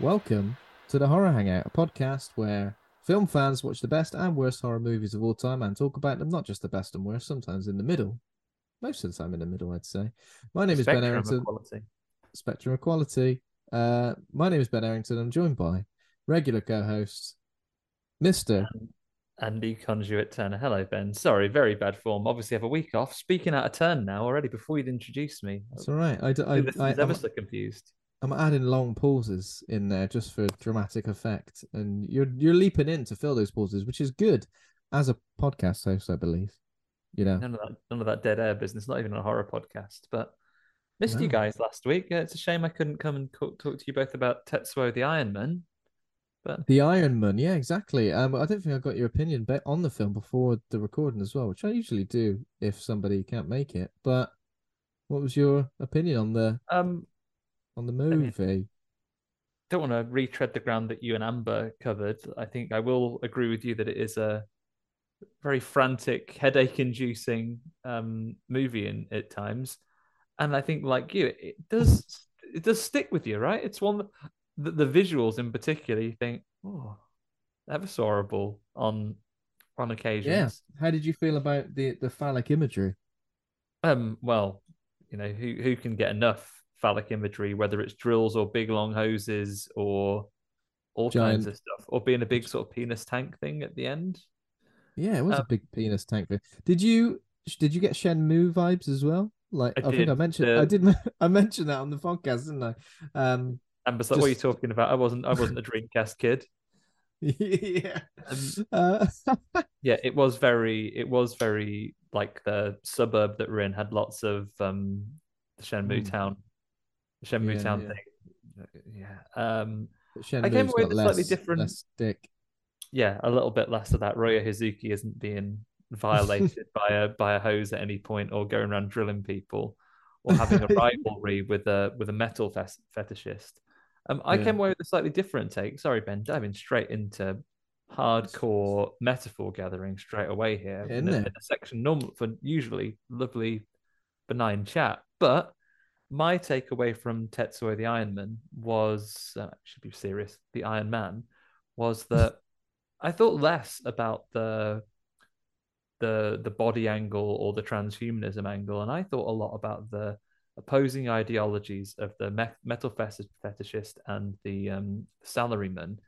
Welcome to the Horror Hangout, a podcast where film fans watch the best and worst horror movies of all time and talk about them, not just the best and worst, sometimes in the middle. Most of the time in the middle, I'd say. My name is Ben Spectrum Errington. equality. Spectrum Equality. Uh, my name is Ben Errington. I'm joined by regular co-host, Mr. Andy Conduit Turner. Hello, Ben. Sorry, very bad form. Obviously, have a week off. Speaking out of turn now already before you'd introduced me. That's all right. I, I, I, ever I'm, so confused. I'm adding long pauses in there just for dramatic effect, and you're you're leaping in to fill those pauses, which is good as a podcast host, I believe. You know, None of that, none of that dead air business. Not even a horror podcast. But missed you guys last week. Yeah, it's a shame I couldn't come and talk to you both about Tetsuo the Iron Man. But The Iron Man, yeah, exactly. Um, I don't think I got your opinion on the film before the recording as well, which I usually do if somebody can't make it. But what was your opinion on the um, on the mean- movie? don't want to retread the ground that you and Amber covered. I think I will agree with you that it is a very frantic, headache-inducing um, movie in at times, and I think, like you, it does it does stick with you, right? It's one that the, the visuals in particular, you think, oh, was horrible on on occasions. Yeah. How did you feel about the the phallic imagery? Um, well, you know, who who can get enough phallic imagery, whether it's drills or big long hoses or all kinds of stuff, or being a big sort of penis tank thing at the end. Yeah, it was Um, a big penis tank. Bit. Did you did you get Shenmue vibes as well? Like I I, think I mentioned the- I did I mentioned that on the podcast, didn't I? Um, And was like, what are you talking about? I wasn't I wasn't a Dreamcast kid. yeah. Um, Uh, Yeah, it was very it was very like the suburb that we're in had lots of um the Shenmue Mm. town. Shenmue Yeah, town yeah. thing. Yeah. Um Shenmue's came away with a slightly different- less stick. yeah, a little bit less of that. Ryo Hazuki isn't being violated by a by a hose at any point, or going around drilling people, or having a rivalry with a with a metal fes- fetishist. Um, I Yeah. came away with a slightly different take. Sorry, Ben, diving straight into hardcore metaphor gathering straight away here in, a, in a section normal for usually lovely benign chat, but. My takeaway from Tetsuo the Iron Man was, uh, should be serious, the Iron Man, was that I thought less about the the the body angle or the transhumanism angle, and I thought a lot about the opposing ideologies of the me- metal fetish- fetishist and the um, salaryman,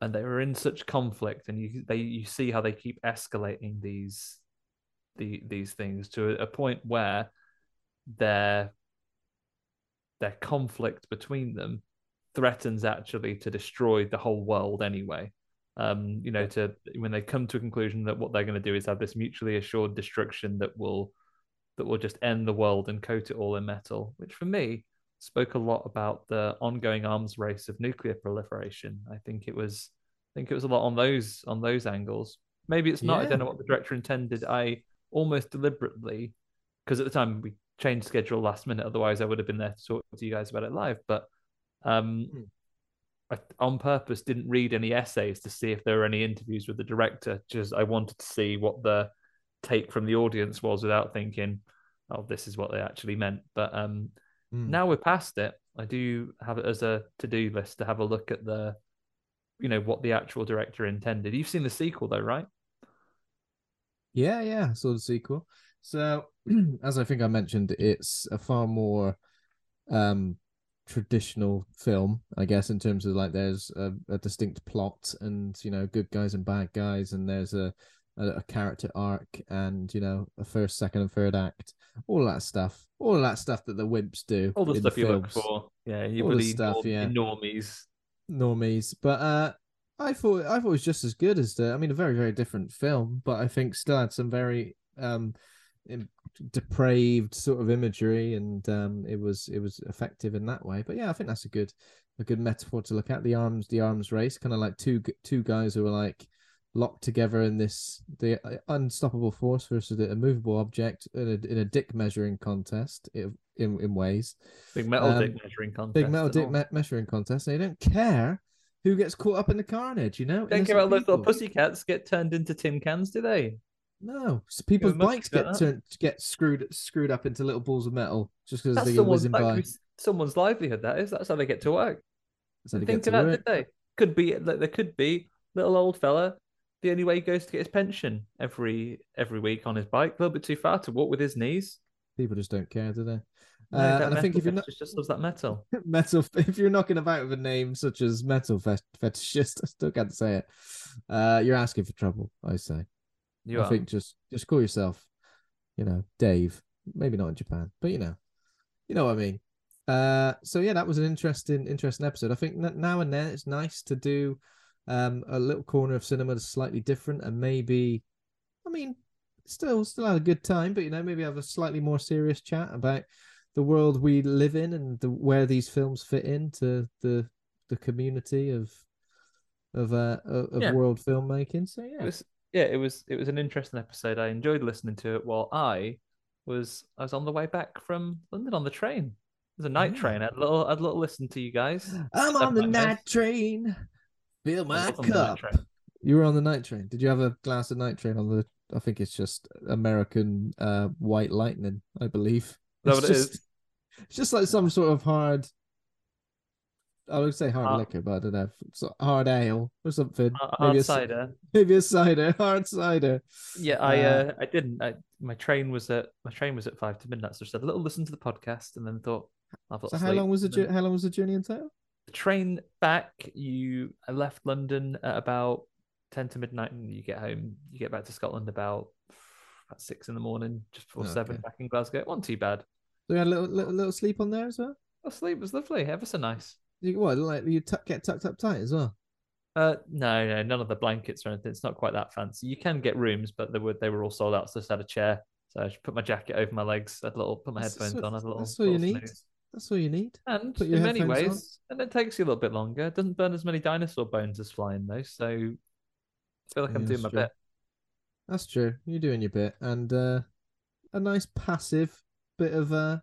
and they were in such conflict, and you they you see how they keep escalating these the these things to a, a point where their their conflict between them threatens actually to destroy the whole world anyway. Um, you know, to when they come to a conclusion that what they're going to do is have this mutually assured destruction that will that will just end the world and coat it all in metal, which for me spoke a lot about the ongoing arms race of nuclear proliferation. I think it was I think it was a lot on those on those angles. Maybe it's not. I don't know what the director intended. I almost deliberately, because at the time we changed schedule last minute. Otherwise, I would have been there to talk to you guys about it live. But Um, Hmm. I, on purpose, didn't read any essays to see if there were any interviews with the director. Just I wanted to see what the take from the audience was without thinking, "Oh, this is what they actually meant." But um, Mm. now we're past it. I do have it as a to-do list to have a look at the, you know, what the actual director intended. You've seen the sequel though, right? Yeah, yeah, I saw the sequel. So, as I think I mentioned, it's a far more um traditional film, I guess, in terms of like there's a, a distinct plot and you know good guys and bad guys, and there's a, a a character arc and you know a first, second, and third act, all that stuff, all that stuff that the wimps do, All the stuff you look for. Yeah, you All the stuff, norm- yeah. normies. normies. But uh I thought I thought it was just as good as the I mean a very, very different film, but I think still had some very um depraved sort of imagery and um it was it was effective in that way. But yeah, I think that's a good a good metaphor to look at. The arms the arms race, kind of like two two guys who are like locked together in this the uh, unstoppable force versus the immovable object in a in a dick measuring contest in in, ways. Big metal Um, dick measuring contest. Big metal dick me- measuring contest. They don't care who gets caught up in the carnage, you know? Don't care about those little people. pussycats get turned into tin cans, do they? No, s- people's bikes get turned, get screwed screwed up into little balls of metal just because they go someone's, whizzing by. someone's livelihood. That is. That's how they get to work. So they Think get of to that, did they? Could be. like, There could be little old fella. The only way he goes to get his pension every every week on his bike, a little bit too far to walk with his knees. People just don't care, do they? No, Uh, and I think if you're not just loves that metal. metal, if you're knocking about with a name such as metal fet- fetishist, I still can't say it. Uh, you're asking for trouble. I say. You I are. think just just call yourself, you know, Dave. Maybe not in Japan, but you know, you know what I mean. Uh, so yeah, that was an interesting interesting episode. I think now and then it's nice to do um a little corner of cinema that's slightly different and maybe, I mean, still still had a good time, but you know, maybe have a slightly more serious chat about the world we live in and the, where these films fit into the the community of of uh of, Yeah. world filmmaking. So yeah, yeah, it was it was an interesting episode. I enjoyed listening to it while I was I was on the way back from London on the train. It was a night Yeah. train. I'd a little I had a little listen to you guys. I'm on the like this. night train. Fill I my was on the night cup. train. You were on the night train. Did you have a glass of night train on the? I think it's just American uh, white lightning. I believe. Is that It's what just, is? It's just like some sort of hard. I would say hard Hard- liquor, but I don't know. So hard ale or something. Hard maybe a, cider. Maybe a cider. Hard cider. Yeah, I Uh, uh, I didn't. I, my train was at my train was at five to midnight, so I just had a little listen to the podcast and then thought I'll So how long was the jour- how long was the journey in total? the train back? You I left London at about ten to midnight, and you get home. You get back to Scotland about about six in the morning, just before seven. Okay. Back in Glasgow, it wasn't too bad. So you had a little, little little sleep on there as well. Sleep was lovely, ever so nice. You what? Like you tuck, get tucked up tight as well. Uh, no, no, none of the blankets or anything. It's not quite that fancy. You can get rooms, but they were they were all sold out. So I just had a chair. So I just put my jacket over my legs. A little, put my That's- headphones on. A little. That's all you need. snooze. That's all you need. And in many headphones on. ways, and it takes you a little bit longer. It doesn't burn as many dinosaur bones as flying though. So I feel like I'm doing my true. bit. That's true. You're doing your bit, and uh, a nice passive bit of uh,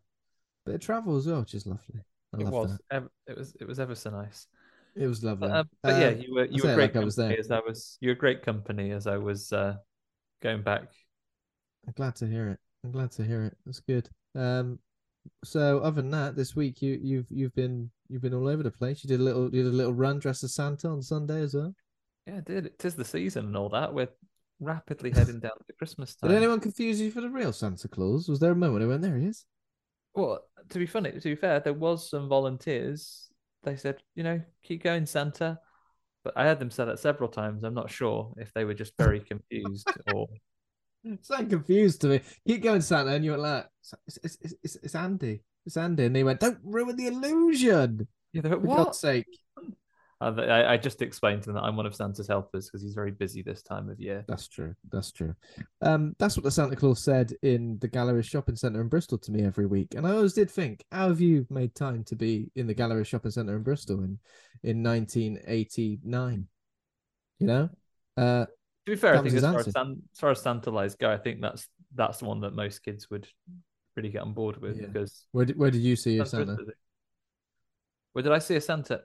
bit of travel as well, which is lovely. I It was. that. ev- It was. It was ever so nice. It was lovely. But, uh, but yeah, Um, you were I you say were great like I was company there. as I was. You were great company as I was uh, going back. I'm glad to hear it. I'm glad to hear it. That's good. Um, so other than that, this week you you've you've been you've been all over the place. You did a little you did a little run dressed as Santa on Sunday as well. Yeah, it did. It is the season and all that. We're rapidly heading down to Christmas time. Did anyone confuse you for the real Santa Claus? Was there a moment when there he is? Well, to be funny, to be fair, there was some volunteers. They said, you know, keep going, Santa. But I heard them say that several times. I'm not sure if they were just very confused or So confused to me. Keep going, Santa, and you're like, it's, it's, it's, it's, Andy. It's Andy, and they went, "Don't ruin the illusion." yeah, For what? God's sake. I, I just explained to them that I'm one of Santa's helpers because he's very busy this time of year. That's true. That's true. Um, that's what the Santa Claus said in the Gallery Shopping Centre in Bristol to me every week, and I always did think, how have you made time to be in the Gallery Shopping Centre in Bristol in in 1989? You know, uh, To be fair, I think as far as. San, as far as Santa lies go, I think that's that's the one that most kids would really get on board with Yeah. because where did, where did you see your Santa? Where did I see a Santa?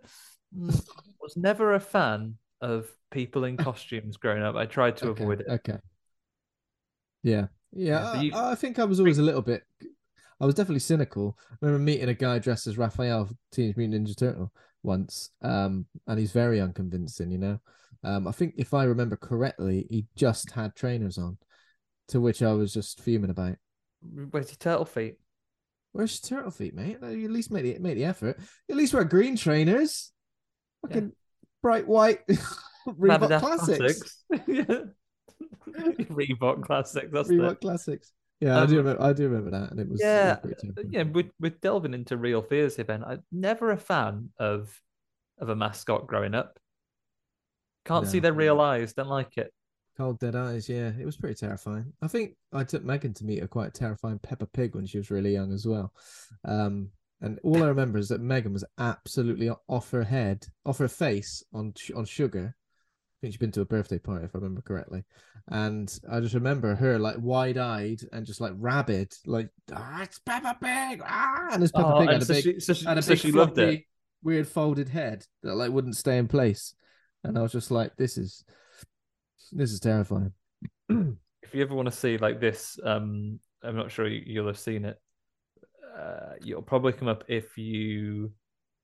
Mm, was never a fan of people in costumes growing up. I tried to Okay, avoid it. Okay. Yeah. Yeah. Yeah, I, you- I think I was always a little bit. I was definitely cynical. I remember meeting a guy dressed as Raphael, Teenage Mutant Ninja Turtle, once, um, and he's very unconvincing. You know, um, I think if I remember correctly, he just had trainers on, to which I was just fuming about. Where's your turtle feet? Where's your turtle feet, mate? You at least make the make the effort. At least wear green trainers. Fucking bright white Reebok Adidas classics. yeah. Reebok classics. That's Reebok classics. Yeah, I do Um, remember. I do remember that, and it was yeah, uh, yeah. We're, we're delving into real fears here, Ben. I'm never a fan of of a mascot growing up. Can't see their real eyes. Don't like it. Cold dead eyes. Yeah, it was pretty terrifying. I think I took Megan to meet a quite terrifying Peppa Pig when she was really young as well. Um, and all I remember is that Megan was absolutely off her head, off her face on on sugar. I think she'd been to a birthday party, if I remember correctly. And I just remember her like wide eyed and just like rabid, like ah, it's Peppa Pig, ah, and this Peppa Oh, Pig and had a so big, she- so she- had a so big she loved it. weird folded head that like wouldn't stay in place. And I was just like, this is this is terrifying. If you ever want to see like this, um, I'm not sure you'll have seen it. Uh, you'll probably come up if you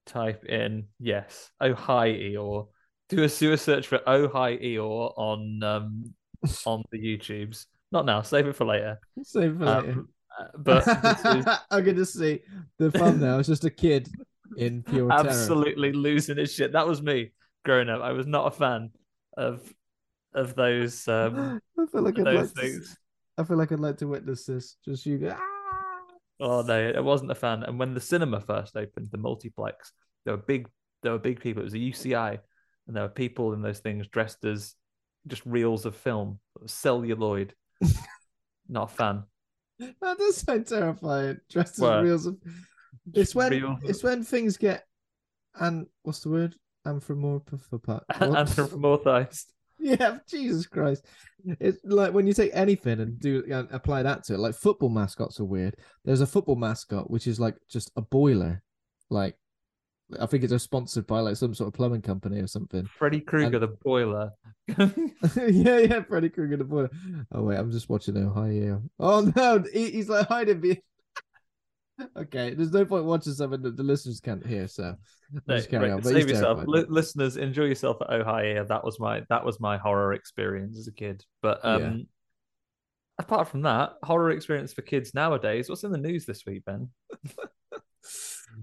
type in yes, oh hi Eeyore. Do a a search for oh hi Eeyore on um on the YouTubes. Not now, save it for later. Save it for later. Um, uh, but is I can just see the thumbnail. It's just a kid in pure terror. absolutely losing his shit. That was me growing up. I was not a fan of of those um I feel like I'd like to, things. I feel like I'd like to witness this. Just you go. "Ah!" Oh no, it wasn't a fan. And when the cinema first opened, the multiplex, there were big there were big people. It was a UCI, and there were people in those things dressed as just reels of film, celluloid. Not a fan. That does sound terrifying. Dressed as reels of. It's when Real- it's when things get and what's the word? Anthropomorphified. Anthropomorphized. Yeah, Jesus Christ. It's like when you take anything and do and apply that to it. Like football mascots are weird. There's a football mascot which is like just a boiler. Like I think it's sponsored by like some sort of plumbing company or something. Freddy Krueger, the boiler. yeah, yeah, Freddy Krueger the boiler. Oh wait, I'm just watching Ohio. Oh no, he, he's like hiding me. okay, there's no point watching something that the listeners can't hear, so No, right, save yourself. Li- listeners. Enjoy yourself at Ohio. That was my that was my horror experience as a kid. But um, Yeah. apart from that, horror experience for kids nowadays. What's in the news this week, Ben?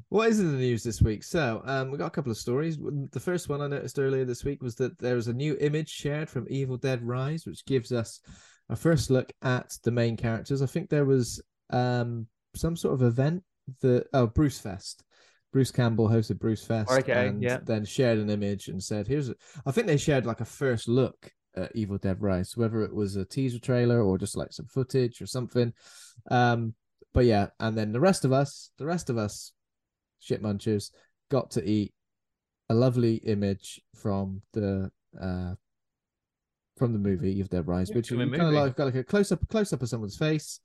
What is in the news this week? So, um, we got a couple of stories. The first one I noticed earlier this week was that there was a new image shared from Evil Dead Rise, which gives us a first look at the main characters. I think there was um some sort of event that oh Bruce Fest. Bruce Campbell hosted Bruce Fest Okay, and yeah. then shared an image and said, "Here's." A... I think they shared like a first look at Evil Dead Rise, whether it was a teaser trailer or just like some footage or something. Um, but yeah, and then the rest of us, the rest of us, shit munchers, got to eat a lovely image from the uh from the movie Evil Dead Rise, Yeah, which kind of like got like a close up, close up of someone's face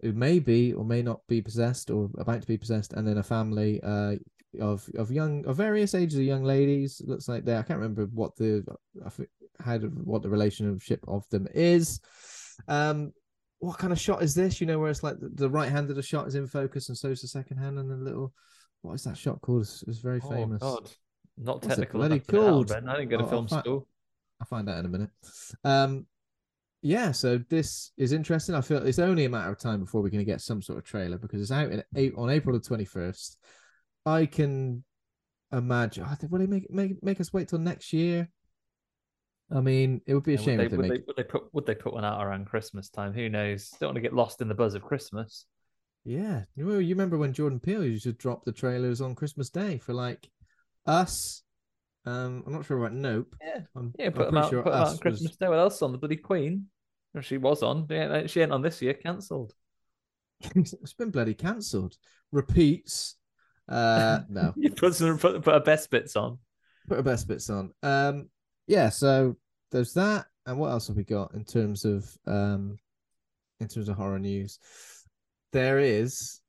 who may be or may not be possessed or about to be possessed, and then a family uh of of young of various ages of young ladies. Looks like they I can't remember what the I think how what the relationship of them is. Um, what kind of shot is this? You know, where it's like the, the right hand of the shot is in focus, and so is the second hand, and the little what is that shot called? It's, it's very famous. Oh God, not What's technical. bloody enough to know, called? I didn't go to Oh, film fi- school. I'll find out in a minute. Um, yeah, so this is interesting. I feel it's only a matter of time before we're going to get some sort of trailer because it's out in on April the twenty first. I can imagine. I think will they make make make us wait till next year? I mean, it would be a Yeah, shame would, they, would, make. they, would they put would they put one out around Christmas time? Who knows? Don't want to get lost in the buzz of Christmas. Yeah, you remember, you remember when Jordan Peele used to drop the trailers on Christmas Day for like us. Um, I'm not sure about Nope. Yeah, I'm, yeah. I'm Put them out, sure put 'em out on Christmas Day. What else on the bloody Queen? She was on. Yeah, she ain't on this year. Cancelled. It's been bloody cancelled. Repeats. Uh, no. You put some put, put her best bits on. put her best bits on. Um, yeah, so there's that, and what else have we got in terms of um, in terms of horror news? There is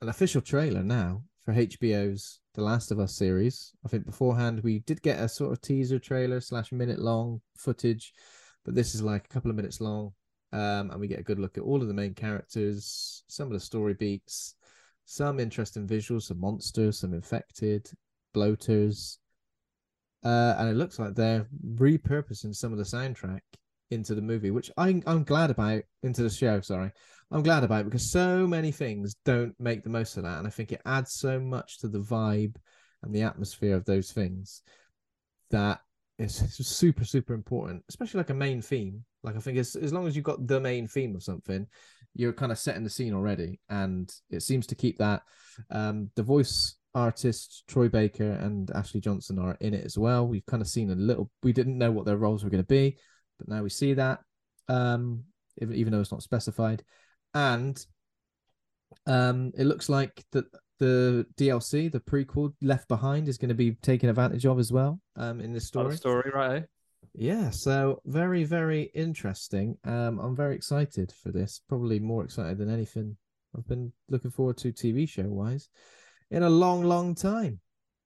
an official trailer now for HBO's the Last of Us series. I think beforehand we did get a sort of teaser trailer slash minute long footage, but this is like a couple of minutes long. Um, and we get a good look at all of the main characters, some of the story beats, some interesting visuals, some monsters, some infected, bloaters. Uh, and it looks like they're repurposing some of the soundtrack into the movie, which I, I'm glad about, into the show, sorry. I'm glad about because so many things don't make the most of that. And I think it adds so much to the vibe and the atmosphere of those things that it's, super, super important, especially like a main theme. Like I think as, as long as you've got the main theme of something, you're kind of setting the scene already. And it seems to keep that. Um, the voice artists Troy Baker and Ashley Johnson are in it as well. We've kind of seen a little. We didn't know what their roles were going to be, but now we see that. Um, even though it's not specified, and um, it looks like that the DLC, the prequel Left Behind, is going to be taken advantage of as well. Um, in this story. story, right? Yeah, so very, very interesting. Um, I'm very excited for this. Probably more excited than anything I've been looking forward to TV show wise in a long, long time.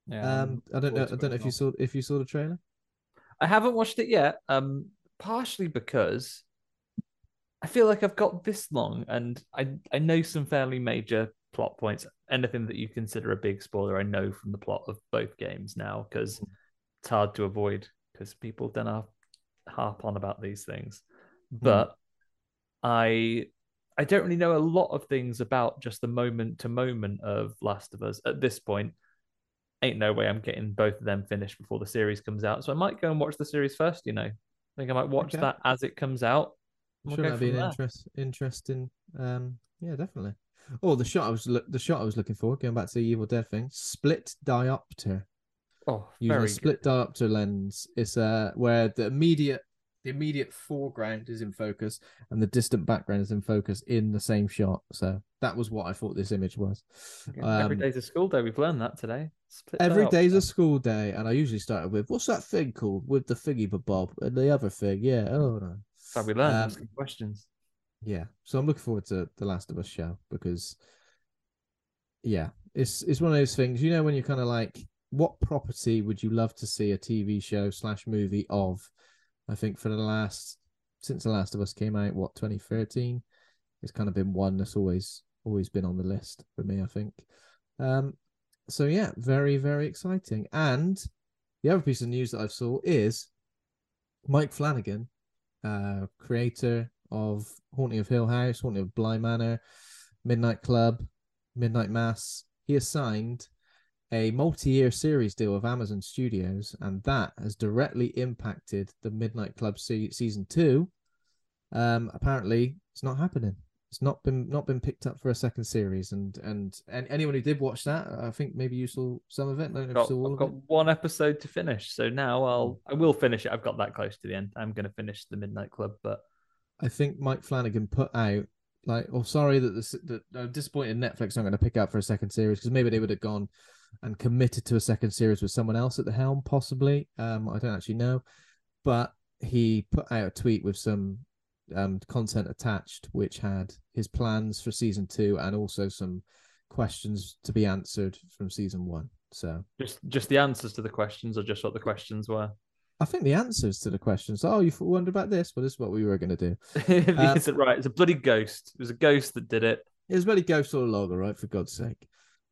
Yeah, um, I don't know. I don't know if you saw if you saw the trailer. I haven't watched it yet. Um, partially because I feel like I've got this long, and I I know some fairly major plot points. Anything that you consider a big spoiler, I know from the plot of both games now because it's hard to avoid because people don't harp on about these things. Mm. But I I don't really know a lot of things about just the moment to moment of Last of Us at this point. Ain't no way I'm getting both of them finished before the series comes out. So I might go and watch the series first, you know. I think I might watch okay. that as it comes out We'll sure, that'd be an interest, interesting. Um, yeah, definitely. Oh, the shot I was lo- the shot I was looking for. Going back to the Evil Dead thing, split diopter. Oh, using a split good. diopter lens. It's uh where the immediate the immediate foreground is in focus and the distant background is in focus in the same shot. So that was what I thought this image was. Um, every day's a school day. We've learned that today. Split every day's a school day, and I usually started with what's that thing called with the figgy bob and the other thing. Yeah, oh no. So we learn um, asking questions. Yeah, so I'm looking forward to the Last of Us show because, yeah, it's it's one of those things. You know, when you're kind of like, what property would you love to see a TV show slash movie of? I think for the last since the Last of Us came out, what 2013, it's kind of been one that's always always been on the list for me. I think. Um, so yeah, very very exciting. And the other piece of news that I saw is Mike Flanagan uh, creator of Haunting of Hill House, Haunting of Bly Manor, Midnight Club, Midnight Mass. He has signed a multi-year series deal with Amazon Studios, and that has directly impacted the Midnight Club se- season two. Um, apparently, it's not happening. It's not been not been picked up for a second series, and and, and anyone who did watch that, I think maybe you saw some of it. I got, I've got one episode to finish, so now I'll I will finish it. I've got that close to the end. I'm going to finish the Midnight Club, but I think Mike Flanagan put out like, oh, sorry that the that I'm disappointed Netflix aren't going to pick up for a second series because maybe they would have gone and committed to a second series with someone else at the helm, possibly. Um, I don't actually know, but he put out a tweet with some um, content attached, which had his plans for season two and also some questions to be answered from season one. So just just the answers to the questions, or just what the questions were. I think the answers to the questions. Oh, you wondered about this? Well, this is what we were going to do. um, is it right? It's a bloody ghost. It was a ghost that did it. It was bloody ghost all along, all right? For God's sake,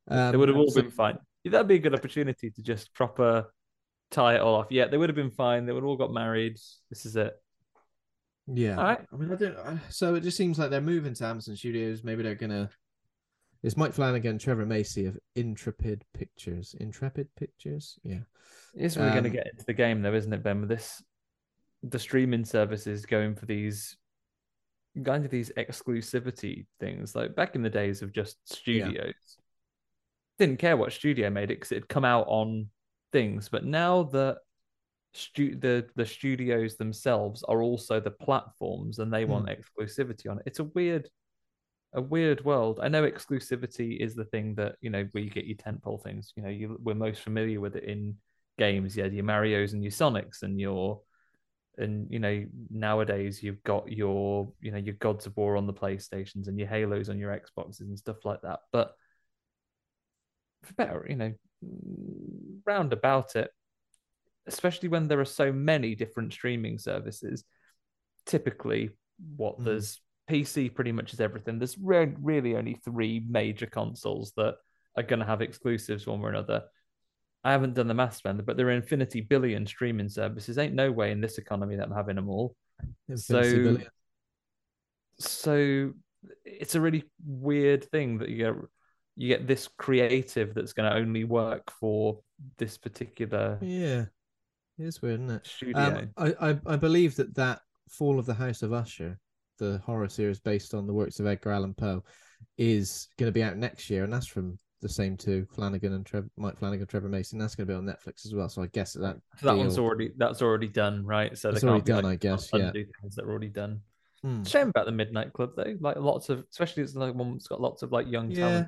um, they would have all so... been fine. That'd be a good opportunity to just proper tie it all off. Yeah, they would have been fine. They would have all got married. This is it. Yeah. All right. I mean, I don't. So it just seems like they're moving to Amazon Studios. Maybe they're gonna. It's Mike Flanagan, Trevor Macy of Intrepid Pictures. Intrepid Pictures, yeah. It's really um, going to get into the game, though, isn't it, Ben? With this, the streaming services going for these, going to these exclusivity things. Like back in the days of just studios, yeah. didn't care what studio made it because it'd come out on things. But now that stu- the the studios themselves are also the platforms and they want mm. exclusivity on it. It's a weird a weird world. I know exclusivity is the thing that you know where you get your tentpole things. You know, you we're most familiar with it in games. Yeah, your Mario's and your Sonics and your and you know nowadays you've got your you know your Gods of War on the PlayStations and your Halos on your Xboxes and stuff like that. But for better, you know, round about it, especially when there are so many different streaming services. Typically, what Mm. there's PC pretty much is everything. There's re- really only three major consoles that are going to have exclusives one way or another. I haven't done the maths, Ben, but there are infinity billion streaming services. Ain't no way in this economy that I'm having them all. Infinity So- Billion. so it's a really weird thing that you get you get this creative that's going to only work for this particular Yeah, it is weird, isn't it? studio. Um, I, I I believe that that Fall of the House of Usher, the horror series based on the works of Edgar Allan Poe, is going to be out next year, and that's from the same two, Flanagan and Trev- Mike Flanagan, Trevor Mason. That's going to be on Netflix as well. So I guess that that, so that one's already that's already done, right? So they It's already can't be, done, like, I guess, yeah. things that are already done. Hmm. Shame about the Midnight Club though. Like lots of, especially it's like one that's got lots of like young Yeah, talent.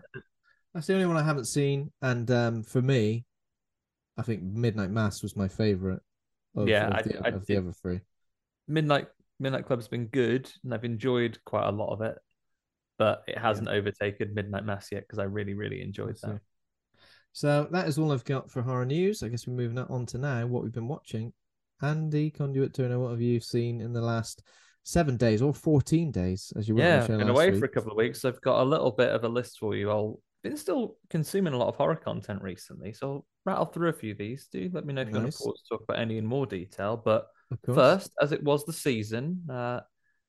that's the only one I haven't seen. And um, for me, I think Midnight Mass was my favorite. Of, Yeah, of, the, I of the other three. Midnight Midnight Club's been good, and I've enjoyed quite a lot of it, but it hasn't overtaken Midnight Mass yet because I really, really enjoyed that. So that is all I've got for horror news. I guess we're moving on to now what we've been watching. Andy Conduit Turner, what have you seen in the last seven days or fourteen days? As you were Yeah, I've been away week? for a couple of weeks. So I've got a little bit of a list for you. I'll been still consuming a lot of horror content recently, so I'll rattle through a few of these. Do let me know if you want to pause to talk about any in more detail. But. First, as it was the season, uh,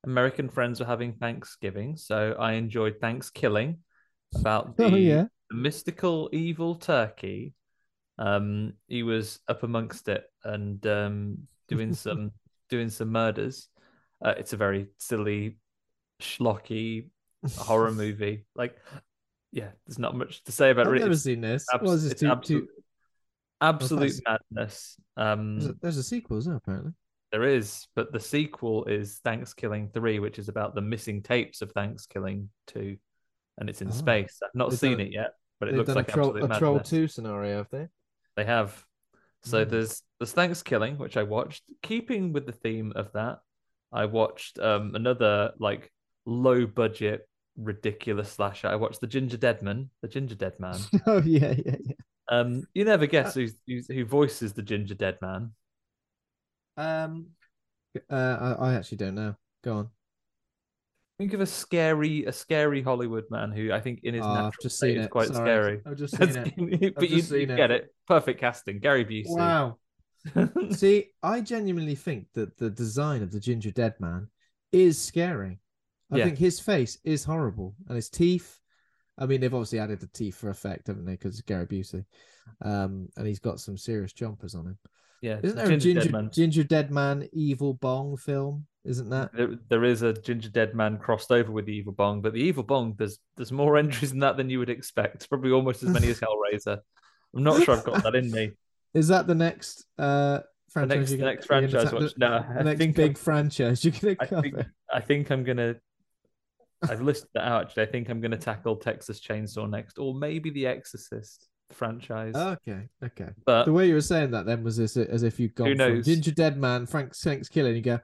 American friends were having Thanksgiving, so I enjoyed Thanksgiving about the, Oh, yeah. the mystical evil turkey. Um, he was up amongst it and um, doing some doing some murders. Uh, it's a very silly, schlocky horror movie. Like, yeah, there's not much to say about I've it. never It's seen this. abs- is this? Two, absolute, two... absolute that's- madness. Um, There's, a, there's a sequel, isn't there, apparently? There is, but the sequel is Thanksgiving 3, which is about the missing tapes of Thanksgiving 2, and it's in Oh. space. I've not They've seen done- it yet, but it looks like a troll, a Troll 2 scenario, have they? They have. So Mm. there's there's Thanksgiving, which I watched. Keeping with the theme of that, I watched um another like low budget ridiculous slasher. I watched the Ginger Deadman, the Ginger Dead Man. oh, yeah, yeah, yeah. Um, you never guess Uh, who's, who's who voices the Ginger Dead Man. Um, uh, I, I actually don't know. Go on. Think of a scary a scary Hollywood man who I think in his Oh, I've natural just state seen is it. quite Sorry. scary. I've just seen it. but you, just you seen it. get it. Perfect casting. Gary Busey. Wow. See, I genuinely think that the design of the Ginger Dead Man is scary. I Yeah. think his face is horrible, and his teeth. I mean, they've obviously added the teeth for effect, haven't they? Because Gary Busey, um, and he's got some serious jumpers on him. Yeah. Isn't there Ginger a Ginger Man. Ginger Dead Man Evil Bong film? Isn't that? There, there is a Ginger Dead Man crossed over with the Evil Bong, but the Evil Bong, there's there's more entries in that than you would expect. Probably almost as many as Hellraiser. I'm not sure I've got that in me. Is that the next uh The franchise? next, the gonna- next gonna franchise, ta- watch, the, no, the I next think big I'm, franchise you're gonna I cover? think I think I'm gonna. I've listed that out. Actually, I think I'm gonna tackle Texas Chainsaw next, or maybe the Exorcist franchise. Okay, okay. but the way you were saying that then was as, as if you've gone Who from knows? Ginger Dead Man, Frank Frank's Killing, you go,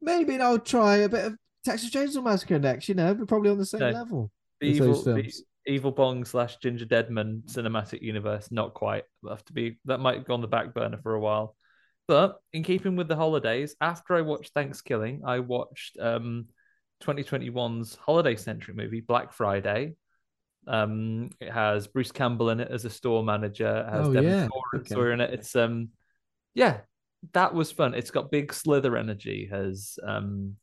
maybe I'll try a bit of Texas Chainsaw Massacre next. You know, we're probably on the same No. level. the evil, the evil Bong slash Ginger Deadman cinematic universe, not quite. That'll have to be that might go on the back burner for a while. But in keeping with the holidays, after I watched Thanksgiving, I watched um 2021's holiday centric movie Black Friday. Um, it has Bruce Campbell in it as a store manager. It has Oh, Devon yeah. Sawa- Okay. Sawyer in it. It's um, yeah, that was fun. It's got big Slither energy. Has um,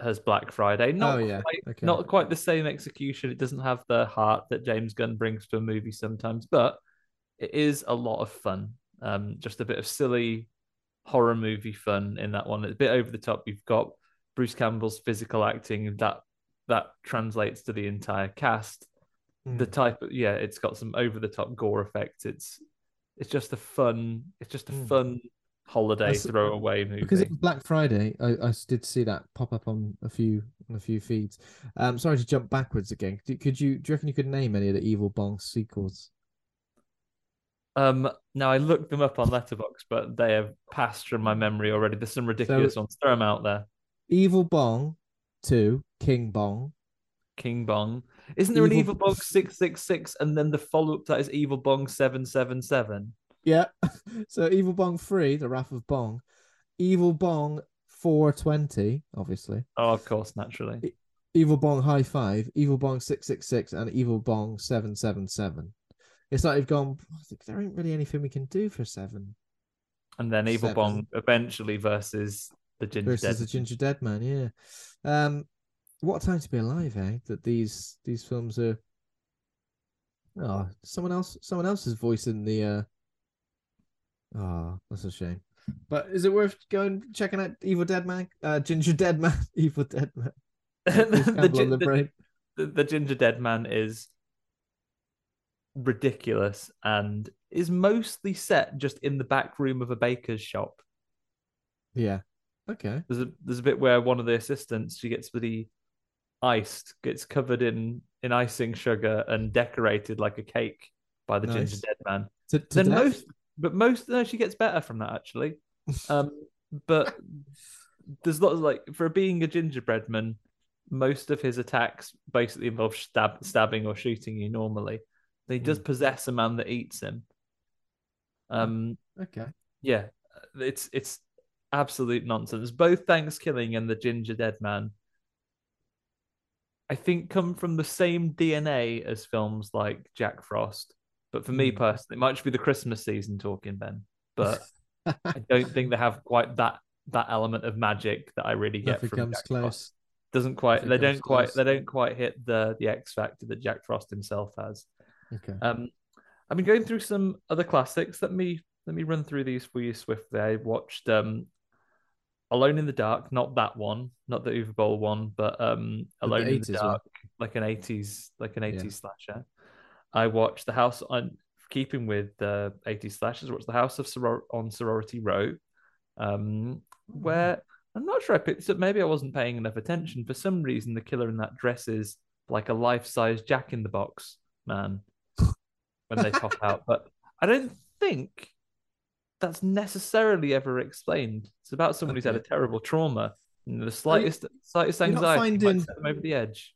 has Black Friday. Not Oh, yeah. quite, Okay. not quite the same execution. It doesn't have the heart that James Gunn brings to a movie sometimes, but it is a lot of fun. Um, just a bit of silly horror movie fun in that one. It's a bit over the top. You've got Bruce Campbell's physical acting that that translates to the entire cast. The Mm. type of yeah, it's got some over the top gore effects. It's it's just a fun. It's just a Mm. fun holiday That's- throwaway movie. Because it was Black Friday, I, I did see that pop up on a few on a few feeds. Um, sorry to jump backwards again. Could, could you do you reckon you could name any of the Evil Bong sequels? Um, now I looked them up on Letterboxd, but they have passed from my memory already. There's some ridiculous ones. Throw them out there. Evil Bong, two King Bong, King Bong. Isn't there an Evil- Evil Bong six six six, and then the follow up that is Evil Bong seven seven seven? Yeah. so Evil Bong 3, The Wrath of Bong. Evil Bong 420, obviously. Oh, of course, naturally. Evil Bong High Five, Evil Bong 666, and Evil Bong 777. It's like they've gone, there ain't really anything we can do for seven And then Evil Seven. Bong eventually versus the Ginger versus Dead. the Ginger Dead Man. Yeah. Um, what a time to be alive, eh? That these these films are. Oh, someone else, someone else is voicing the. uh Oh, that's a shame. But is it worth going checking out Evil Dead Man? Uh, Ginger Dead Man, Evil Dead Man. The, gin- the the- the, the Ginger Dead Man is ridiculous and is mostly set just in the back room of a baker's shop. Yeah. Okay. There's a there's a bit where one of the assistants she gets bloody iced, gets covered in in icing sugar and decorated like a cake by the Nice. Ginger Dead Man. To, to then death? most but most no she gets better from that actually um but there's lots of like for being a gingerbread man most of his attacks basically involve stab stabbing or shooting you normally he does Mm. possess a man that eats him um Okay. yeah it's it's absolute nonsense both thanksgiving and the ginger dead man i think come from the same dna as films like jack frost but for me Hmm. personally it might just be the christmas season talking ben but i don't think they have quite that that element of magic that i really get Nothing from comes jack close. frost doesn't quite Nothing they don't quite close. they don't quite hit the the x factor that jack frost himself has Okay. um, I've been going through some other classics. Let me let me run through these for you swiftly. I watched um, Alone in the Dark, not that one, not the Uwe Boll one, but um, But the Alone in the 80s one. Dark, like an eighties, like an Yeah. eighties slasher. I watched the House on keeping with the eighties slashers. I watched the House of Soror- on Sorority Row, um, where I'm not sure I picked this up. Maybe I wasn't paying enough attention. For some reason, the killer in that dress is like a life-size Jack in the Box man when they pop out. But I don't think that's necessarily ever explained. It's about someone who's had a terrible trauma. And the slightest slightest you're not anxiety might finding- set them over the edge.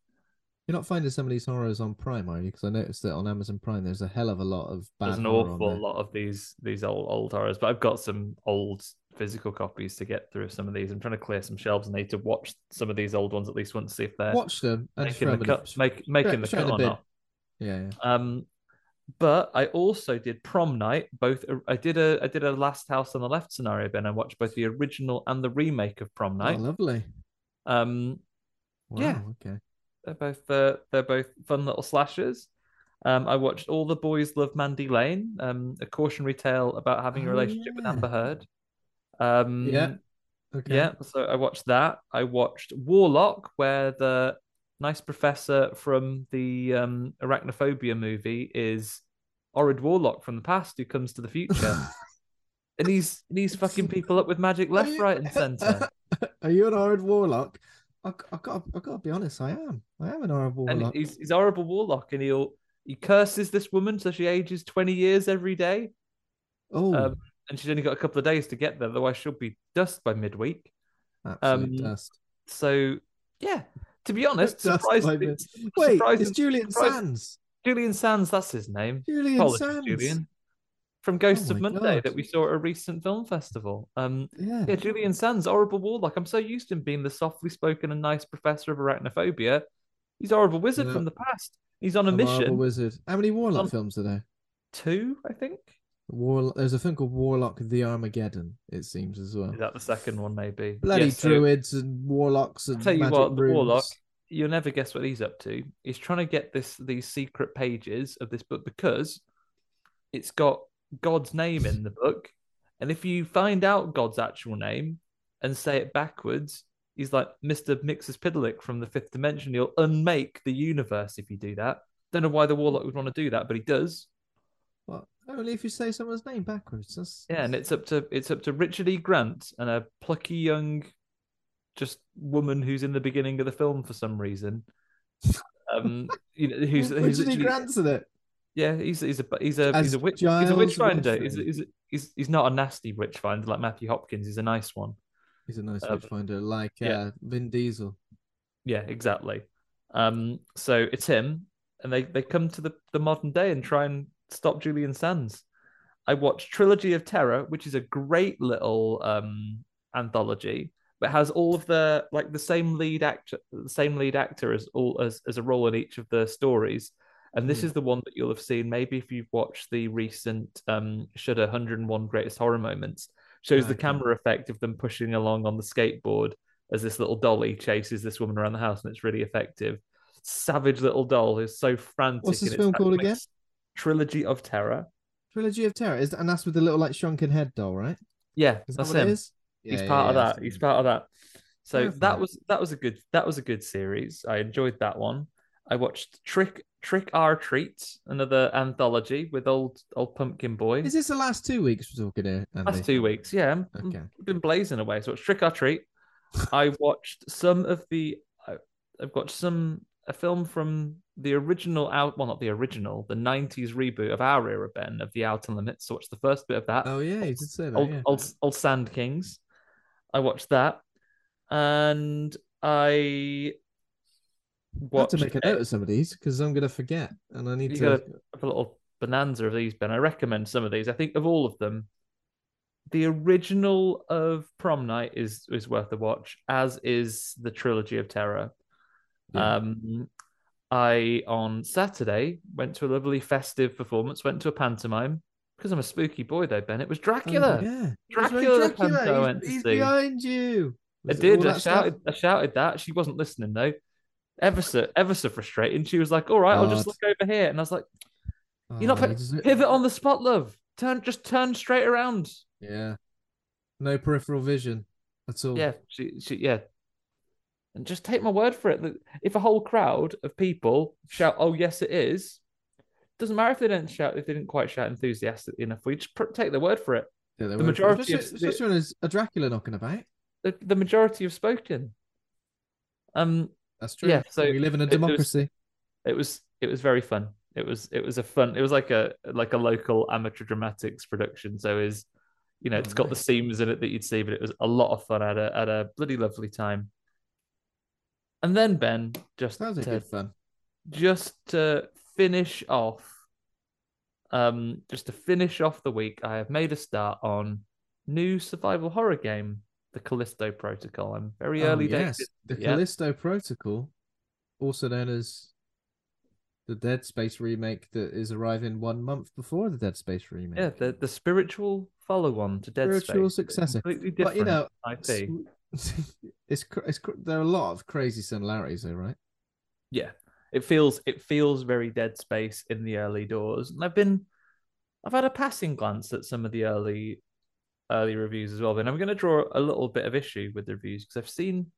You're not finding some of these horrors on Prime, are you? Because I noticed that on Amazon Prime, there's a hell of a lot of bad There's an awful lot of these these old old horrors, but I've got some old physical copies to get through some of these. I'm trying to clear some shelves and I need to watch some of these old ones at least once, to see if they're Watch them and making the cut, make, making the cut or bin. not. Yeah, yeah. Um, but I also did prom night. Both I did a I did a Last House on the Left scenario. Ben, I watched both the original and the remake of Prom Oh, Night. lovely. Um, Wow, Yeah. Okay. they're both uh, they're both fun little slashers. Um, I watched All the Boys Love Mandy Lane, um, a cautionary tale about having a Oh, relationship with. Amber Heard. Um, Yeah. Okay. yeah, so I watched that. I watched Warlock, where the nice professor from the um, Arachnophobia movie is Orid Warlock from the past who comes to the future. and he's and he's fucking people up with magic left, you- right, and center. Are you an horrid warlock? I, I got. I got to be honest. I am. I am an horrid and warlock. he's he's horrible warlock, and he'll he curses this woman so she ages twenty years every day. oh, Um, and she's only got a couple of days to get there, otherwise she'll be dust by midweek. absolute um, dust. So yeah, to be honest, surprised, Wait, it's Julian surprised- Sands. Julian Sands, that's his name. Julian Apologies, Sands. Julian. From Ghosts Oh of Monday God. that we saw at a recent film festival. Um, Yeah. yeah, Julian Sands, horrible warlock. I'm so used to him being the softly spoken and nice professor of arachnophobia. He's a horrible wizard Yeah. from the past. He's on a A mission. wizard. How many warlock Um, films are there? Two, I think. War. There's a thing called Warlock: The Armageddon. It seems as well. Is that the second one, maybe? Bloody Yeah, so- druids and warlocks and tell you magic what, the rooms. warlock, you'll never guess what he's up to. He's trying to get this these secret pages of this book because it's got God's name in the book, and if you find out God's actual name and say it backwards, he's like Mister Mxyzptlk from the fifth dimension. He'll unmake the universe if you do that. Don't know why the warlock would want to do that, but he does. What? Only if you say someone's name backwards. That's, Yeah, and it's up to it's up to Richard E. Grant and a plucky young, just woman who's in the beginning of the film for some reason. Um, you know, who's, who's Richard E. literally- Grant's in it. yeah, he's he's a he's a As he's a witch he's a Giles witch finder. He's, Witchfinder. he's he's he's not a nasty witch finder like Matthew Hopkins. He's a nice one. He's a nice Uh, witchfinder, like yeah. uh, Vin Diesel. Yeah, exactly. Um, so it's him, and they they come to the the modern day and try and stop Julian Sands. I watched Trilogy of Terror, which is a great little um anthology, but has all of the like the same lead actor, the same lead actor as all as as a role in each of the stories. And this Hmm. is the one that you'll have seen maybe if you've watched the recent um Shudder 101 Greatest Horror Moments. Shows the camera effect of them pushing along on the skateboard as this little dolly chases this woman around the house, and it's really effective. Savage little doll who's so frantic. What's this film called again? Trilogy of Terror. Trilogy of Terror, is and that's with the little like shrunken head doll, right? Yeah, Is that that's him. is? He's Yeah, part yeah, of that. He's part of that. So Fair that was that was a good that was a good series. I enjoyed that one. I watched Trick Trick or Treat, another anthology with old old Pumpkin Boy. Is this the last two weeks we're talking here? Andy? Last two weeks, yeah. I'm, Okay. I've been blazing away. So it's Trick or Treat. I watched some of the. I've watched some a film from the original out. Well, not the original, the '90s reboot of our era, Ben, of the Outer Limits. So watched the first bit of that. Oh yeah, you did say that. old, yeah. old, old Sand Kings. I watched that, and I I have to make a note of some of these because I'm gonna forget, and I need You to. have a little bonanza of these, Ben. I recommend some of these. I think of all of them, the original of Prom Night is is worth a watch, as is the trilogy of Terror. Yeah. Um, I on Saturday went to a lovely festive performance. Went to a pantomime because I'm a spooky boy, though. Ben, it was Oh, Dracula. yeah, It was Dracula, panto I He's, went to he's behind you. I Was it did. I that stuff? shouted. I shouted that. She wasn't listening though. Ever so, ever so frustrating. She was like, "All right, I'll just look over here," and I was like, "You're not Oh, pi- you deserve- pivot on the spot, love. Turn, just turn straight around." Yeah. No peripheral vision at all. Yeah, she, she, yeah. And just take my word for it. that If a whole crowd of people shout, "Oh yes, it is," doesn't matter if they didn't shout. If they didn't quite shout enthusiastically enough, we just pr- take their word for it. Yeah, the majority of- especially, especially when there's a Dracula knocking about. The, the majority have spoken. Um, That's true. Yeah, so we live in a it- it was- democracy. it was it was very fun. It was it was a fun. It was like a like a local amateur dramatics production. So is you know Oh, it's got the nice. scenes in it that you'd see, but it was a lot of fun. I had a had a bloody lovely time. And then Ben just Sounds to, good fun. just to finish off, um, just to finish off the week, I have made a start on new survival horror game, the Callisto Protocol. I'm very Oh, early yes, days. the yeah. Callisto Protocol, also known as the Dead Space remake that is arriving one month before the Dead Space remake. Yeah, the, the spiritual follow on to Dead Spiritual Space. successor. Completely But, you know, IP. it's it's there are a lot of crazy similarities, though, right? Yeah. It feels it feels very Dead Space in the early doors. And I've been I've had a passing glance at some of the early early reviews as well. And I'm gonna draw a little bit of issue with the reviews because I've seen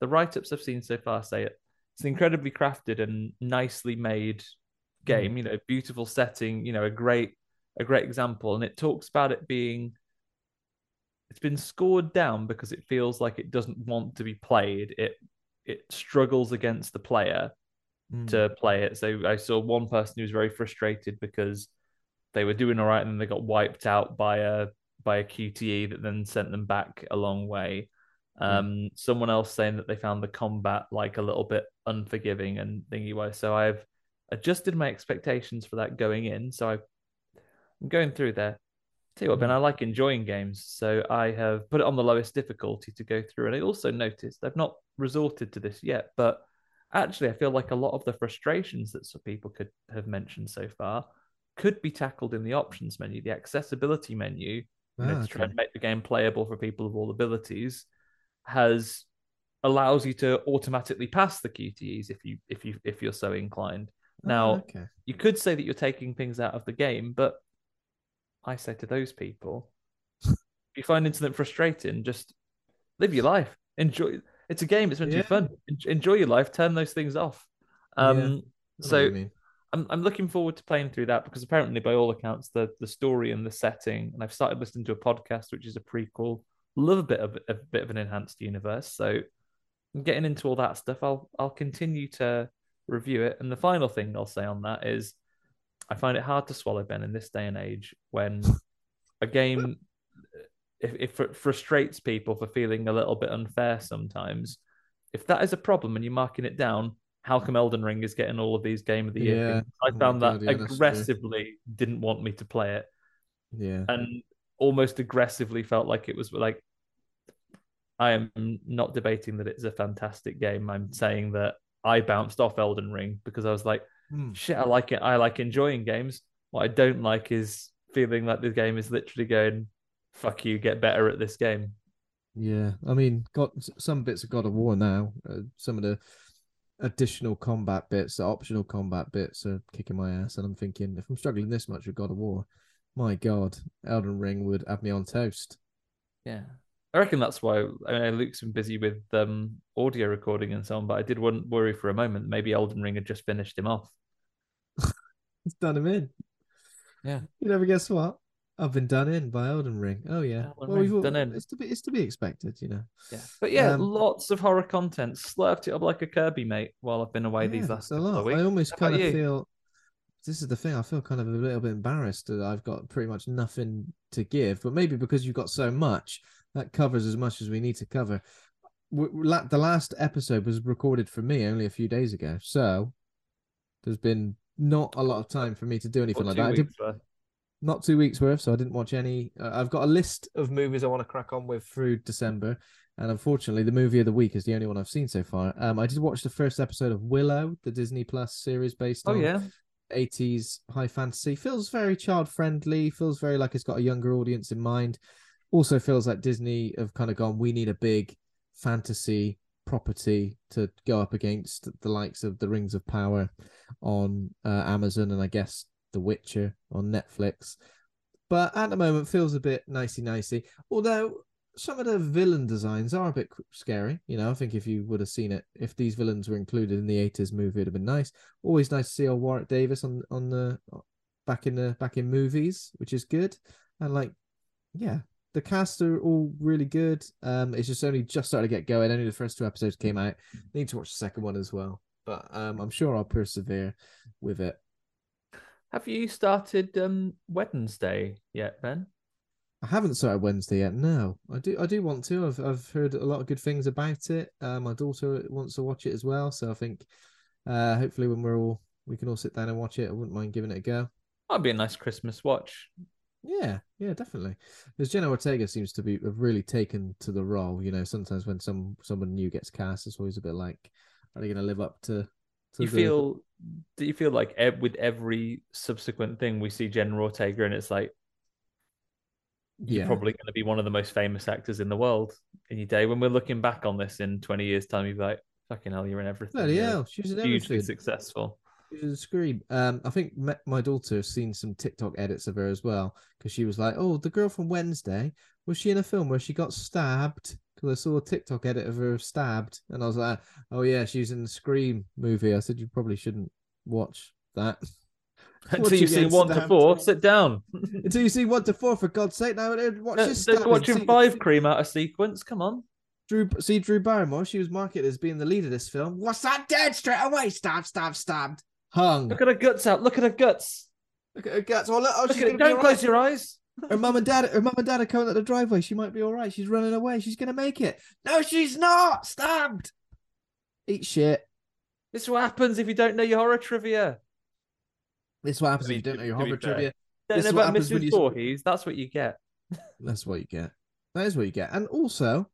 the write-ups I've seen so far say it. It's an incredibly crafted and nicely made game, mm. you know, beautiful setting, you know, a great a great example. And it talks about it being it's been scored down because it feels like it doesn't want to be played. It it struggles against the player Mm. to play it. So I saw one person who was very frustrated because they were doing all right and then they got wiped out by a by a QTE that then sent them back a long way. Um, someone else saying that they found the combat like a little bit unforgiving and thingy wise. So I've adjusted my expectations for that going in. So I, I'm going through there. Tell you what, Ben, I like enjoying games, so I have put it on the lowest difficulty to go through. And I also noticed I've not resorted to this yet, but actually, I feel like a lot of the frustrations that some people could have mentioned so far could be tackled in the options menu, the accessibility menu, you know, Ah, to try and make the game playable for people of all abilities, has allows you to automatically pass the QTEs if you if you if you're so inclined. Ah, Now, okay. you could say that you're taking things out of the game, but I say to those people, if you find incident frustrating, just live your life. Enjoy. It's a game. It's meant to be fun. Enjoy your life. Turn those things off. Um, Yeah, I know what so. I'm I'm looking forward to playing through that because apparently, by all accounts, the the story and the setting, and I've started listening to a podcast which is a prequel. Love a bit of a bit of an enhanced universe. So I'm getting into all that stuff. I'll I'll continue to review it. And the final thing I'll say on that is, I find it hard to swallow, Ben, in this day and age when a game if, if it frustrates people for feeling a little bit unfair sometimes. If that is a problem and you're marking it down, how come Elden Ring is getting all of these Game of the Year? Yeah. things? I Oh found God, that yeah, aggressively didn't want me to play it, Yeah. and almost aggressively felt like it was like. I am not debating that it's a fantastic game. I'm saying that I bounced off Elden Ring because I was like, Hmm. shit, I like it. I like enjoying games. What I don't like is feeling like the game is literally going, fuck you, get better at this game. Yeah, I mean, got some bits of God of War now. Uh, some of the additional combat bits, the optional combat bits, are kicking my ass, and I'm thinking if I'm struggling this much with God of War, my God, Elden Ring would have me on toast. Yeah. I reckon that's why I mean, Luke's been busy with um, audio recording and so on, but I did won- worry for a moment maybe Elden Ring had just finished him off. It's done him in. Yeah. You never guess what? I've been done in by Elden Ring. Oh yeah, Elden well, all- done in. It's to be it's to be expected, you know. Yeah. But yeah, Um, lots of horror content. Slurped it up like a Kirby, mate, while I've been away these last a lot. weeks. I almost How kind of you? feel this is the thing. I feel kind of a little bit embarrassed that I've got pretty much nothing to give, but maybe because you've got so much that covers as much as we need to cover. W- w- la- The last episode was recorded for me only a few days ago, so there's been not a lot of time for me to do anything like that. I did weeks not two weeks worth, so I didn't watch any. Uh, I've got a list of movies I want to crack on with through December, and unfortunately, the movie of the week is the only one I've seen so far. Um, I did watch the first episode of Willow, the Disney Plus series based Oh on yeah. 80s high fantasy. Feels very child friendly. Feels very like it's got a younger audience in mind. Also feels like Disney have kind of gone. We need a big fantasy property to go up against the likes of the Rings of Power on uh, Amazon and I guess The Witcher on Netflix. But at the moment, feels a bit nicey nicey. Although some of the villain designs are a bit scary. You know, I think if you would have seen it, if these villains were included in the 80s movie, it'd have been nice. Always nice to see old Warwick Davis on on the back in the back in movies, which is good. And like, yeah, the cast are all really good. Um, it's just only just started to get going. Only the first two episodes came out. Need to watch the second one as well. But um, I'm sure I'll persevere with it. Have you started um Wednesday yet, Ben? I haven't started Wednesday yet. No, I do. I do want to. I've I've heard a lot of good things about it. Uh, my daughter wants to watch it as well, so I think uh, hopefully when we're all we can all sit down and watch it. I wouldn't mind giving it a go. That'd be a nice Christmas watch. Yeah, yeah, definitely. Because Jenna Ortega seems to be have really taken to the role. You know, sometimes when some someone new gets cast, it's always a bit like, are they going to live up to? to you the- feel do you feel like ev- with every subsequent thing we see Jenna Ortega and it's like you're probably going to be one of the most famous actors in the world in your day when we're looking back on this in 20 years time you'll be like fucking hell you're in everything Bloody You're hell, she's in hugely everything. successful scream. Um, I think my daughter has seen some TikTok edits of her as well because she was like, "Oh, the girl from Wednesday was she in a film where she got stabbed?" Because I saw a TikTok edit of her stabbed, and I was like, "Oh yeah, she was in the Scream movie." I said, "You probably shouldn't watch that." until you've seen one to four sit down Until you see one to four, for God's sake! Now watch No, this. they're watching See- five cream out of sequence come on Drew, see Drew Barrymore. She was marketed as being the lead of this film. What's that? Dead straight away. Stabbed, stabbed, stabbed. Hung. look at her guts out look at her guts Look at her guts. Oh, look, oh, look she's at it don't all close your eyes Her mum and dad, her mum and dad are coming up the driveway. She might be all right. She's running away. She's gonna make it. No, she's not. Stabbed. Eat shit. this is what happens if you don't know your horror trivia This is what happens I if you don't know your horror trivia. don't This know what about happens when Mrs. you- Voorhees that's what you get That's what you get. That is what you get. And also,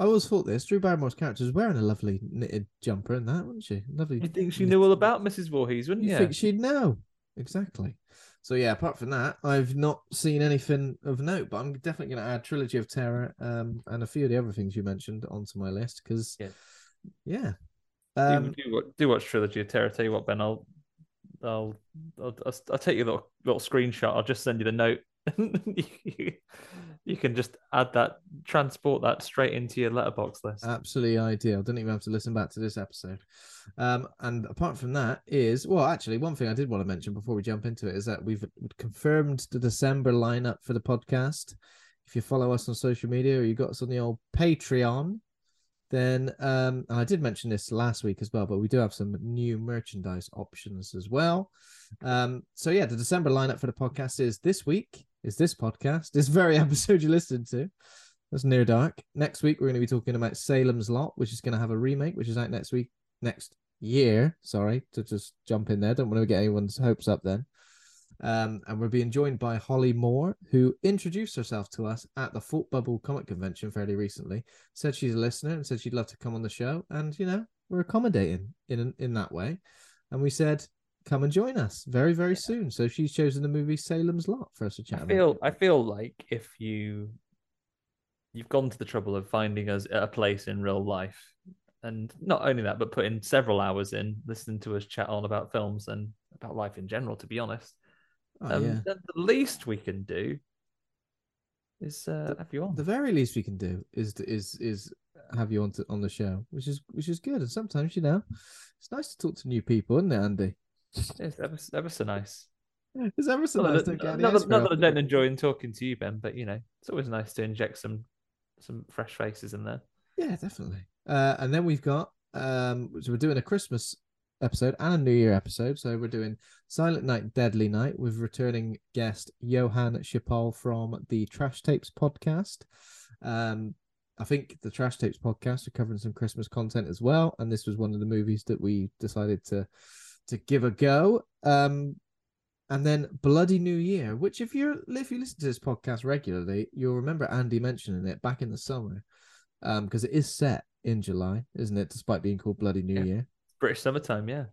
I always thought this: Drew Barrymore's character was wearing a lovely knitted jumper and that, wasn't she? Lovely. you think she knew all about Mrs. Voorhees wouldn't You you think she'd know exactly? So yeah, apart from that, I've not seen anything of note. But I'm definitely going to add Trilogy of Terror um, and a few of the other things you mentioned onto my list because, Yeah. yeah, do, um, do, wa- do watch Trilogy of Terror. Tell you what, Ben, I'll, I'll, I'll, I'll, I'll take your little, little screenshot. I'll just send you the note. you, you can just add that, transport that straight into your Letterboxd list. absolutely ideal. Don't even have to listen back to this episode. Um, and apart from that, is well, actually, one thing I did want to mention before we jump into it is that we've confirmed the December lineup for the podcast. If you follow us on social media or you got us on the old Patreon, then um, I did mention this last week as well, but we do have some new merchandise options as well. Um, so yeah, the December lineup for the podcast is this week is this podcast, this very episode you listened to. That's near dark. Next week we're going to be talking about Salem's Lot, which is going to have a remake, which is out next week, next year. Sorry to just jump in there. Don't want to get anyone's hopes up then. Um, and we're being joined by Holly Moore, who introduced herself to us at the Thought Bubble Comic Convention fairly recently. Said she's a listener and said she'd love to come on the show. And you know, we're accommodating in in that way. And we said, come and join us very very soon. So she's chosen the movie Salem's Lot for us to chat. I about. feel I feel like if you you've gone to the trouble of finding us at a place in real life, and not only that, but putting several hours in listening to us chat on about films and about life in general. To be honest, Oh, um, yeah. then the least we can do is uh, have you on. the very least we can do is is is have you on to, on the show, which is which is good. And sometimes you know, it's nice to talk to new people, isn't it, Andy? It's ever, ever so nice. It's ever so Not nice that, to get not that- not that I don't enjoy talking to you, Ben, but you know, it's always nice to inject some some fresh faces in there. Yeah, definitely. Uh, and then we've got um, so we're doing a Christmas episode and a New Year episode. So we're doing Silent Night, Deadly Night with returning guest Johan Schipal from the Trash Tapes podcast. Um, I think the Trash Tapes podcast are covering some Christmas content as well, and this was one of the movies that we decided to to give a go. Um, and then Bloody New Year, which if you're if you listen to this podcast regularly, you'll remember Andy mentioning it back in the summer, um, because it is set in July, isn't it? Despite being called Bloody New Yeah. Year, British summertime, yeah.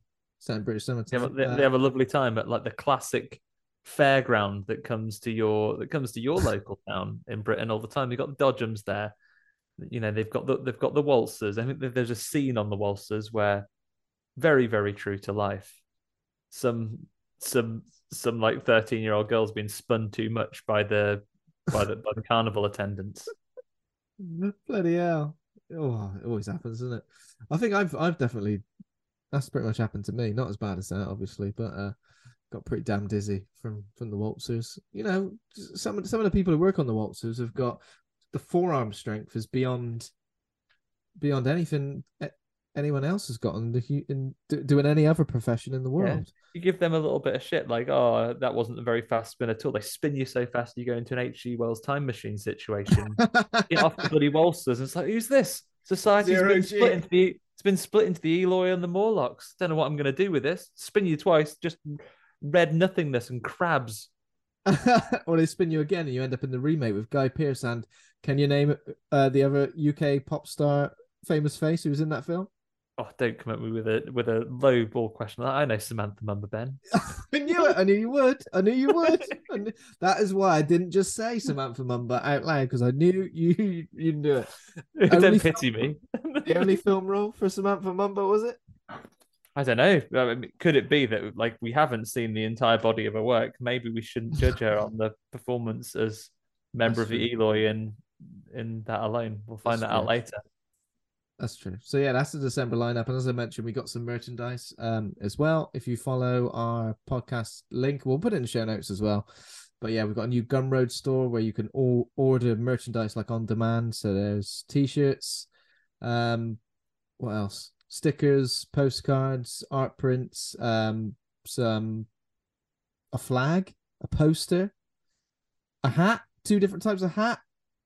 in British They summertime. have, they, they have a lovely time at like the classic fairground that comes to your that comes to your local town in Britain all the time. You've got the Dodgems there. You know, they've got the they've got the waltzers. I think there's a scene on the waltzers where very, very true to life. Some some some like 13 year old girls being spun too much by the by the by the carnival attendants. Bloody hell! Oh, it always happens, doesn't it? I think I've I've definitely that's pretty much happened to me. Not as bad as that, obviously, but uh, got pretty damn dizzy from from the waltzers. You know, some of some of the people who work on the waltzers have got the forearm strength is beyond beyond anything anyone else has got in, the, in doing any other profession in the world. You give them a little bit of shit, like, oh, that wasn't a very fast spin at all. They spin you so fast you go into an H.G. Wells time machine situation. Get off the bloody waltzers. It's like, who's this? Society's Zero been G. split into the it's been split into the Eloi and the Morlocks. Don't know what I'm gonna do with this. Spin you twice, just red nothingness and crabs. or they spin you again and you end up in the remake with Guy Pearce and can you name uh, the other UK pop star famous face who was in that film? Oh, don't come at me with a with a low ball question. I know Samantha Mumba Ben. I knew it. I knew you would. I knew you would. Knew- that is why I didn't just say Samantha Mumba out loud because I knew you you knew it. don't Only pity me. The only film role for Samantha Mumba was it? I don't know. I mean, could it be that like we haven't seen the entire body of her work? Maybe we shouldn't judge her on the performance as member That's of the Eloi in in that alone. We'll find That's that out later. That's true. So yeah, that's the December lineup, and as I mentioned, we got some merchandise um as well. If you follow our podcast link, we'll put it in the show notes as well. But yeah, we've got a new Gumroad store where you can all order merchandise like on demand. So there's t-shirts, um, what else? Stickers, postcards, art prints, um, some a flag, a poster, a hat, two different types of hat.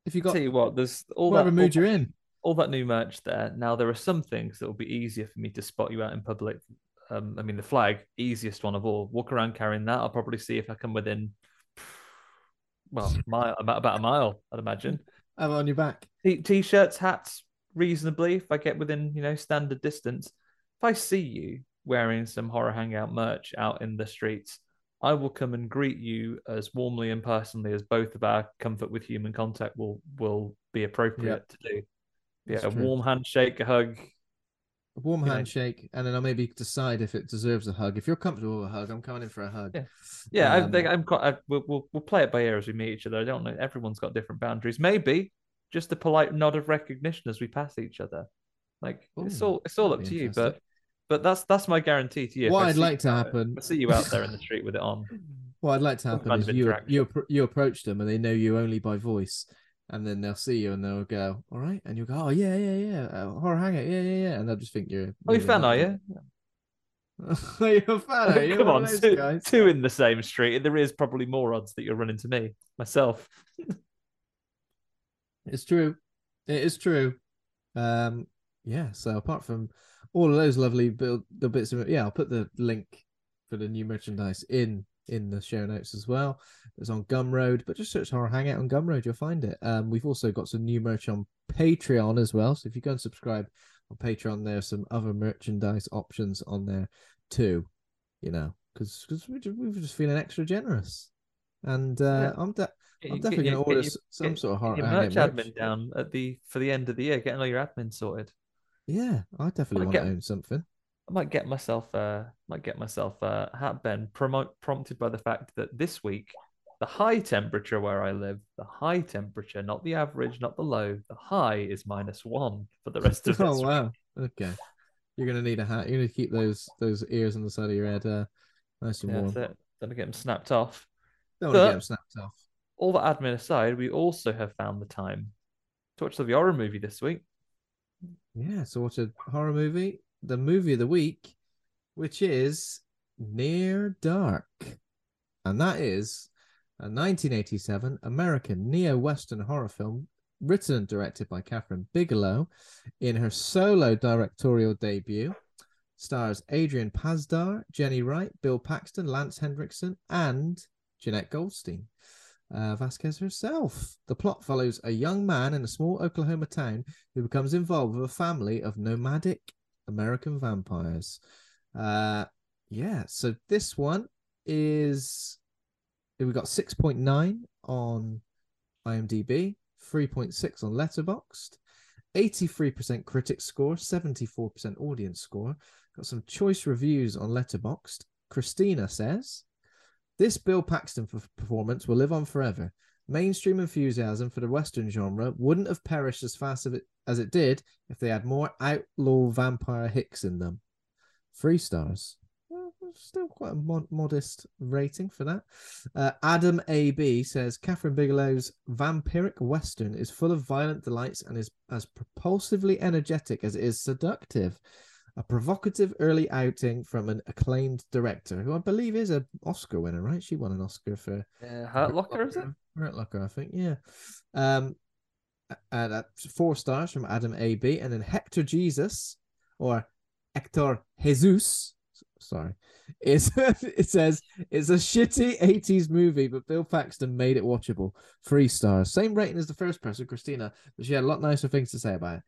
If you got Tell you what, there's all whatever that mood all, you're in. All that new merch there. Now there are some things that will be easier for me to spot you out in public. Um, I mean, the flag, easiest one of all. Walk around carrying that. I'll probably see if I come within, well, mile about about a mile. I'd imagine. It on your back. T- t-shirts, hats, reasonably. If I get within, you know, standard distance. If I see you wearing some horror hangout merch out in the streets, I will come and greet you as warmly and personally as both of our comfort with human contact will will be appropriate to do. Yeah, That's a true. warm handshake, a hug. A warm you know. handshake, and then I'll maybe decide if it deserves a hug. If you're comfortable with a hug, I'm coming in for a hug. Yeah. Yeah, I Um, think I'm quite. I, we'll, we'll we'll play it by ear as we meet each other. I don't know. Everyone's got different boundaries. Maybe just a polite nod of recognition as we pass each other. Like it's all it's all up to you, but but that's that's my guarantee to you. What I I'd like to out- happen- I see you out there in the street with it on. What I'd like to happen is you you you approach them and they know you only by voice, and then they'll see you and they'll go, "All right," and you'll go, "Oh yeah, yeah, yeah, uh, horror hangout, yeah, yeah, yeah," and they'll just think you're. Oh, you a fan, are you? are you a fan? Are you Come on, two, guys? two in the same street. There is probably more odds that you're running to me myself. It's true. It is true. Um, yeah. So apart from all of those lovely build the bits of yeah. I'll put the link for the new merchandise in in the show notes as well. It's on Gumroad, but just search Horror Hangout on Gumroad, you'll find it. Um, we've also got some new merch on Patreon as well. So if you go and subscribe on Patreon, there are some other merchandise options on there too. You know, because because we we were just feeling extra generous, and uh, I'm de- I'm definitely going to order some get- sort of get your Hangout merch merch. admin down at the for the end of the year, getting all your admin sorted. Yeah, I definitely want get- to own something. I might get myself uh might get myself a hat Ben promote prompted by the fact that this week the high temperature where I live, the high temperature, not the average, not the low, the high is minus one for the rest of oh week. wow. Okay. You're gonna need a hat. You're gonna keep those those ears on the side of your head uh, nice and Yeah, warm. that's it. Don't get them snapped off. Don't to get them snapped off. All that admin aside, we also have found the time to watch the horror movie this week. Yeah, so watch a horror movie, the movie of the week, which is Near Dark. And that is a 1987 American neo Western horror film written and directed by Kathryn Bigelow in her solo directorial debut. Stars Adrian Pasdar, Jenny Wright, Bill Paxton, Lance Henriksen, and Jenette Goldstein. Uh, Vasquez herself. The plot follows a young man in a small Oklahoma town who becomes involved with a family of nomadic American vampires. Uh, yeah, so this one is we got 6.9 on IMDb, 3.6 on Letterboxd, 83% critic score, 74% audience score. Got some choice reviews on Letterboxd. Christina says, This Bill Paxton performance will live on forever. Mainstream enthusiasm for the Western genre wouldn't have perished as fast as it, as it did if they had more outlaw vampire hicks in them. Three stars. Still quite a mod- modest rating for that. Uh, Adam AB says Kathryn Bigelow's vampiric Western is full of violent delights and is as propulsively energetic as it is seductive. A provocative early outing from an acclaimed director who I believe is an Oscar winner, right? She won an Oscar for Uh, Hurt Locker, is it? Hurt Locker, I think. Yeah. Um, and that's four stars from Adam AB, and then Hector Jesus or Hector Jesus. Sorry, is it says it's a shitty '80s movie, but Bill Paxton made it watchable. Three stars, same rating as the first person, Christina, but she had a lot nicer things to say about it.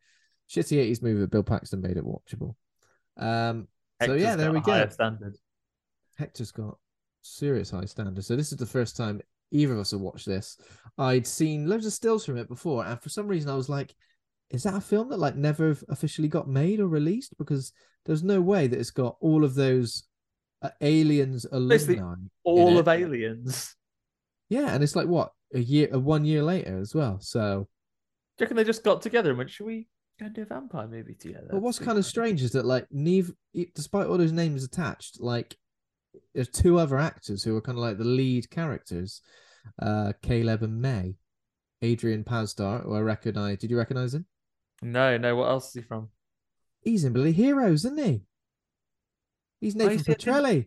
Shitty '80s movie, but Bill Paxton made it watchable. Um, so yeah, there we go. Standard. Hector's got serious high standards. So this is the first time either of us have watched this. I'd seen loads of stills from it before, and for some reason I was like, "Is that a film that like never officially got made or released?" Because there's no way that it's got all of those uh, aliens alumni. All of Aliens. Yeah, and it's like what a year, a one year later as well. So, Do you reckon they just got together and went, should we go and do a vampire movie together? but what's kind of strange is that like neither, despite all those names attached, like there's two other actors who are kind of like the lead characters, uh, Caleb and Mae, Adrian Pasdar, who I recognize. Did you recognize him? No, no, what else is he from? He's in Billy Heroes, isn't he? He's Nathan he's in- Petrelli.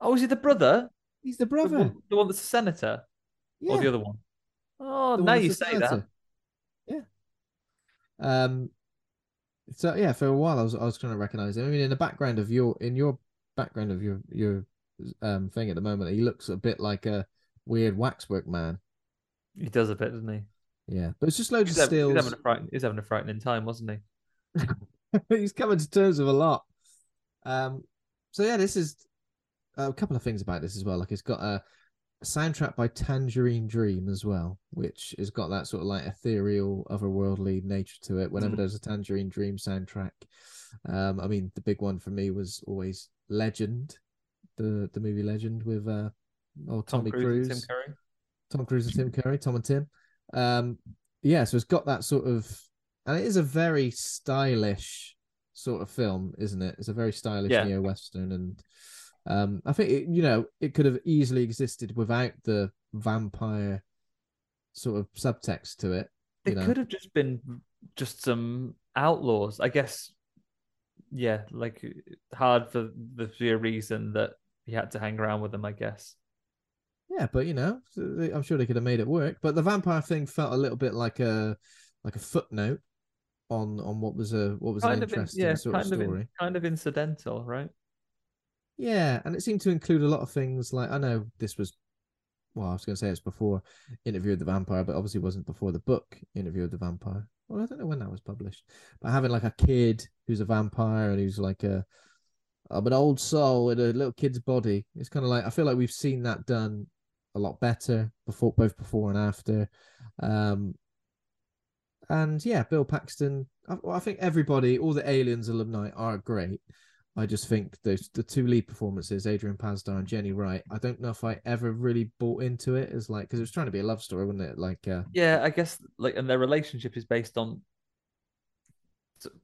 Oh, is he the brother? He's the The brother. one, the one that's a senator? Yeah, Or the other one? Oh, the now one you say that. senator. Yeah. Um. So yeah, for a while I was I was trying to recognize him. I mean, in the background of your in your background of your your um thing at the moment, he looks a bit like a weird waxwork man. He does a bit, doesn't he? Yeah, but it's just loads He's, of having, he's, having a frighten, he's having a frightening time, wasn't he? he's coming to terms with a lot. Um, so yeah, this is a couple of things about this as well. Like it's got a soundtrack by Tangerine Dream as well, which has got that sort of like ethereal, otherworldly nature to it. Whenever Mm. there's a Tangerine Dream soundtrack, um, I mean the big one for me was always Legend, the the movie Legend with uh, oh Tom Tommy Cruise, Cruise, and Tim Curry. Tom Cruise and Tim Curry, Tom and Tim. Um, yeah, so it's got that sort of, and it is a very stylish sort of film, isn't it? It's a very stylish Yeah. neo western, and um, I think it, you know it could have easily existed without the vampire sort of subtext to it. It you know? could have just been just some outlaws, I guess. Yeah, like hard for the sheer reason that he had to hang around with them, I guess. Yeah, but you know, I'm sure they could have made it work. But the vampire thing felt a little bit like a like a footnote on on what was a what was kind an of in- interesting yeah, sort kind of of story. in- kind of incidental, right? Yeah, and it seemed to include a lot of things. Like I know this was, well, I was going to say it's before Interview with the Vampire, but obviously wasn't before the book Interview with the Vampire. Well, I don't know when that was published, but having like a kid who's a vampire and who's like a, I'm an old soul in a little kid's body. It's kind of like I feel like we've seen that done a lot better before, both before and after. Um, and yeah, Bill Paxton. I, I think everybody, all the Aliens alumni are great. I just think those the two lead performances, Adrian Pasdar and Jenny Wright. I don't know if I ever really bought into it as like because it was trying to be a love story, wasn't it? Like, uh, Yeah, I guess like, and their relationship is based on.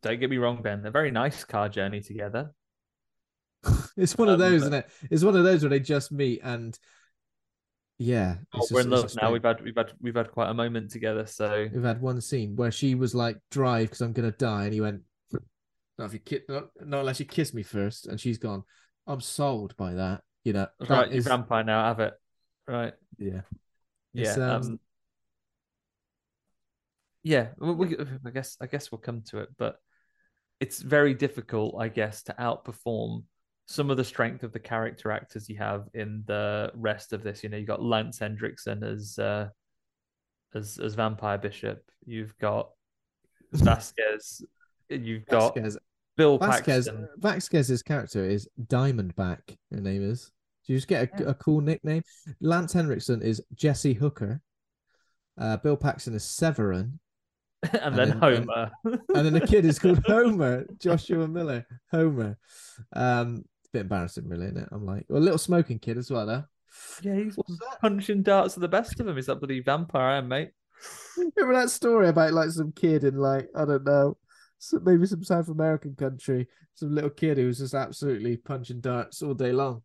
Don't get me wrong, Ben. A very nice car journey together. it's one of Um, those, but- isn't it? It's one of those where they just meet and yeah, Oh, we're just- in love now. We've had we've had we've had quite a moment together. So We've had one scene where she was like, "Drive, because I'm gonna die," and he went, "Not if you ki- not, not unless you kiss me first. And she's gone, "I'm sold by that." You know, that right, is- vampire now. Have it. Right. yeah, Yeah. It's, um, um, yeah. well, We, I guess I guess we'll come to it, but it's very difficult, I guess, to outperform some of the strength of the character actors you have in the rest of this. You know, you got Lance Henriksen as uh, as as Vampire Bishop. You've got Vasquez. You've got Vasquez. Bill Vasquez. Paxton. Vasquez's character is Diamondback. Her name is. Do you just get a, a cool nickname? Lance Henriksen is Jesse Hooker. Uh, Bill Paxton is Severen, and then then- Homer. and then the kid is called Homer. Joshua Miller, Homer. Um, it's a bit embarrassing, really, isn't it? I'm like, well, a little smoking kid as well, though. yeah, he's What's that? punching darts at the best of them. He's that bloody vampire, mate. Remember that story about like some kid in like I don't know, some, maybe some South American country, some little kid who's just absolutely punching darts all day long.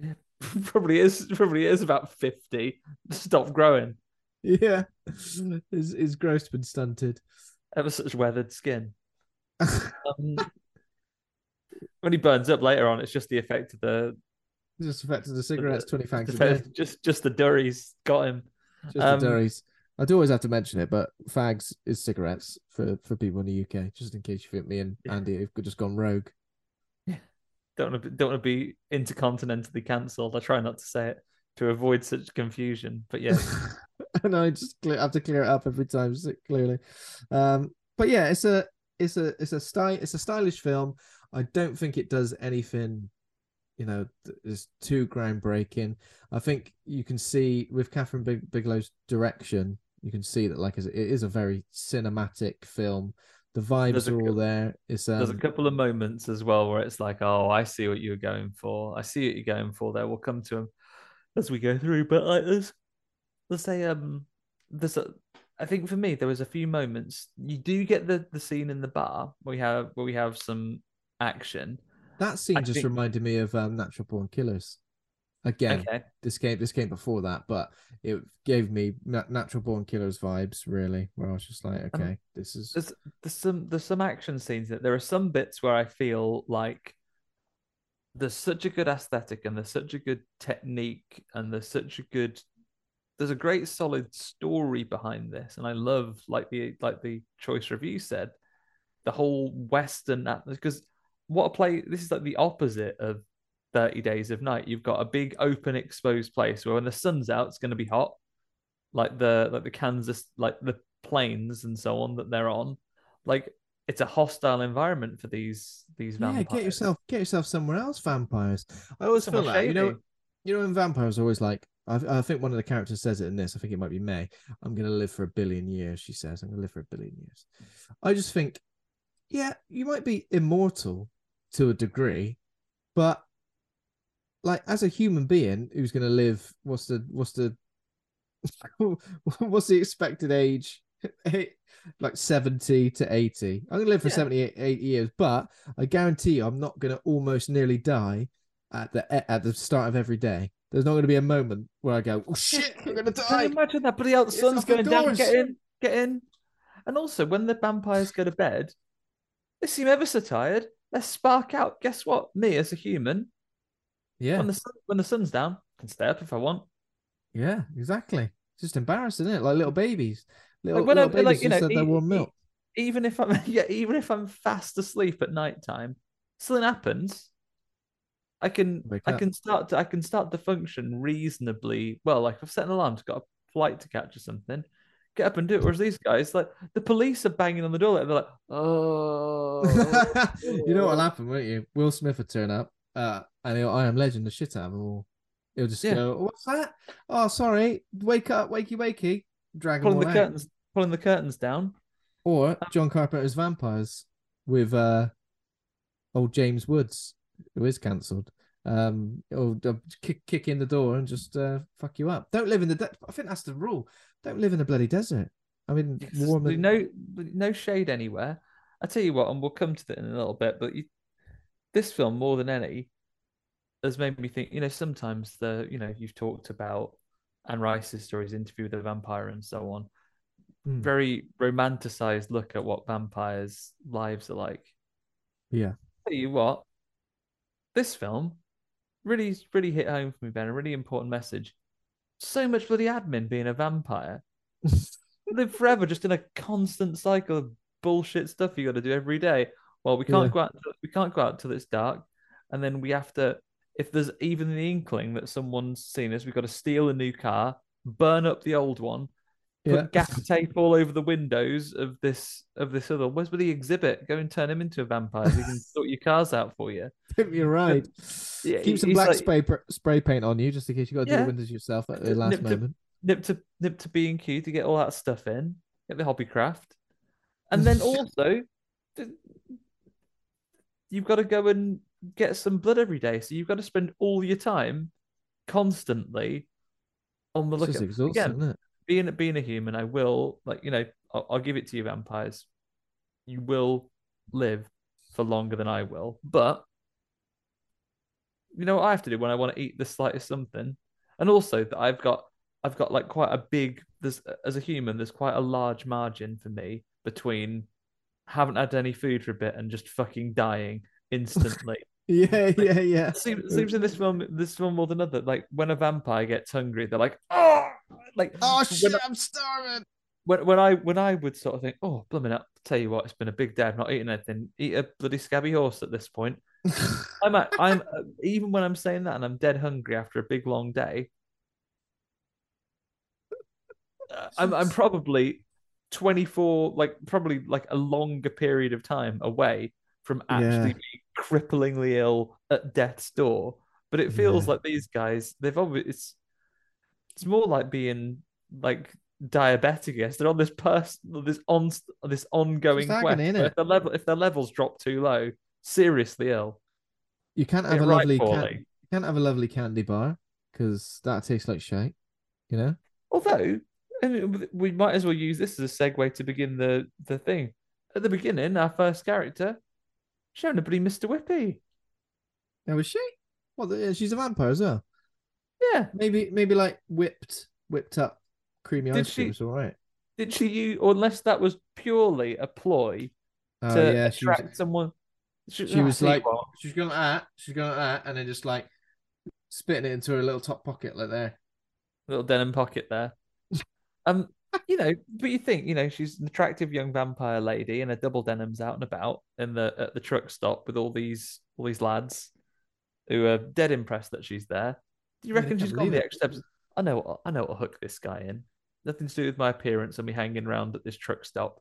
probably is probably is about 50 stop growing Yeah, his his growth's been stunted. ever such weathered skin um, when he burns up later on it's just the effect of the just affected the cigarettes, twenty fags a day. just just the durries got him Just Um, the durries. I do always have to mention it, but fags is cigarettes for for people in the UK, just in case you think me and Andy have just gone rogue. Yeah. don't want to don't want to be intercontinentally cancelled i try not to say it to avoid such confusion but yeah and I just cle- have to clear it up every time, clearly. Um, but yeah, it's a it's a it's a style it's a stylish film. I don't think it does anything, you know, that is too groundbreaking. I think you can see with Kathryn Big- Bigelow's direction, you can see that like it is a very cinematic film. The vibes There's are all there. It's um, there's a couple of moments as well where it's like oh i see what you're going for i see what you're going for there we'll come to them as we go through but like there's let's say um there's a i think for me there was a few moments you do get the the scene in the bar where we have where we have some action that scene I just think- reminded me of um, Natural Born Killers. Again, okay this came this came before that, but it gave me na- Natural Born Killers vibes. Really, where I was just like, Um, okay, this is there's there's some there's some action scenes that there are some bits where I feel like there's such a good aesthetic and there's such a good technique and there's such a good there's a great solid story behind this and I love like the like the choice review said the whole western atmosphere because what a play this is like the opposite of 30 days of night you've got a big open exposed place where when the sun's out it's going to be hot like the like the Kansas like the plains and so on that they're on like it's a hostile environment for these these vampires. yeah. Get yourself get yourself somewhere else, vampires. I always feel like you know. You know, in vampires, are always like I, I think one of the characters says it in this. I think it might be Mae. I'm gonna live for a billion years. She says, "I'm gonna live for a billion years." I just think, yeah, you might be immortal to a degree, but like as a human being who's gonna live, what's the what's the what's the expected age? like 70 to 80. I'm gonna live for Yeah. 78 80 years, but I guarantee you I'm not gonna almost nearly die at the at the start of every day. There's not gonna be a moment where I go, Oh shit, I'm gonna die Can die. you imagine that bloody the sun's going down get in get in and also when the vampires go to bed they seem ever so tired they spark out guess what me as a human Yeah, when the sun, when the sun's down I can stay up if I want yeah, exactly. It's just embarrassing, isn't it? Like little babies. Little, Like, when little I- like, babies you know, said they e- want e- milk. even if I'm yeah, even if I'm fast asleep at night time, something happens. I can Wake I up. can start to I can start to function reasonably well. Like I've set an alarm, got a flight to catch or something. Get up and do it. Whereas these guys, like the police are banging on the door, like, they're like, "Oh, you know what'll happen, won't you? Will Smith will turn up, uh, and he'll I am legend the shit out of them all. He'll just Yeah. go, "What's that? Oh, sorry, wake up, wakey, wakey." Drag pulling the out. curtains, pulling the curtains down." Or John Carpenter's Vampires with uh, old James Woods, who is cancelled. Um, or uh, kick kick in the door and just uh, fuck you up. Don't live in the. De- I think that's the rule. Don't live in the bloody desert. I mean, warm and no no shade anywhere. I tell you what, and we'll come to that in a little bit. But you, this film, more than any, has made me think. You know, sometimes the you know you've talked about Anne Rice's stories, interview with the vampire, and so on. Hmm. Very romanticized look at what vampires' lives are like. yeah. Tell you what, this film really really hit home for me, Ben. A really important message. So much bloody admin being a vampire. live forever just in a constant cycle of bullshit stuff you got to do every day. Well, we can't Yeah. go out. We can't go out till it's dark, and then we have to. If there's even the inkling that someone's seen us, we've got to steal a new car, burn up the old one, put Yeah. gaff tape all over the windows of this of this other. Where's the exhibit? Go and turn him into a vampire. So he can sort your cars out for you. You're right. Yeah, Keep some black like- spray spray paint on you just in case you've got to do the windows yourself at the last Nip to- moment. nip to nip to B and Q to get all that stuff in, get the Hobbycraft, and then also you've got to go and get some blood every day. So you've got to spend all your time constantly on the It's look. just exhausting, Again, isn't it? being a being a human, I will like you know I'll, I'll give it to you, vampires. You will live for longer than I will, but you know what I have to do when I want to eat the slightest something, and also that I've got I've got like quite a big there's as a human there's quite a large margin for me between haven't had any food for a bit and just fucking dying instantly. Yeah, yeah, yeah. It seems, it seems in this film, this film more than other. Like when a vampire gets hungry, they're like, oh, like Oh shit, I- I'm starving. when when I when I would sort of think, oh, blooming up, tell you what, it's been a big day. I've not eaten anything. Eat a bloody scabby horse at this point. I'm at, I'm even when I'm saying that and I'm dead hungry after a big long day. uh, I'm I'm probably 24, like probably like a longer period of time away from actually Yeah. being cripplingly ill at death's door. But it feels Yeah. like these guys, they've obviously it's it's more like being like diabetic. Yes, they're on this person, this on this ongoing quest. If the level, if their levels drop too low, seriously ill. You can't have a right, lovely can- you can't have a lovely candy bar because that tastes like shit. You know? Although, I mean, we might as well use this as a segue to begin the the thing. At the beginning, our first character, showing a bloody Mr. Whippy. Yeah, was she? Well, she's a vampire as well. Yeah. Maybe, maybe like whipped, whipped up creamy Did ice cream. she- It's all right. Did she use, or unless that was purely a ploy Oh to yeah, she was, attract someone? She, she I was like, what, she's going that, she's going that, and then just like spitting it into her little top pocket like there. little denim pocket there. Um, you know, but you think, you know, she's an attractive young vampire lady and her double denims out and about in the at the truck stop with all these all these lads who are dead impressed that she's there. Do you reckon she's gone believe the extra steps? I know what I know what'll hook this guy in. Nothing to do with my appearance and me hanging around at this truck stop.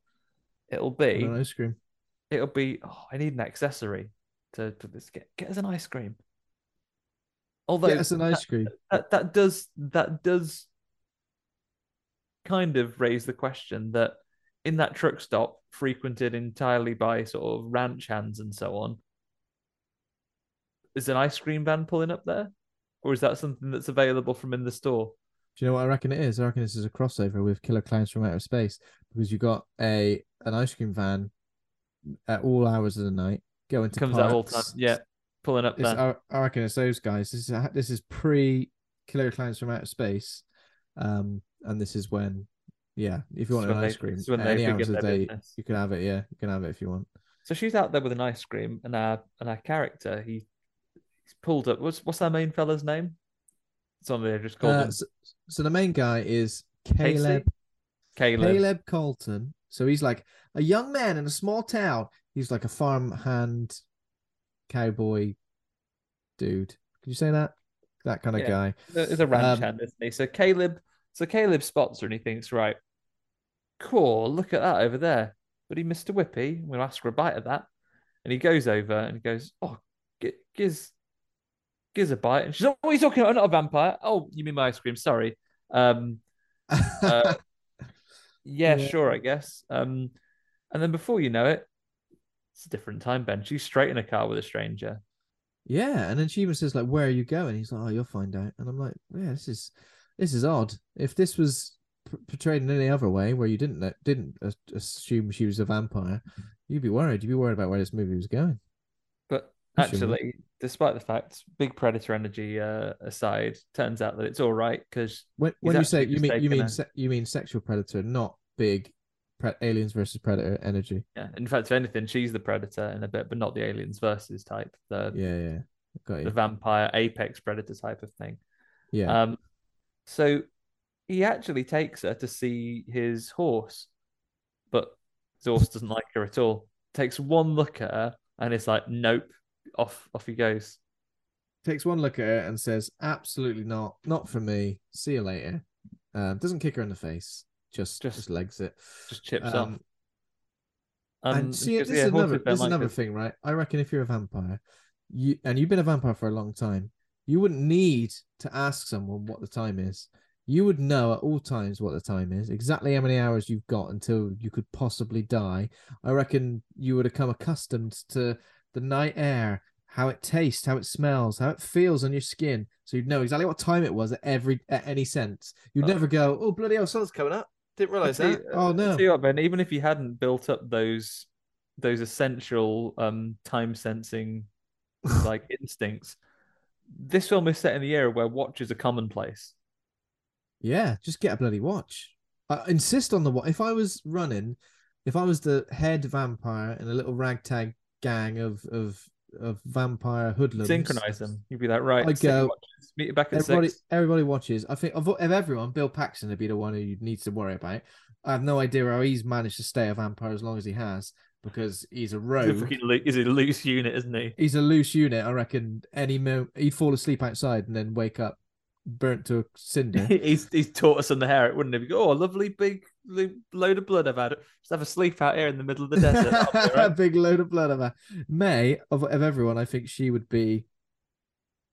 It'll be And ice cream. it'll be oh, I need an accessory to, to this get get us an ice cream. Although Get us an ice cream. that that does that does kind of raise the question that in that truck stop frequented entirely by sort of ranch hands and so on is an ice cream van pulling up there or is that something that's available from in the store Do you know what I reckon it is? I reckon this is a crossover with Killer Clowns from Outer Space because you've got a an ice cream van at all hours of the night going to comes out all time yeah pulling up I, I reckon it's those guys. This is this is pre Killer Clowns from Outer Space, um, and this is when, yeah, if you want an ice cream, any hours of the day, business. you can have it. Yeah, you can have it if you want. so she's out there with an ice cream and our and our character he he's pulled up what's what's our main fella's name it's on just called Uh, him so, so the main guy is Casey? Caleb Caleb Caleb Colton, So he's like a young man in a small town. He's like a farm hand cowboy dude. Can you say that? That kind of Yeah. guy. There's a ranch Um, hand, isn't he? So Caleb, so Caleb spots her and he thinks, right, cool, look at that over there. But he, Mr. Whippy, we'll ask for a bite of that. And he goes over and he goes, oh, gi- gives, gives a bite. And she's like, what are you talking about? I'm not a vampire. Oh, you mean my ice cream? Sorry. Um, uh, yeah, Yeah. sure, I guess. Um, and then before you know it, it's a different time, Ben. She's straight in a car with a stranger. Yeah, and then she even says like, "Where are you going?" He's like, "Oh, you'll find out." And I'm like, "Yeah, this is this is odd. If this was portrayed in any other way, where you didn't didn't as- assume she was a vampire, you'd be worried. You'd be worried about where this movie was going." But actually, despite the fact, big predator energy uh, aside, turns out that it's all right because When when you say you mean you mean se- you mean sexual predator, not big pre- aliens versus predator energy. yeah, in fact, if anything, she's the predator in a bit, but not the aliens versus type, the Yeah, yeah, got the vampire apex predator type of thing. Yeah, Um, so he actually takes her to see his horse, but his horse doesn't like her at all. Takes one look at her and it's like, nope, off off he goes. takes one look at her and says, "Absolutely not, not for me. See you later." Um, doesn't kick her in the face. Just Just- just, legs it. Just chips Um, off. Um, and see, this yeah, is another this like another thing, right? I reckon if you're a vampire, you and you've been a vampire for a long time, you wouldn't need to ask someone what the time is. You would know at all times what the time is, exactly how many hours you've got until you could possibly die. I reckon you would have come accustomed to the night air, how it tastes, how it smells, how it feels on your skin, so you'd know exactly what time it was at every at any sense. You'd Uh, never go, "Oh bloody hell, sun's coming up." Didn't realize I that. tell Oh no. tell you what, Ben, even if you hadn't built up those those essential um time sensing like instincts, this film is set in the era where watches are commonplace. Yeah, just get a bloody watch. I insist on the watch. If I was running, if I was the head vampire in a little ragtag gang of of of vampire hoodlums, Synchronize them. You'd be like, right, I'd go, meet you back at Everybody, six. everybody watches. I think of, of everyone, Bill Paxton would be the one who needs to worry about. I have no idea how he's managed to stay a vampire as long as he has because he's a rogue. he's a loose unit, isn't he? He's a loose unit. I reckon any mo he'd fall asleep outside and then wake up burnt to a cinder. he's he's taught us on the hair, wouldn't he? Oh, a lovely big load of blood I've had. Just have a sleep out here in the middle of the desert. That'll be all a right. big load of blood of her. Mae of, of everyone, I think she would be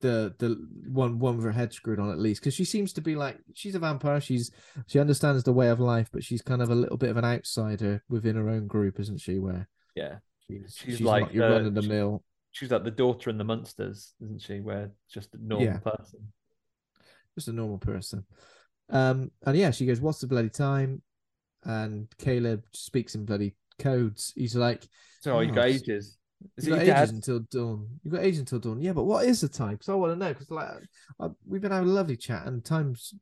the the one one with her head screwed on at least because she seems to be like she's a vampire. She's she understands the way of life, but she's kind of a little bit of an outsider within her own group, isn't she? Where Yeah, she's, She's she's, like, not your uh, run of the she- mill. she's like the daughter in the Munsters, isn't she? Where just a normal Yeah. person. just a normal person. Um, and yeah, she goes, "What's the bloody time?" And Caleb speaks in bloody codes. He's like, So you Oh, got ages. Is you it got ages dad? until dawn. You got ages until dawn. Yeah, but what is the time? Because I want to know. Because like I, we've been having a lovely chat, and times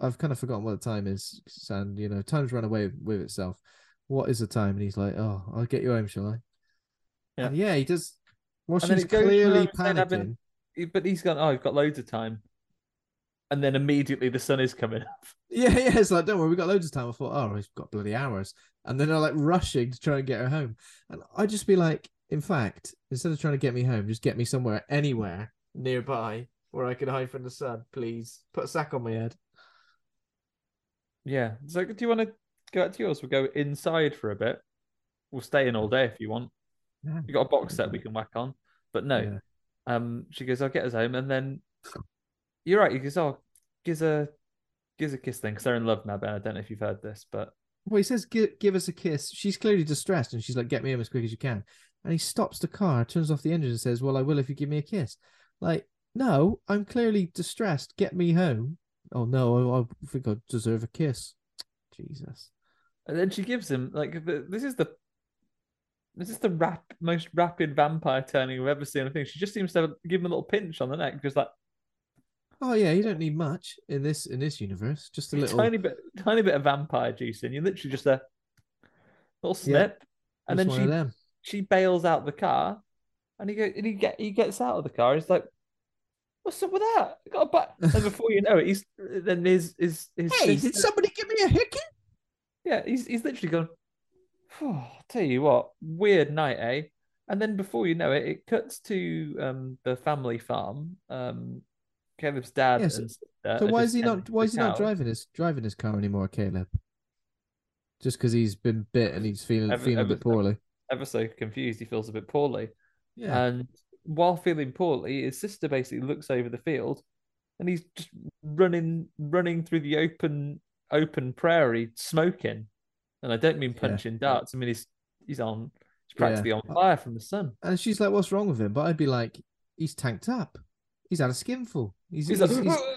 I've kind of forgotten what the time is, and you know, time's run away with itself. What is the time? And he's like, "Oh, I'll get you home, shall I?" Yeah. And yeah, he does. Well, she's clearly around been-" panicking. But he's gone. Oh, you've got loads of time. And then immediately the sun is coming up. Yeah, yeah. It's like, don't worry, we've got loads of time. I thought, oh, he's got bloody hours. And then they're like rushing to try and get her home. And I'd just be like, in fact, instead of trying to get me home, just get me somewhere, anywhere nearby where I can hide from the sun, please. Put a sack on my head. Yeah. So do you want to go out to yours? We'll go inside for a bit. We'll stay in all day if you want. Yeah. You got a box set we can whack on. But no. Yeah. Um, she goes, I'll get us home, and then you're right. He goes, Oh, gives a gives a kiss thing because they're in love now, Ben. I don't know if you've heard this, but Well, he says, give, give us a kiss. She's clearly distressed and she's like, get me home as quick as you can. And he stops the car, turns off the engine, and says, Well, I will if you give me a kiss. Like, no, I'm clearly distressed. Get me home. Oh, no, I, I think I deserve a kiss. Jesus. and then she gives him like the, this is the this is the rap most rapid vampire turning I've ever seen. I think she just seems to have, give him a little pinch on the neck, just like Oh yeah, you don't need much in this in this universe. Just a little. tiny bit, tiny bit of vampire juice in you. Literally just a little snip, and then she. She bails out the car, and he go and he get he gets out of the car. He's like, "What's up with that?" I got a butt. And before you know it, he's then his his his Hey, did somebody give me a hickey? yeah he's he's literally gone. I'll tell you what, weird night, eh? And then before you know it, it cuts to um the family farm. Um, Caleb's dad. Yes, and sister So why is he not? Why is he not driving his driving his car anymore, Caleb? Just because he's been bit and he's feeling Ever- feeling a bit poorly. Ever so confused, he feels a bit poorly. Yeah. And while feeling poorly, his sister basically looks over the field, and he's just running, running through the open, open prairie, smoking. And I don't mean Yeah. punching darts. I mean he's he's on, he's Yeah. practically on fire from the sun. And she's like, "What's wrong with him?" But I'd be like, "He's tanked up. He's had a skinful. He's He's he's, like, he's,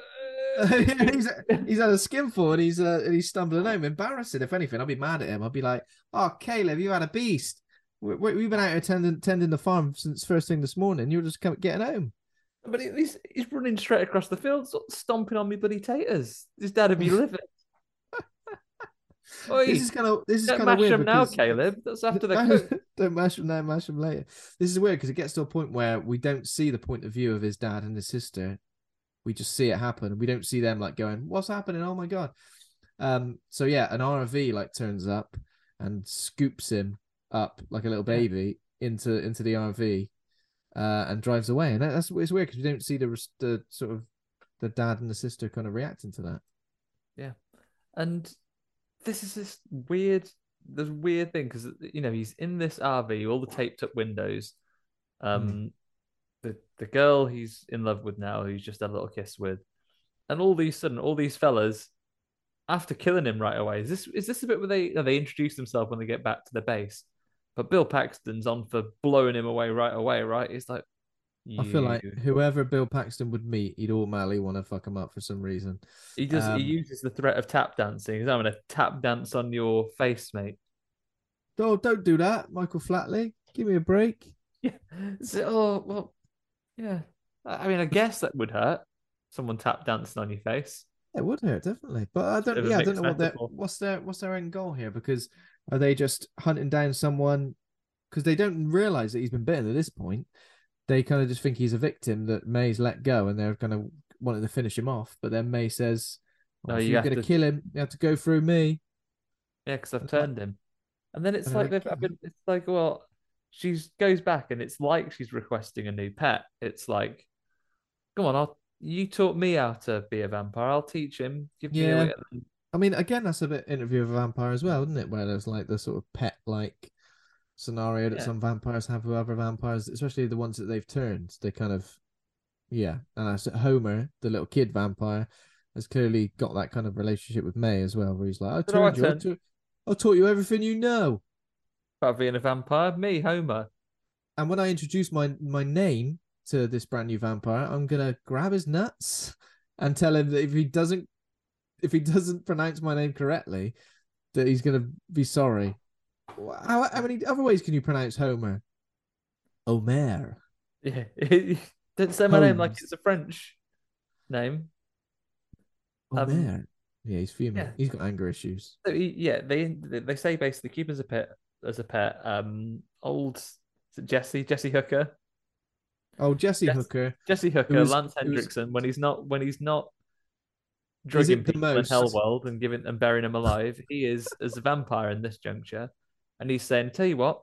he's, he's had a skinful and he's uh, and he's stumbling home, embarrassing. If anything, I'd be mad at him. I'd be like, "Oh, Caleb, you had a beast. We, we've been out attending, tending tending the farm since first thing this morning. You're just come, getting home." But he's he's running straight across the field, stomping on me bloody taters. His dad would be livid. Oi, This is kind of this is kind of mash weird them now, Caleb. That's after the Don't- cook. Don't mash them now, mash them later. This is weird because it gets to a point where we don't see the point of view of his dad and his sister. We just see it happen. We don't see them like going, "What's happening? Oh my god!" Um. So yeah, an RV like turns up and scoops him up like a little baby into into the RV, uh, and drives away. And that, that's it's weird because we don't see the the sort of the dad and the sister kind of reacting to that. Yeah, and this is this weird, this weird thing because you know he's in this RV, all the taped up windows. Um, the the girl he's in love with now, who's just had a little kiss with, and all these sudden, all these fellas, after killing him right away. Is this is this a bit where they they introduce themselves when they get back to the base? But Bill Paxton's on for blowing him away right away, right? It's like I feel like whoever Bill Paxton would meet, he'd automatically want to fuck him up for some reason. he does um, he uses the threat of tap dancing. He's having a tap dance on your face, mate. Oh, don't do that, Michael Flatley. Give me a break. Yeah. So, oh well, yeah. I mean, I guess that would hurt. Someone tap dancing on your face. It would hurt definitely, but I don't. Yeah, I don't know what their what's their what's their end goal here because are they just hunting down someone because they don't realize that he's been bitten at this point. They kind of just think he's a victim that Mae's let go, and they're kind of wanting to finish him off. But then Mae says, oh, No, "Oh, if you you're going to kill him, you have to go through me." Yeah, because I've turned him. And then it's And like they're they've been, it's like well, she goes back and it's like she's requesting a new pet. It's like, come on, I'll you taught me how to be a vampire. I'll teach him. Give me Yeah. a I mean, again, that's a bit interview of a vampire as well, isn't it? Where there's like the sort of pet like scenario that Yeah. some vampires have with other vampires, especially the ones that they've turned. They kind of, yeah. And I said Homer, the little kid vampire, has clearly got that kind of relationship with Mae as well, where he's like, I But no, I told you, I, taught, I taught you everything you know. about being a vampire. Me, Homer. And when I introduce my my name to this brand new vampire, I'm gonna grab his nuts and tell him that if he doesn't if he doesn't pronounce my name correctly, that he's gonna be sorry. How, how many other ways can you pronounce Homer? Omer. Yeah, don't say my name like it's a French name. Um, Omer. yeah, he's female. yeah. He's got anger issues. So he, yeah, they they say basically keep as a pet as a pet. Um, old Jesse Jesse Hooker, Oh, Jesse Yes. Hooker. Jesse Hooker, was- Lance it was- Henriksen when he's not when he's not drugging people in Hellworld and giving and burying them alive. he is as a vampire in this juncture, and he's saying, "Tell you what,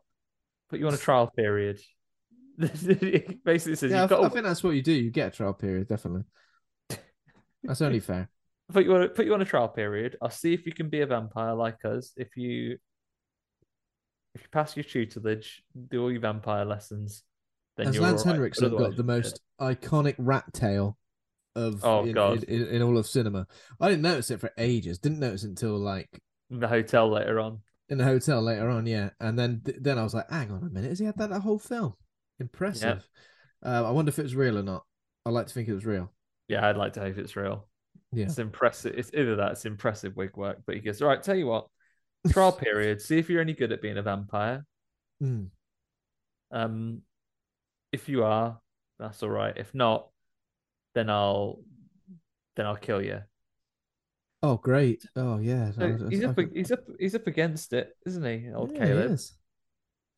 put you on a trial period." Basically says, Yeah, I, "You've th- got I think that's what you do. You get a trial period, definitely. That's only fair. put you on put you on a trial period. I'll see if you can be a vampire like us. If you if you pass your tutelage, do all your vampire lessons, then Has you're Lance all right. But Henriksen got the most iconic rat tail of Oh, in, God. In, in, in all of cinema? I didn't notice it for ages. Didn't notice it until like in the hotel later on. in the hotel later on. Yeah, and then then I was like, hang on a minute, has he had that the whole film? Impressive. Uh, I wonder if it was real or not. I like to think it was real. Yeah, I'd like to hope it's real. Yeah. It's impressive. It's either that, it's impressive wig work. But he goes, all right, tell you what, trial period. See if you're any good at being a vampire. Hmm. Um, if you are, that's all right. If not, then I'll then I'll kill you. Oh, great. Oh, yeah. So I he's up. He's up. He's up against it, isn't he, old Yeah, he is.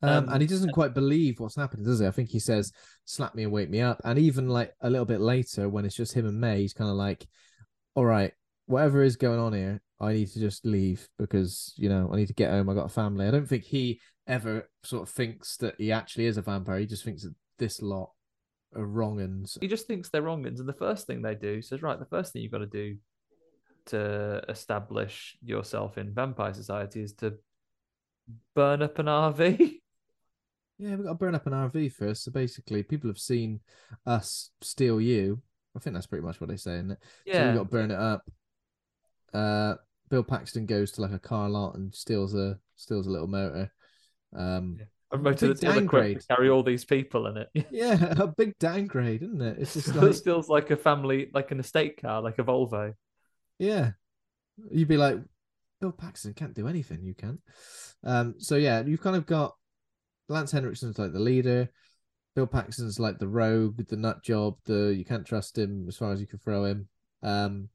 Um, Um, and he doesn't quite believe what's happening, does he? I think he says, "Slap me and wake me up." And even like a little bit later, when it's just him and Mae, he's kind of like, "All right, whatever is going on here, I need to just leave because you know I need to get home. I got a family. I don't think he ever sort of thinks that he actually is a vampire. He just thinks that this lot are wrong uns. He just thinks they're wrong, and the first thing they do says, right, the first thing you've got to do to establish yourself in vampire society is to burn up an RV. Yeah, we've got to burn up an RV first. So basically, people have seen us steal you. I think that's pretty much what they say, isn't it? So Yeah. we've got to burn it up. Uh, Bill Paxton goes to like a car lot and steals a steals a little motor. Um, A motor that's downgrade. to carry all these people in it. yeah, a big downgrade, isn't it? It's just It feels like a family, like an estate car, like a Volvo. yeah, you'd be like, Bill Paxton can't do anything. You can't. Um, so yeah, you've kind of got Lance Henriksen's like the leader. Bill Paxton's like the rogue, the nut job, the you can't trust him as far as you can throw him. Um,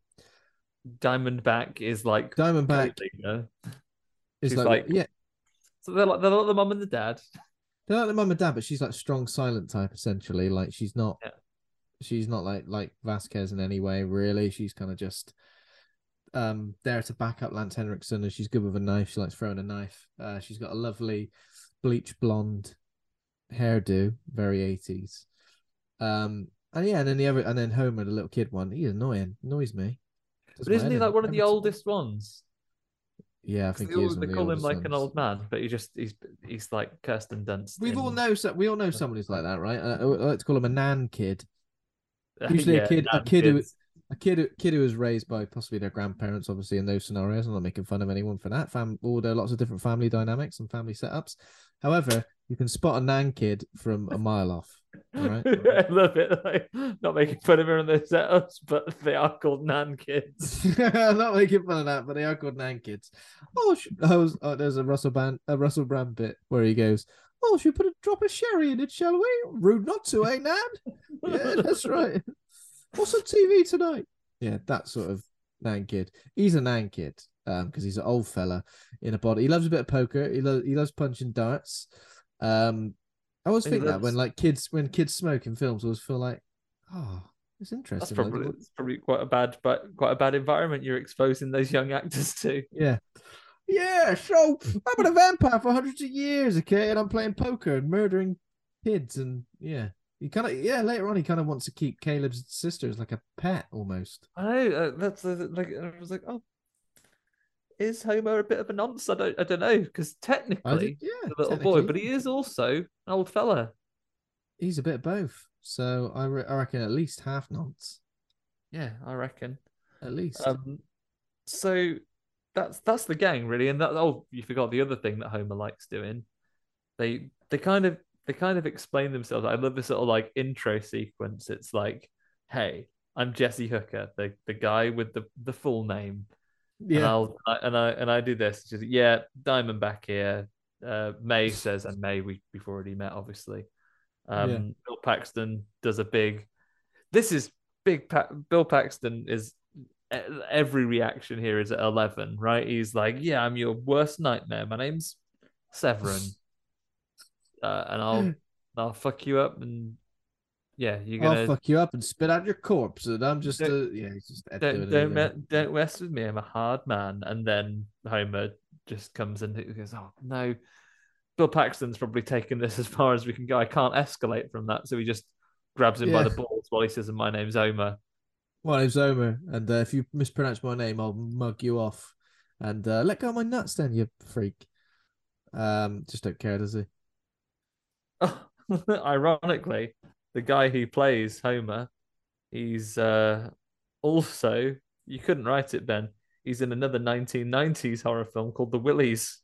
Diamondback is like Diamondback leader. is like, like- yeah, So they're like they're like the mum and the dad. they're like the mum and dad, but she's like strong, silent type essentially. Like she's not, Yeah. she's not like like Vasquez in any way. Really, she's kind of just um there to back up Lance Henriksen, and she's good with a knife. She likes throwing a knife. Uh, she's got a lovely bleach blonde hairdo, very eighties. Um, and yeah, and then the other, and then Homer, the little kid one, he's annoying, annoys me. But isn't he like one of the oldest ones? Yeah, I think they, he all- is. they the call him like an old man, but he just he's he's like Kirsten Dunst. We've all know so we all know someone who's like that, right? Uh, I like to call him a nan kid. Usually Yeah, a kid, a kid who, a kid, who, kid who was raised by possibly their grandparents, obviously in those scenarios. I'm not making fun of anyone for that. Fam, all there are lots of different family dynamics and family setups. However, you can spot a nan kid from a mile off. All right. I love it. Like, not making fun of her on their setups, but they are called Nan kids. Not making fun of that, but they are called nan kids. Oh, sh- was, oh there's a Russell Brand, a Russell Brand bit where he goes, "Oh, should we put a drop of sherry in it, shall we?" Rude not to, eh, Nan? yeah, that's right. What's on TV tonight? Yeah, that sort of nan kid. He's a nan kid, um, because he's an old fella in a body. He loves a bit of poker. He loves he loves punching darts. Um, I always think that when like kids when kids smoke in films, I always feel like, oh, it's That's interesting. like, probably it's probably quite a bad, but quite a bad environment you're exposing those young actors to. Yeah. Yeah, so I've been a vampire for hundreds of years, okay, and I'm playing poker and murdering kids, and yeah, he kind of yeah. Later on, he kind of wants to keep Caleb's sister as like a pet almost. I know uh, that's uh, like I was like, oh, is Homer a bit of a nonce? I don't, I don't know because technically did, yeah, a little boy, but he is also an old fella. he's a bit of both. So I, re- I reckon at least half nonce, Yeah, I reckon. at least. Um, so that's that's the gang really, and that oh, you forgot the other thing that Homer likes doing. They they kind of they kind of explain themselves. I love this little like intro sequence. It's like, hey, I'm Jesse Hooker, the the guy with the the full name. And yeah, I'll I, and I and I do this. Just yeah, Diamondback here. Uh, Mae says, and Mae we we've already met, obviously. Um, Yeah. Bill Paxton does a big. This is big. Pa- Bill Paxton is every reaction here is at eleven, right? He's like, yeah, I'm your worst nightmare. My name's Severen, uh, and I'll I'll fuck you up, and yeah, you're gonna I'll fuck you up and spit out your corpse, and I'm just uh, yeah, he's just don't don't, me- don't mess with me. I'm a hard man. And then Homer just comes in and goes, "Oh no." Bill Paxton's probably taken this as far as we can go. I can't escalate from that, so he just grabs him by the balls while he says, "My name's Homer." My name's Homer, and uh, if you mispronounce my name, I'll mug you off. And uh, let go of my nuts, then you freak. Um, just don't care, does he? Oh, Ironically, the guy who plays Homer, he's uh, also you couldn't write it, Ben. He's in another 1990s horror film called The Willies.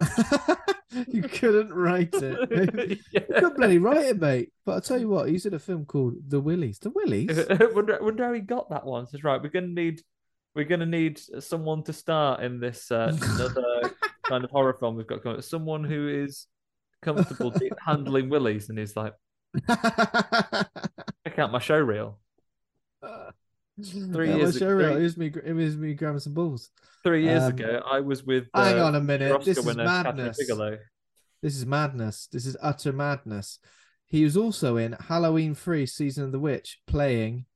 you couldn't write it. You couldn't bloody write it, mate. But I'll tell you what, he's in a film called The Willies. The Willies? wonder, wonder how he got that one. Says right, we're gonna need we're gonna need someone to star in this uh, another kind of horror film we've got going. Someone who is comfortable handling willies, and he's like, check out my show reel. Three Yeah, years show ago- reel, It was me. It was me grabbing some balls. Three years Um, ago, I was with. hang uh, on a minute, Oscar this is winner madness. This is madness. This is utter madness. He was also in Halloween Free Season of the Witch, playing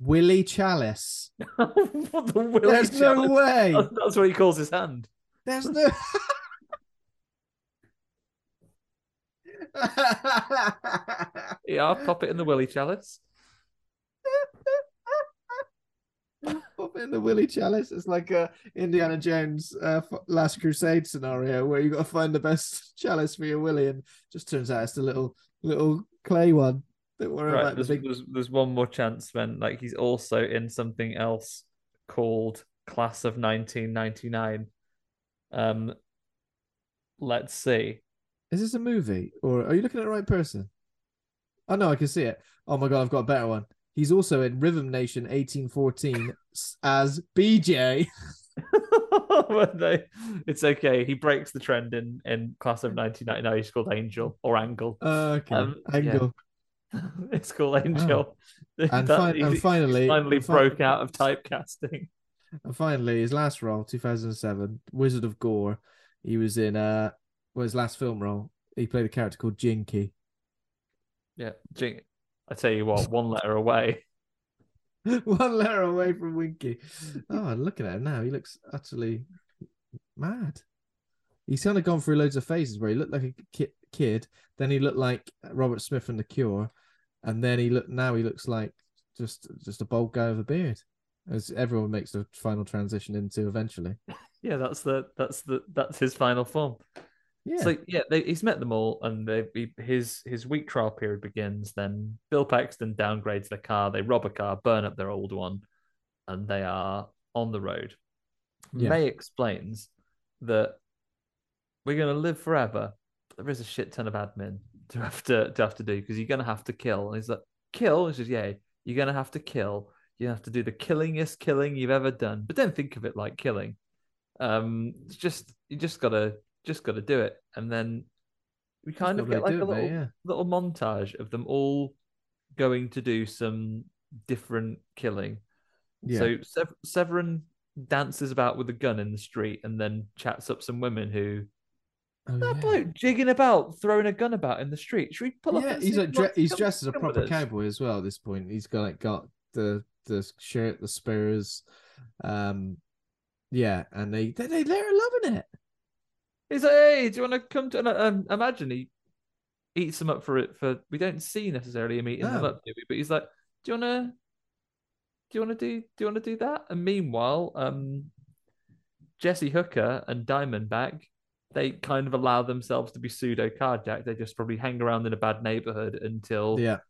Willie Challis. the Willie There's no way. That's what he calls his hand. There's no. Yeah, I'll pop it in the Willie chalice. Pop it in the Willie Chalice. It's like a Indiana Jones uh, Last Crusade scenario where you got to find the best chalice for your Willie, and just turns out it's the little little clay one. Don't worry Right, about the there's, big. there's there's one more chance when like he's also in something else called Class of 1999. Um, let's see. Is this a movie or are you looking at the right person? Oh no, I can see it. Oh my god, I've got a better one. He's also in Rhythm Nation 1814 as BJ. It's okay. He breaks the trend in in Class of 1999. He's called Angel or Angle. Okay, Um, yeah. Angle. it's called Angel. And, That- fin- and finally, finally and broke out of typecasting. And finally, his last role, 2007, Wizard of Gore. He was in uh, well, his last film role. He played a character called Jinky. Yeah, Jing- I tell you what, one letter away. One letter away from Winky. Oh, looking at him now. He looks utterly mad. He's kind of gone through loads of phases where he looked like a ki- kid, then he looked like Robert Smith from The Cure, and then he look now he looks like just just a bald guy with a beard, as everyone makes the final transition into eventually. Yeah, that's the that's the that's his final form. Yeah, So yeah, they, he's met them all, and they, he, his his week trial period begins. Then Bill Paxton downgrades their car. They rob a car, burn up their old one, and they are on the road. Yeah. Mae explains that we're going to live forever. But there is a shit ton of admin to have to to have to do because you're going to have to kill. And he's like, kill? He says, yeah, you're going to have to kill. You have to do the killingest killing you've ever done, but don't think of it like killing. Um, it's just you just gotta just gotta do it, and then we kind of get like a it, little yeah. little montage of them all going to do some different killing. yeah. So Sev- Severen dances about with a gun in the street and then chats up some women who Oh, that yeah. bloke jigging about, throwing a gun about in the street. Should we pull up? yeah, and he's like dre- he's dressed as a proper cowboy as well. At this point, he's got like got the the shirt, the spurs, um, yeah, and they they they- they're loving it. He's like, hey, do you want to come to? And um, imagine he eats them up for it. For we don't see necessarily him eating them up, do we? But he's like, do you want to? Do you want to do? Do you want to do that? And meanwhile, um, Jesse Hooker and Diamondback, they kind of allow themselves to be pseudo carjacked. They just probably hang around in a bad neighborhood until Yeah, a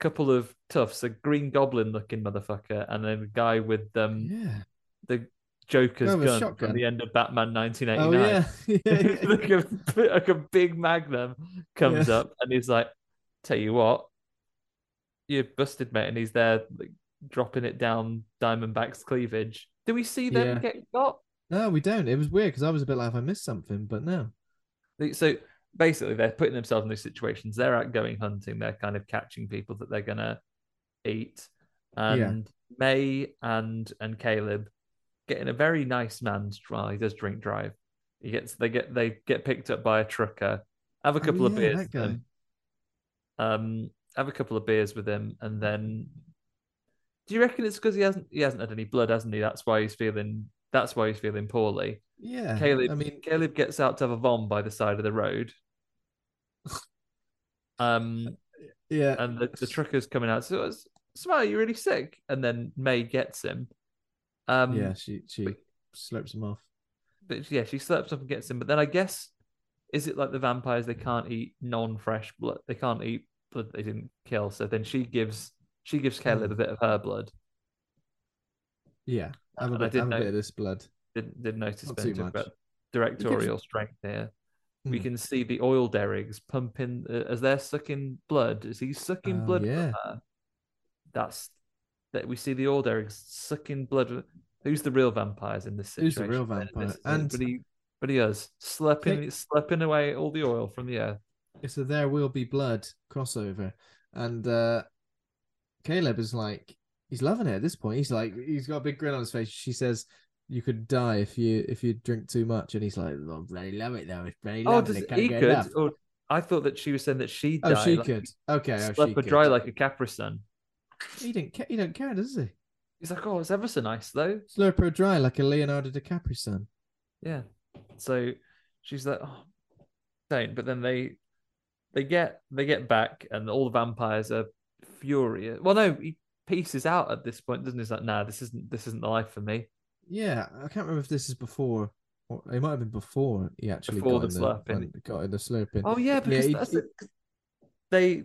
couple of toughs, a Green Goblin looking motherfucker, and then a guy with um yeah. the Joker's Oh, a gun shotgun. from the end of Batman Oh 1989 yeah, yeah, yeah. like, a, like a big magnum comes Yeah. up and he's like, Tell you what, you're busted, mate. And he's there like, dropping it down Diamondback's cleavage. Do we see them Yeah. get got? No, we don't. It was weird because I was a bit like, I missed something? But no. So basically, they're putting themselves in these situations. They're out going hunting. They're kind of catching people that they're gonna eat. And Mae and and Caleb get in a very nice man's well, he does drink drive. He gets they get they get picked up by a trucker, have a Oh, couple of beers that with him. Um have a couple of beers with him and then do you reckon it's because he hasn't he hasn't had any blood, hasn't he? That's why he's feeling that's why he's feeling poorly. Yeah, Caleb I mean, Caleb gets out to have a vom by the side of the road. Um yeah, and the, the trucker's coming out. So it's Smile, you're really sick. And then Mae gets him. Um yeah. She she but- slurps him off. but yeah, she slaps up and gets him. But then I guess is it like the vampires? They can't eat non-fresh blood. They can't eat blood they didn't kill. So then she gives she gives Caleb a bit of her blood. Yeah, have a And I bit, did have a bit of this blood. Didn't didn't notice Not Ben too much. directorial strength here. We Hmm. can see the oil derricks pumping uh, as they're sucking blood. Is he sucking Oh, blood from yeah. her? That's that we see the derricks sucking blood. Who's the real vampires in this situation? Who's the real vampire? This is And- everybody, everybody is slapping, slapping away all the oil from the earth. It's a there will be blood crossover, and uh Caleb is like he's loving it at this point. He's like he's got a big grin on his face. She says, "You could die if you if you drink too much," and he's like, "I bloody love it though. It's very Oh, lovely. Can't he could? enough." Or I thought that she was saying that she Oh, she like, could. Okay, oh, she could. dry like a Capri Sun. He didn't care. He don't care, does he? He's like, oh, it's ever so nice though. Slurp her dry like a Leonardo DiCaprio son. Yeah. So she's like, oh, don't. But then they they get they get back, and all the vampires are furious. Well, no, he pieces out at this point, doesn't he? He's like, nah, this isn't this isn't the life for me. Yeah, I can't remember if this is before. Or it might have been before he actually Before got the in the, slurping. got in the slurping. Oh yeah, because that's he- it. they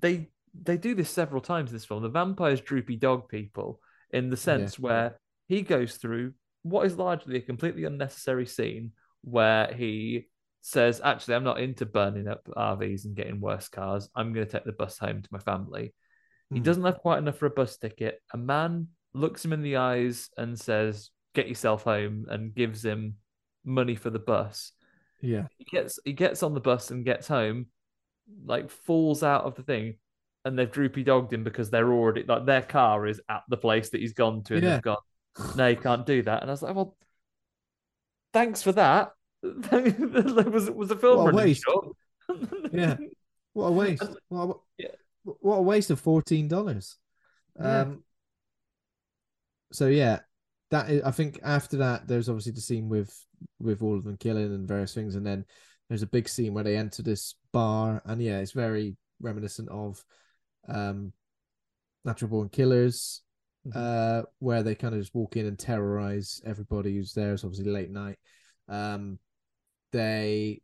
they they do this several times in this film. The vampires droopy dog people in the sense where he goes through what is largely a completely unnecessary scene where he says, "Actually, I'm not into burning up RVs and getting worse cars. I'm going to take the bus home to my family." He Hmm. doesn't have quite enough for a bus ticket. A man looks him in the eyes and says, "Get yourself home," and gives him money for the bus Yeah, he gets he gets on the bus and gets home, like falls out of the thing, and they've droopy dogged him because they're already like their car is at the place that he's gone to, and Yeah. they've gone, no, you can't do that. And I was like, well, thanks for that. was was a film What a waste. Yeah. what a waste! What a, Yeah. what a waste of fourteen dollars. Yeah. Um. So yeah, that is. I think after that, there's obviously the scene with with all of them killing and various things, and then there's a big scene where they enter this bar, and yeah, it's very reminiscent of um, Natural Born Killers, Mhm. uh, where they kind of just walk in and terrorize everybody who's there. It's obviously late night. Um, they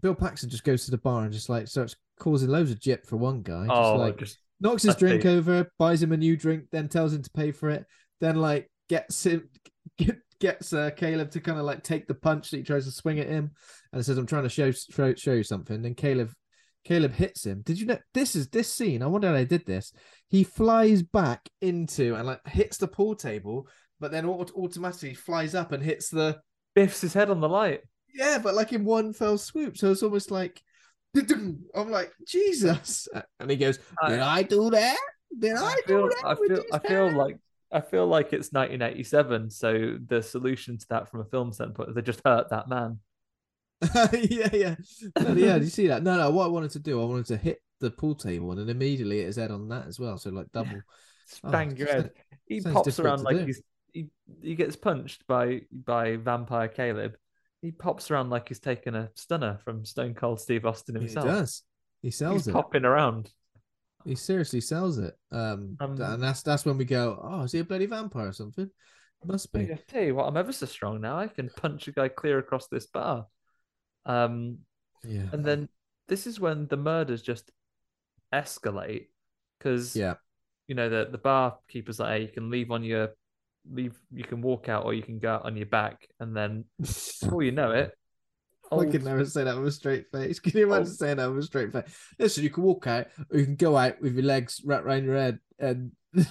Bill Paxton just goes to the bar and just like starts causing loads of jip for one guy. Just oh, like just knocks his drink over, buys him a new drink, then tells him to pay for it, then like gets him get, gets uh, Caleb to kind of like take the punch that he tries to swing at him, and says, "I'm trying to show show, show you something." Then Caleb Caleb hits him. Did you know this is this scene? I wonder how they did this. He flies back into and like hits the pool table, but then automatically flies up and hits the biffs his head on the light. yeah, but like in one fell swoop. So it's almost like I'm like Jesus, and he goes, "Did I do that? Did I, I do that?" I feel, I feel hand?" like I feel like it's 1987. So the solution to that from a film standpoint is they just hurt that man. yeah, yeah, yeah. Do you see that? No, no. What I wanted to do, I wanted to hit the pool table and then immediately hit his head on that as well. So like double. Oh, Bang your head. He pops around like do. he's he, he gets punched by by vampire Caleb. He pops around like he's taken a stunner from Stone Cold Steve Austin himself. He does. He sells He's it. popping around. He seriously sells it. Um, Um, and that's that's when we go. Oh, is he a bloody vampire or something? Must be. I tell you what, I'm ever so strong now. I can punch a guy clear across this bar. Um, Yeah. and then this is when the murders just escalate because Yeah. you know the the barkeeper's like, hey, you can leave on your leave, you can walk out or you can go out on your back, and then before you know it, I old- could never say that with a straight face. Can you imagine Oh. saying that with a straight face? Listen, you can walk out, or you can go out with your legs wrapped around your head, and you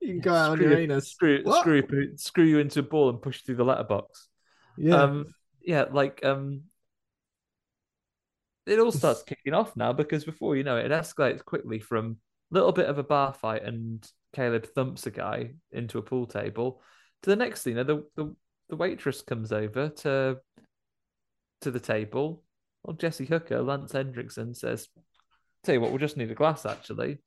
can go out on your you- anus. screw, What? screw, screw you into a ball and push through the letterbox. Yeah, Um, yeah, like um, it all starts kicking off now because before you know it, it escalates quickly from a little bit of a bar fight and Caleb thumps a guy into a pool table to the next thing. You know, the the the waitress comes over to to the table. Well, Jesse Hooker, Lance Henriksen says, "Tell you what, we'll just need a glass actually."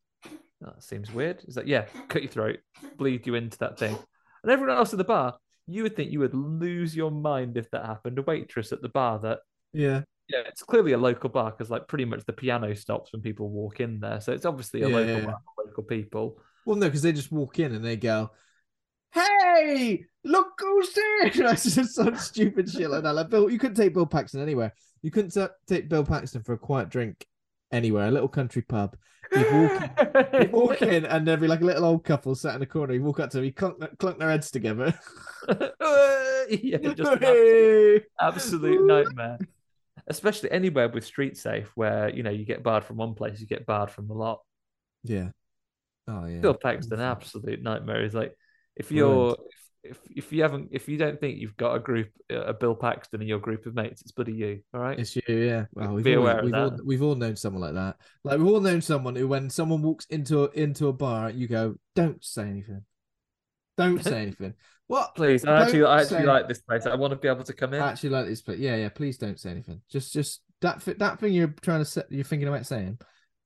That seems weird. He's like, "Yeah, cut your throat, bleed you into that thing," and everyone else at the bar you would think you would lose your mind if that happened. A waitress at the bar that, yeah, yeah, it's clearly a local bar because like pretty much the piano stops when people walk in there. So it's obviously a Yeah, local bar for local people. Well, no, because they just walk in and they go, "Hey, look who's there!" That's just such stupid shit like that. Like Bill, you couldn't take Bill Paxton anywhere. You couldn't ta- take Bill Paxton for a quiet drink anywhere. A little country pub. You'd walk in, you'd walk in and there'd be like a little old couple sat in the corner. You walk up to them, you clunk, clunk their heads together. yeah, just absolute, absolute nightmare. Especially anywhere with street safe where, you know, you get barred from one place, you get barred from the lot. Yeah. Oh yeah. Bill Paxton, Awful. absolute nightmare. Is like if you're if, if you haven't if you don't think you've got a group a Bill Paxton in your group of mates, it's bloody you. All right. It's you, yeah. Well, we've, Be all, aware of we've, all, that. we've all known someone like that. Like we've all known someone who, when someone walks into a, into a bar, you go, "Don't say anything. Don't say anything." What? Please, I actually, Don't I actually say- like this place. I want to be able to come in. I actually like this, place. yeah, yeah. Please don't say anything. Just, just that that thing you're trying to say, you're thinking about saying.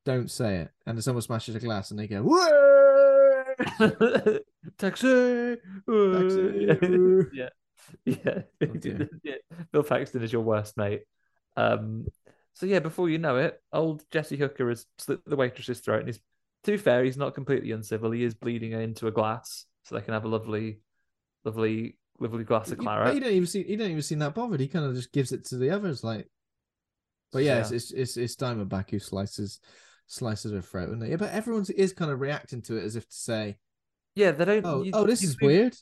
Don't say it. And then someone smashes a glass, and they go, "Whoa!" Taxi. Taxi. yeah, yeah. Oh, yeah. Bill Paxton is your worst mate. Um, so yeah, before you know it, old Jesse Hooker has slit the waitress's throat, and he's too fair. He's not completely uncivil. He is bleeding her into a glass, so they can have a lovely, lovely, lovely glass of You- claret. he don't even see. You don't even seem that bothered. He kind of just gives it to the others, like. But yeah, It's, Yeah. it's it's it's Diamondback who slices slices her throat, and yeah, but everyone is kind of reacting to it as if to say, Yeah, they don't. "Oh, oh, this is lose- weird."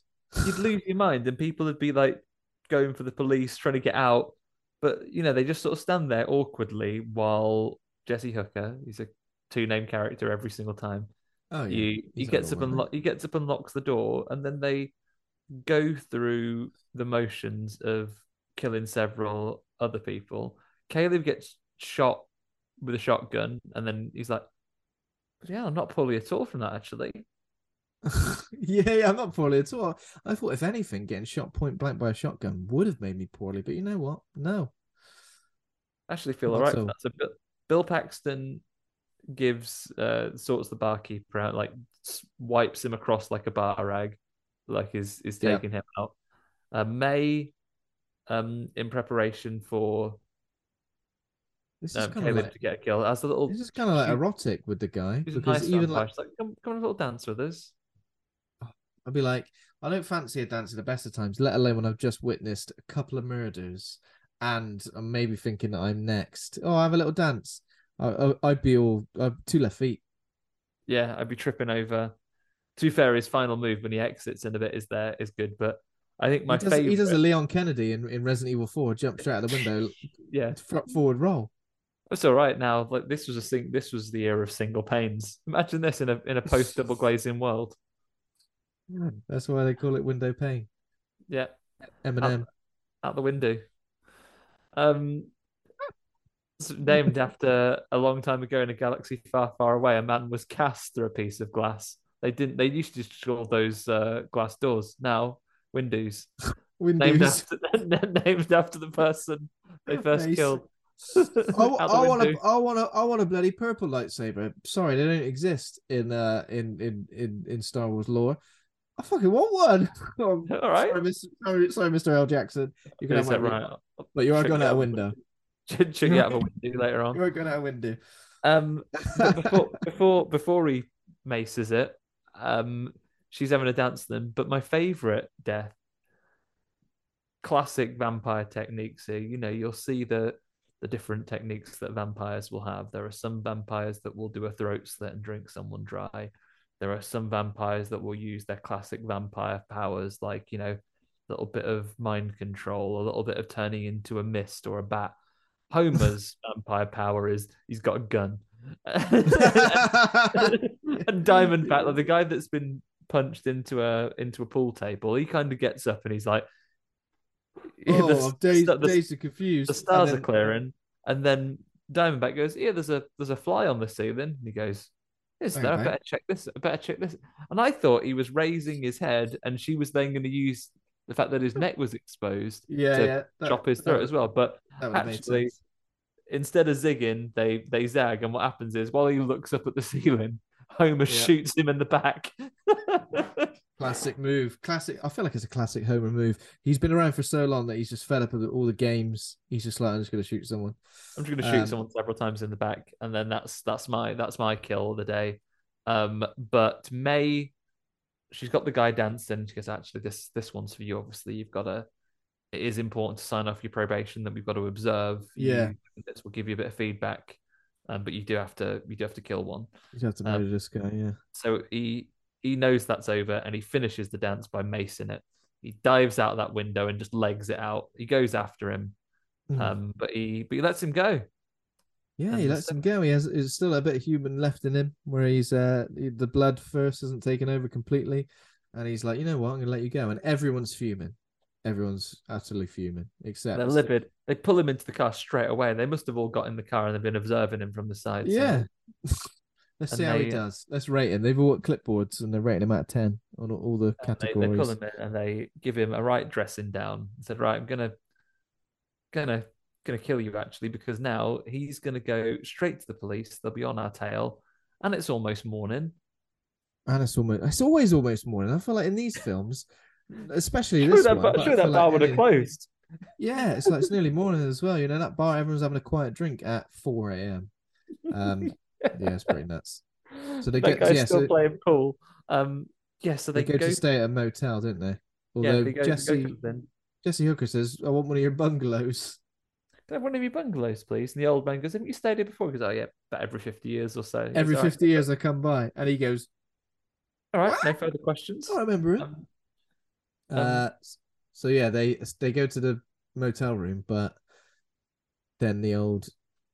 You'd lose your mind, and people would be like going for the police, trying to get out. But you know, they just sort of stand there awkwardly while Jesse Hooker, he's a two name character every single time. Oh yeah, he he gets up and lo- he gets up and locks the door, and then they go through the motions of killing several other people. Caleb gets shot with a shotgun, and then he's like, "Yeah, I'm not poorly at all from that, actually." yeah, yeah, I'm not poorly at all. I thought, if anything, getting shot point blank by a shotgun would have made me poorly, but you know what? No. I actually feel Not all right so. that. So Bill, Bill Paxton gives uh sorts the barkeeper out, like wipes him across like a bar rag, like is is Yeah. taking him out. Uh, Mae, um, in preparation for This is um, kind of like to get a kill, as a little. this is kind of like erotic with the guy because nice even like like, come, come on, a little dance with us. I'd be like, I don't fancy a dance at the best of times, let alone when I've just witnessed a couple of murders and I'm maybe thinking that I'm next. Oh, I have a little dance. I, I'd be all uh, two left feet. Yeah, I'd be tripping over. To be fair, his final move when he exits in a bit is there is good, but I think my he, does, favorite. he does a Leon Kennedy in, in Resident Evil 4, jump straight out of the window, yeah, forward roll. That's all right now. Like this was a sing. This was the era of single panes. Imagine this in a in a post double glazing world. That's why they call it window pane. Yeah, Eminem. out the window. Um, named after a long time ago in a galaxy far, far away. A man was cast through a piece of glass. They didn't. They used to just call those uh, glass doors. Now windows. Named Windows. after named after the person they first Nice. killed. I, I want a. I want a, I want a bloody purple lightsaber. Sorry, they don't exist in uh in in in, in Star Wars lore. I fucking want one. Oh, All right. Sorry, Mr. Sorry, Mr. L. Jackson. You can have that right? But you are Check going out a window. Check check out of a window later on. You are going out a window. Um, before before before he maces it, um, she's having a dance with them. But my favorite death, classic vampire techniques here. You know, you'll see the the different techniques that vampires will have. There are some vampires that will do a throat slit and drink someone dry. There are some vampires that will use their classic vampire powers, like you know, a little bit of mind control, a little bit of turning into a mist or a bat. Homer's vampire power is he's got a gun. and Diamondback, like the guy that's been punched into a into a pool table, he kind of gets up and he's like, Oh, the, dazed, the- dazed and confused. the stars and are clearing, and then Diamondback goes, "Yeah, there's a there's a fly on the ceiling." And he goes, "Is there? I better check this. I better check this." And I thought he was raising his head, and she was then going to use the fact that his neck was exposed Yeah, to yeah. that- chop his throat would- as well. But that would have made actually, instead of zigging, they they zag, and what happens is while he looks up at the ceiling, Homer Yeah. shoots him in the back. Classic move. Classic. I feel like it's a classic Homer move. He's been around for so long that he's just fed up with all the games. He's just like, I'm just going to shoot someone. I'm just going to shoot Um, someone several times in the back, and then that's that's my that's my kill of the day. Um, but Mae, she's got the guy dancing. She goes, actually, this this one's for you. Obviously, you've got to. It is important to sign off your probation that we've got to observe. Yeah. You- this will give you a bit of feedback, um, but you do have to you do have to kill one. You have to Um, murder this guy. Yeah. So he he knows that's over, and he finishes the dance by macing it. He dives out that window and just legs it out. He goes after him, Mhm. um, but he but he lets him go. Yeah, And he lets him go. He has there's still a bit of human left in him, where he's uh the blood first isn't taken over completely, and he's like, you know what, I'm gonna let you go, and everyone's fuming. Everyone's utterly fuming, except They're livid. They pull him into the car straight away. They must have all got in the car and they've been observing him from the side. so- Yeah. Let's And see how he does. Let's rate him. They've all got clipboards and they're rating him out of ten on all- the And they, they categories. pull him in and they give him a right dressing down. And said, "Right, I'm gonna, gonna, gonna kill you actually because now he's gonna go straight to the police. They'll be on our tail, and it's almost morning. And it's almost it's always almost morning. I feel like in these films, especially Sure this that, one, bar- sure that bar like would have closed. Yeah, it's like it's nearly morning as well. You know, that bar, everyone's having a quiet drink at 4 a.m. Um, yeah, it's pretty nuts. So they that get- yeah, still so- playing pool. Um, yeah, so They, they, go, to stay at a motel, didn't they? Yeah, Although they go, Jesse go then. Jesse Hooker says, "I want one of your bungalows." Can I have one of your bungalows, please? And the old man goes, Haven't you stayed here before? He goes, Oh, yeah, about every 50 years or so. He Every "All right, 50 years I come by, and he goes, All right, no further questions. "Oh, I remember it." Um, uh, so yeah, they they go to the motel room, but then the old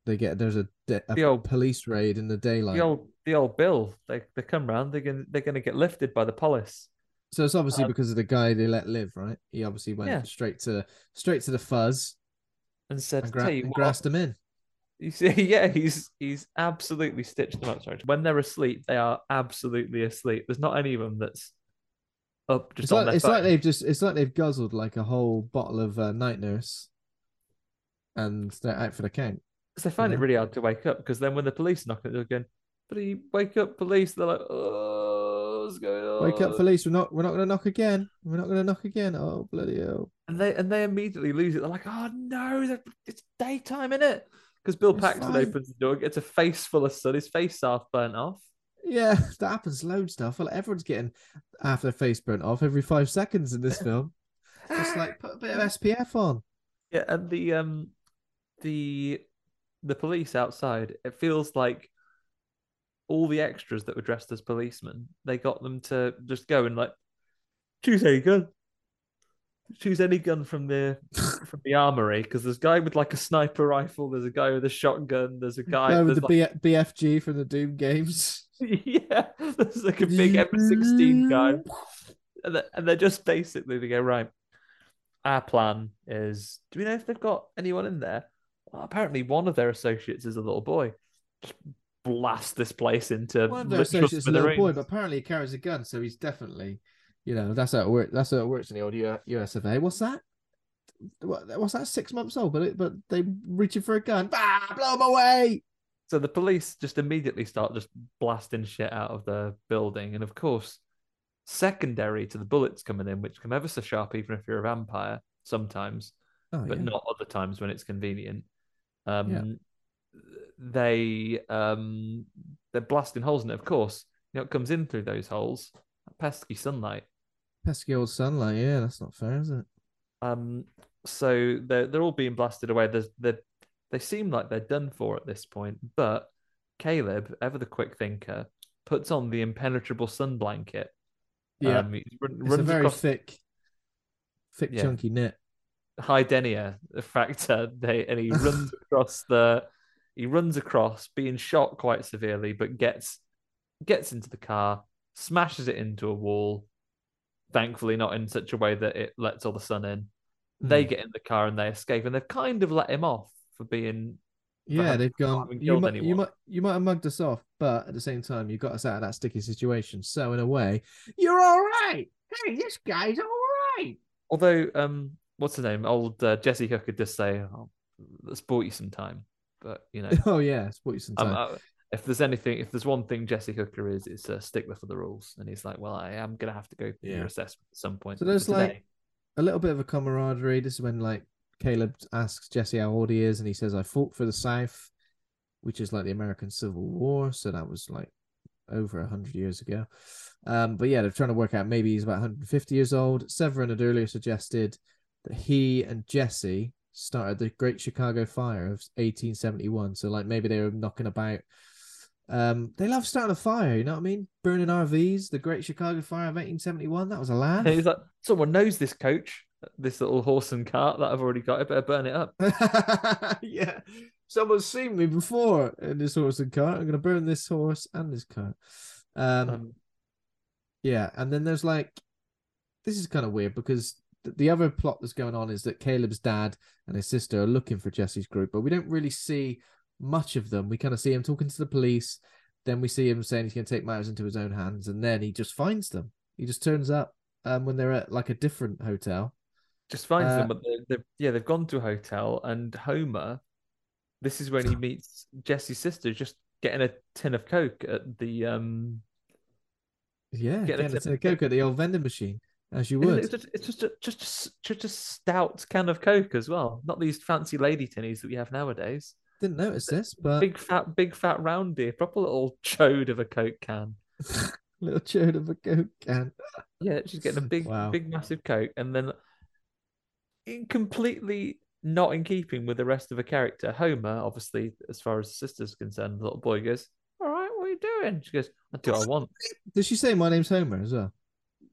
they get there's a, de- a The old- police raid in the daylight. the old the old Bill, they they come round, they're gonna they're gonna get lifted by the police. So it's obviously Um, because of the guy they let live, right? He obviously went Yeah. straight to straight to the fuzz And said, and, gra- and what, grassed him in. You see, yeah, he's he's absolutely stitched them up. Sorry. When they're asleep, they are absolutely asleep. There's not any of them that's up just It's on like it's like they've just it's like they've guzzled like a whole bottle of uh, night nurse, and they're out for the count. Because they find you it really hard to wake up. Because then when the police knock, they're going, "Please wake up, police!" They're like, "Oh, what's going on?" Wake up, police! We're not we're not going to knock again. We're not going to knock again. Oh bloody hell! And they and they immediately lose it. They're like, "Oh no, it's daytime in it." Because Bill Paxton opens the door, gets a face full of sun, his face half burnt off. Yeah, that happens loads stuff. Well, everyone's getting half their face burnt off every five seconds in this film. Just like put a bit of SPF on. Yeah, and the um the the police outside, it feels like all the extras that were dressed as policemen, they got them to just go and like choose any gun. Choose any gun from the from the armory because there's a guy with like a sniper rifle, there's a guy with a shotgun, there's a guy Guy with the like, B- BFG from the Doom games. yeah, there's like a big M16 guy, and they're, and they're just basically they go right. Our plan is: do we know if they've got anyone in there? Well, apparently, one of their associates is a little boy. Just blast this place into One of their associates is a little boy, but apparently he carries a gun, so he's definitely, you know, that's how it works. That's how it works in the old US of A. What's that? What, what's that? Six months old, but it, but they reaching for a gun. Ah, blow them away! So the police just immediately start just blasting shit out of the building, and of course, secondary to the bullets coming in, which come ever so sharp, even if you're a vampire sometimes. Oh, but yeah. not other times when it's convenient. Um, Yeah. They um, they're blasting holes in it. Of course, you know it comes in through those holes. Pesky sunlight. Pesky old sunlight. Yeah, that's not fair, is it? Um, so they're they're all being blasted away. There's they they seem like they're done for at this point. But Caleb, ever the quick thinker, puts on the impenetrable sun blanket. Yeah, Um, he run- it's a very across thick, thick, Yeah. chunky knit. high denier factor they and he runs across the he runs across being shot quite severely but gets gets into the car smashes it into a wall thankfully not in such a way that it lets all the sun in they Hmm. get in the car and they escape and they've kind of let him off for being Yeah, having- they've gone. You might, you might, you might have mugged us off, but at the same time, you got us out of that sticky situation. So in a way, you're all right. Hey, this guy's all right. although um what's the name old uh, jesse hooker does say oh, let's bought you some time but you know Oh yeah, it's bought you some Um, time. uh, if there's anything, if there's one thing Jesse Hooker is, it's a stickler for the rules, and he's like, "Well, I am gonna have to go through Yeah. your assessment at some point." So there's for like a little bit of a camaraderie. This is when like Caleb asks Jesse how old he is, and he says, "I fought for the South," which is like the American Civil War. So that was like over a hundred years ago. Um, but yeah, they're trying to work out maybe he's about 150 years old. Severen had earlier suggested that he and Jesse started the Great Chicago Fire of 1871. So like maybe they were knocking about. Um, they love starting a fire, you know what I mean? Burning RVs, the Great Chicago Fire of 1871. That was a laugh. he's like, "Someone knows this coach, this little horse and cart that I've already got. I better burn it up." yeah. Someone's seen me before in this horse and cart. I'm gonna burn this horse and this cart. Um, Um, yeah, and then there's like this is kind of weird because th- the other plot that's going on is that Caleb's dad and his sister are looking for Jesse's group, but we don't really see much of them. We kind of see him talking to the police, then we see him saying he's going to take matters into his own hands, and then he just finds them. He just turns up um, when they're at like a different hotel. just finds Uh, them, but they're, they're, yeah, they've gone to a hotel, and Homer. This is when he meets Jesse's sister, just getting a tin of coke at the um Yeah, Get a getting a tin of Coke at the old vending machine, as you would. it just, it's just a, just a- just a stout can of Coke as well, not these fancy lady tinnies that we have nowadays. Didn't notice this, but Big fat, big fat roundy, proper little chode of a Coke can. little chode of a Coke can. Yeah, she's getting a big, Wow. big, massive Coke, and then in completely not in keeping with the rest of the character, Homer, obviously, as far as the sister's concerned, the little boy goes, "All right, what are you doing?" She goes, "I do what I want." Did she say my name's Homer as well?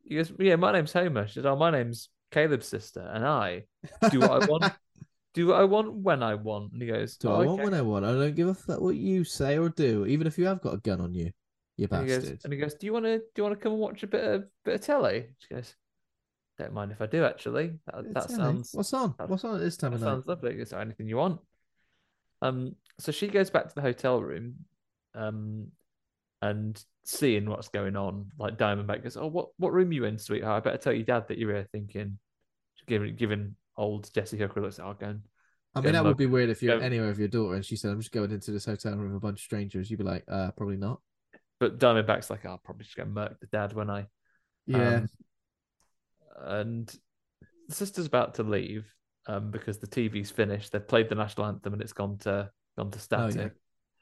He goes, "Yeah, my name's Homer." She says, "Oh, my name's Caleb's sister, and I do what I want, do what I want when I want." And he goes, Do "Oh, I want okay." when I want? I don't give a fuck what you say or do, even if you have got a gun on you, you And he goes, bastard. and he goes, "Do you want to? Do you want to come and watch a bit of bit of telly?" She goes, "Don't mind if I do. Actually, that, that sounds What's on? that- What's on at this time of night? sounds lovely." He goes, "Anything you want." Um, so she goes back to the hotel room, um, and seeing what's going on, like Diamondback goes, "Oh, what what room you in, sweetheart? I better tell your dad that you're here." Thinking, giving giving old Jessica Hooker looks, "I'll go." And, I mean, that would be weird if you're go- anywhere with your daughter and she said, I'm just going into this hotel room with a bunch of strangers. You'd be like, uh, probably not. But Diamondback's like, "I'll probably just go murk the dad when I." Yeah. Um, and the sister's about to leave um, because the TV's finished. They've played the national anthem and it's gone to gone to Oh, yeah. static.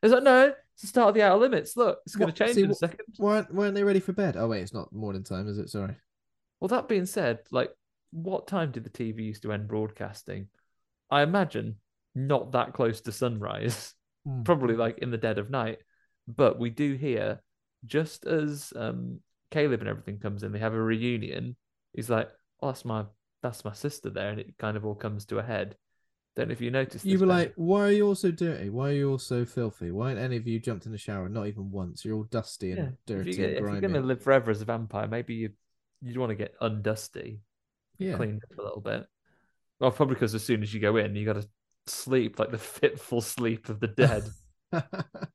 It's like, no, it's the start of the Outer Limits. Look, it's going to change see, in a second. weren't, weren't they ready for bed? Oh, wait, it's not morning time, is it? Sorry. Well, that being said, like, what time did the TV used to end broadcasting? I imagine not that close to sunrise, Hmm. probably like in the dead of night. But we do hear just as um, Caleb and everything comes in, they have a reunion. He's like, "Oh, that's my that's my sister there," and it kind of all comes to a head. Don't know if you noticed. You were like, why are you all so dirty? Why are you all so filthy? Why ain't any of you jumped in the shower? Not even once. You're all dusty and Yeah, dirty if, you get, and if grimy. you're going to live forever as a vampire, maybe you you want to get undusty, Yeah. cleaned up a little bit. Well, probably because as soon as you go in, you got to sleep like the fitful sleep of the dead.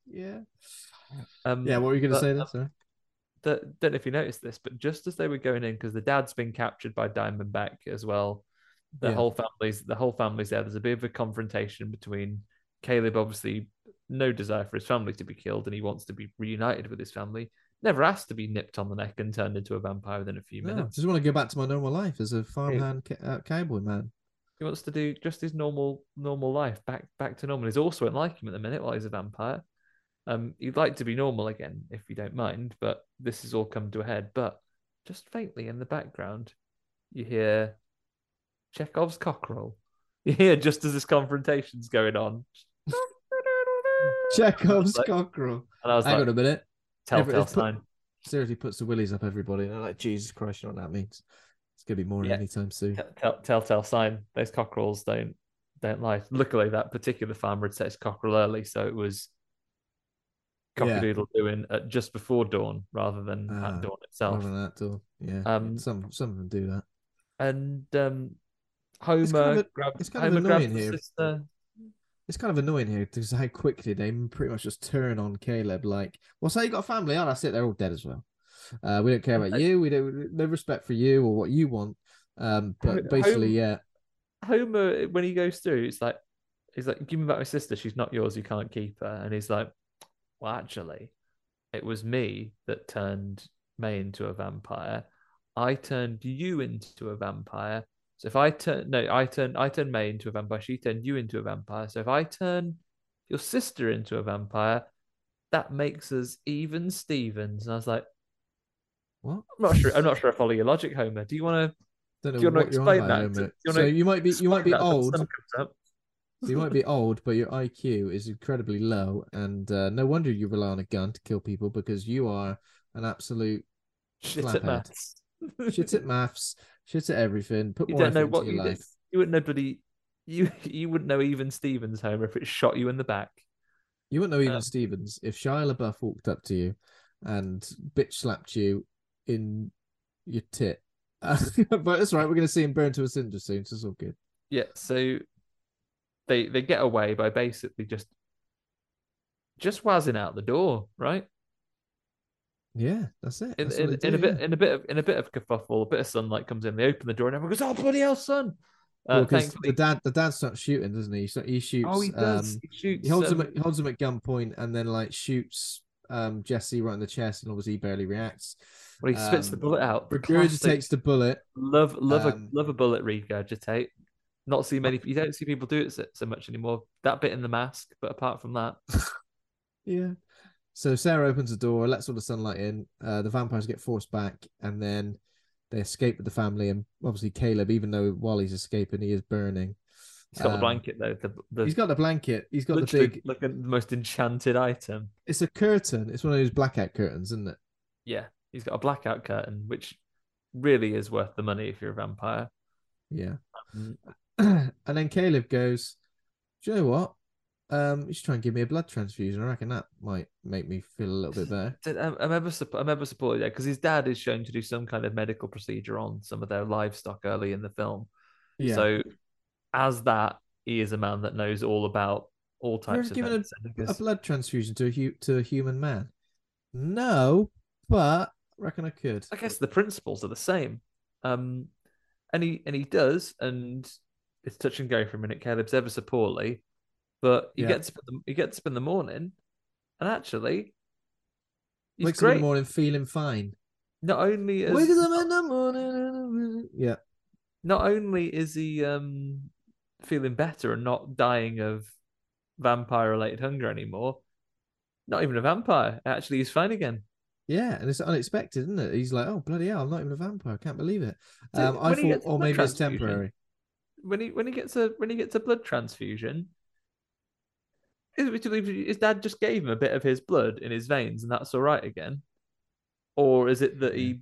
yeah. Um, Yeah, what were you going to say um, there? Sorry. that don't know if you noticed this, but just as they were going in, because the dad's been captured by Diamondback as well, the Yeah. whole family's the whole family's there. There's a bit of a confrontation between Caleb, obviously no desire for his family to be killed, and he wants to be reunited with his family. Never asked to be nipped on the neck and turned into a vampire within a few No, minutes. just want to go back to my normal life as a farmhand ca- uh, cowboy man. He wants to do just his normal normal life back back to normal. His also won't like him at the minute while he's a vampire. Um, he'd like to be normal again if you don't mind, but this has all come to a head. But just faintly in the background, you hear Chekhov's cockerel. You hear just as this confrontation's going on. Chekhov's Like- cockerel. And I was Hang like, on a minute. Telltale Every- sign. Seriously puts the willies up everybody. And I'm like, Jesus Christ, you know what that means. It's going to be more Yeah. anytime soon. Tell- tell- telltale sign. Those cockerels don't don't lie. Luckily, that particular farmer had set his cockerel early, so it was Yeah. cockadoodle doing at just before dawn rather than Ah, at dawn itself. Rather than that, too. Yeah. Um, some some of them do that. And um, Homer kind of a- grabbed it's kind of Homer annoying here. sister. It's kind of annoying here because how quickly they pretty much just turn on Caleb. Like, well, say you got a family. Oh, I it. They're all dead as well. Uh, we don't care about you. We don't no respect for you or what you want. Um, but basically, Home- yeah, Homer, when he goes through, it's like he's like, "Give me back my sister. She's not yours. You can't keep her." And he's like, "Well, actually, it was me that turned Mae into a vampire. I turned you into a vampire. So if I turn no, I turn I turned Mae into a vampire. She turned you into a vampire. So if I turn your sister into a vampire, that makes us even Stevens." And I was like, what? "I'm not sure. I'm not sure I follow your logic, Homer. Do you to?" Know Do you want to on explain that? Do you So wanna you might be you might be explain that when the old. sun comes up? You might be old, but your IQ is incredibly low, and uh, no wonder you rely on a gun to kill people because you are an absolute Shit at maths. Shit at maths, shit at everything. Put you more don't know what you your did. life. You wouldn't know, bloody. You you wouldn't know even Stevens Homer if it shot you in the back. You wouldn't know even Um, Stevens if Shia LaBeouf walked up to you and bitch slapped you in your tit. but that's right. We're going to see him burn to a cinder soon, so it's all good. Yeah, so they they get away by basically just just wazzing out the door, right? Yeah, that's it. In, That's what in, they in a bit yeah. in a bit of in a bit of kerfuffle, a bit of sunlight comes in. They open the door and everyone goes, "Oh bloody hell, son!" Uh, Well, the dad, the dad starts shooting, doesn't he? So he shoots. oh, he does. Um, he shoots. he holds um, him. At, he holds him at gunpoint, and then like shoots um Jesse right in the chest, and obviously he barely reacts. When he spits the Um, bullet out. Regurgitates the bullet. Love, love Um, a love a bullet regurgitate. Not see many. You don't see people do it so, so much anymore. That bit in the mask, but apart from that, Yeah. So Sarah opens the door, lets all the sunlight in. Uh, the vampires get forced back, and then they escape with the family. And obviously, Caleb, even though while he's escaping, he is burning. he's got the Um, blanket though. The, the He's got the blanket. He's got the big. like the most enchanted item. It's a curtain. It's one of those blackout curtains, isn't it? Yeah, he's got a blackout curtain, which really is worth the money if you're a vampire. Yeah. Mm. and then Caleb goes, "Do you know what? Um, you should try and give me a blood transfusion. I reckon that might make me feel a little bit better." Ever supp- I'm ever supported that because his dad is shown to do some kind of medical procedure on some of their livestock early in the film. Yeah. So, as that, he is a man that knows all about all types of given a, a blood transfusion to a hu- to a human man? No, but I reckon I could. I guess the principles are the same. Um, and he and he does, and it's touch and go for a minute. Caleb's ever so poorly, but he Yeah. gets up in the, he gets up in the morning, and actually, he's Wakes up in the morning feeling fine. Not only is Wakes up in the morning. Yeah. not only is he um feeling better and not dying of vampire related hunger anymore, not even a vampire. Actually, he's fine again. Yeah, and it's unexpected, isn't it? He's like, "Oh bloody hell! I'm not even a vampire. I can't believe it." Um, I thought, or maybe it's temporary. When he when he gets a when he gets a blood transfusion, is it to believe his dad just gave him a bit of his blood in his veins and that's all right again, or is it that he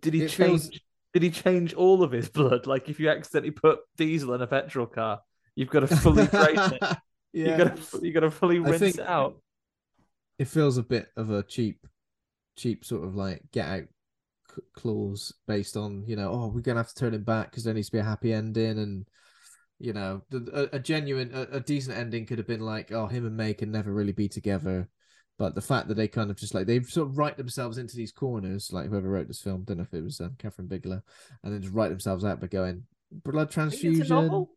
did he It change? feels- Did he change all of his blood? Like if you accidentally put diesel in a petrol car, you've got to fully drain it. You yeah, gotta you gotta fully rinse it out. it feels a bit of a cheap, cheap sort of like get out clause based on you know, oh, we're gonna have to turn him back because there needs to be a happy ending, and you know, the, a, a genuine, a, a decent ending could have been like, oh, him and Mae can never really be together. But the fact that they kind of just like they've sort of write themselves into these corners, like whoever wrote this film, don't know if it was um, Kathryn Bigelow, and then just write themselves out by going blood I it's a transfusion. novel.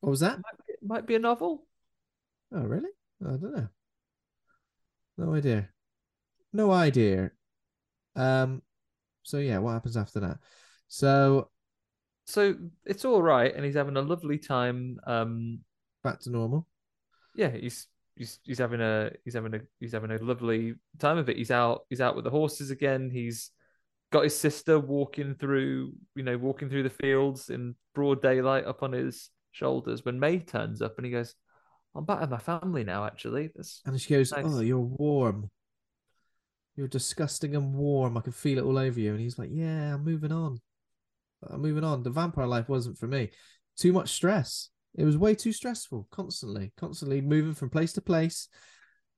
What was that? Might be, might be a novel. Oh, really? I don't know. No idea. No idea. Um. So yeah, what happens after that? So So it's all right, and he's having a lovely time. Um, back to normal. yeah, he's he's he's having a he's having a he's having a lovely time of it. He's out he's out with the horses again. He's got his sister walking through you know walking through the fields in broad daylight up on his shoulders when Mae turns up and he goes, "I'm back with my family now. Actually, That's And she goes, Nice. "Oh, you're warm. You're disgusting and warm. I can feel it all over you." And he's like, "Yeah, I'm moving on. I'm moving on. The vampire life wasn't for me. Too much stress. It was way too stressful. Constantly, constantly moving from place to place.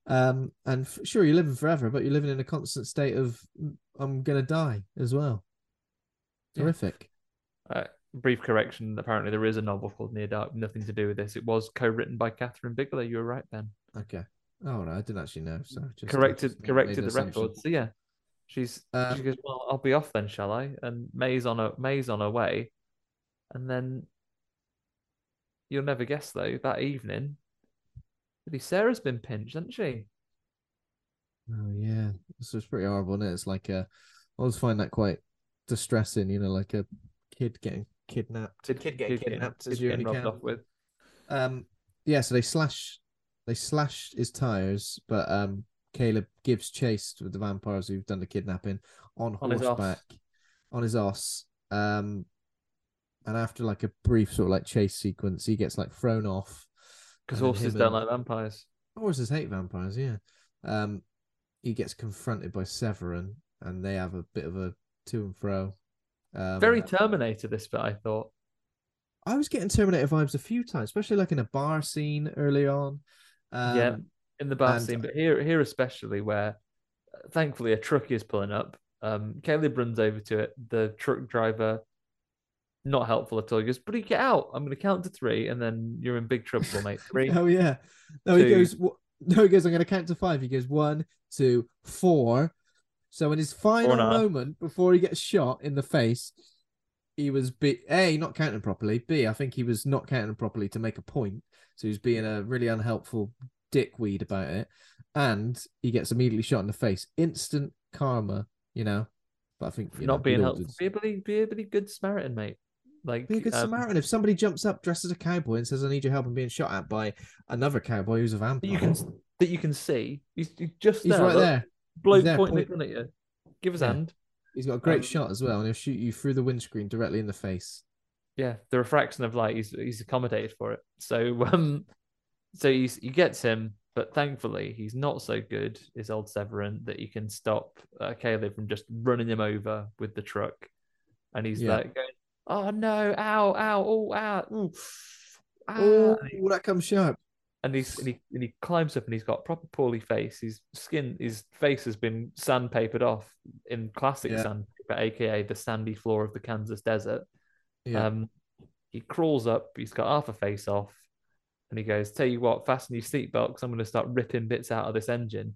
Um, and f- sure, you're living forever, but you're living in a constant state of "Mm, I'm gonna die as well. Yeah. Horrific. uh, brief correction. Apparently, there is a novel called Near Dark. Nothing to do with this. It was co-written by Kathryn Bigelow. You were right, Ben. Okay. Oh no, I didn't actually know. So just corrected just corrected the assumption. record. So yeah, she's Uh, she goes, "Well, I'll be off then, shall I?" And Mae's on a Mae's on her way, and then you'll never guess though that evening, maybe Sarah's been pinched, hasn't she? Oh yeah, this was pretty horrible, is it? It's like uh, I always find that quite distressing. You know, like a kid getting kidnapped. Kid- kid kid getting getting- kidnapped kid as you getting only robbed can. off with. Um, yeah. So they slash, they slash his tires, but um, Caleb gives chase with the vampires who've done the kidnapping on On his horseback, on his ass. Um, and after like a brief sort of like chase sequence, he gets like thrown off. Because horses don't and- like vampires. Horses hate vampires, yeah. Um, he gets confronted by Severen, and they have a bit of a to and fro. Um, Very Terminator, this bit I thought. I was getting Terminator vibes a few times, especially like in a bar scene early on. Um, yeah, in the bar and- scene, but here, here especially, where uh, thankfully a truck is pulling up. Um, Caleb runs over to it. The truck driver, not helpful at all. He goes, "Buddy, get out! I'm going to count to three, and then you're in big trouble, mate. Three. Oh yeah. No, he goes. No, he goes. I'm going to count to five. He goes one, two, four. So in his final and a half. moment before he gets shot in the face, he was B A not counting properly. B I think he was not counting properly to make a point. So he was being a really unhelpful dickweed about it, and he gets immediately shot in the face. Instant karma, you know. But I think you know, not being helpful. Be a bloody, be a bloody good Samaritan, mate. Like Be a good um, Samaritan. If somebody jumps up dressed as a cowboy and says, "I need your help," and being shot at by another cowboy who's a that vampire, you can that you can see. He's, he's just he's there. right look. there. Bloke there, pointing point- at you. Give us Yeah. hand. He's got a great Um, shot as well, and he'll shoot you through the windscreen directly in the face. yeah, the refraction of light, he's he's accommodated for it. So um, so he's he gets him, but thankfully he's not so good, is old Severen, that he can stop uh, Caleb from just running him over with the truck, and he's Yeah. like going, "Oh no, ow, ow, oh, ow, ooh, ah," Oh, that comes sharp. and he's and he, and he climbs up and he's got proper poorly face. His skin, his face has been sandpapered off in classic Yeah. sandpaper, aka the sandy floor of the Kansas desert. Yeah. Um, he crawls up. He's got half a face off, and he goes, "Tell you what, fasten your seatbelt because I'm going to start ripping bits out of this engine."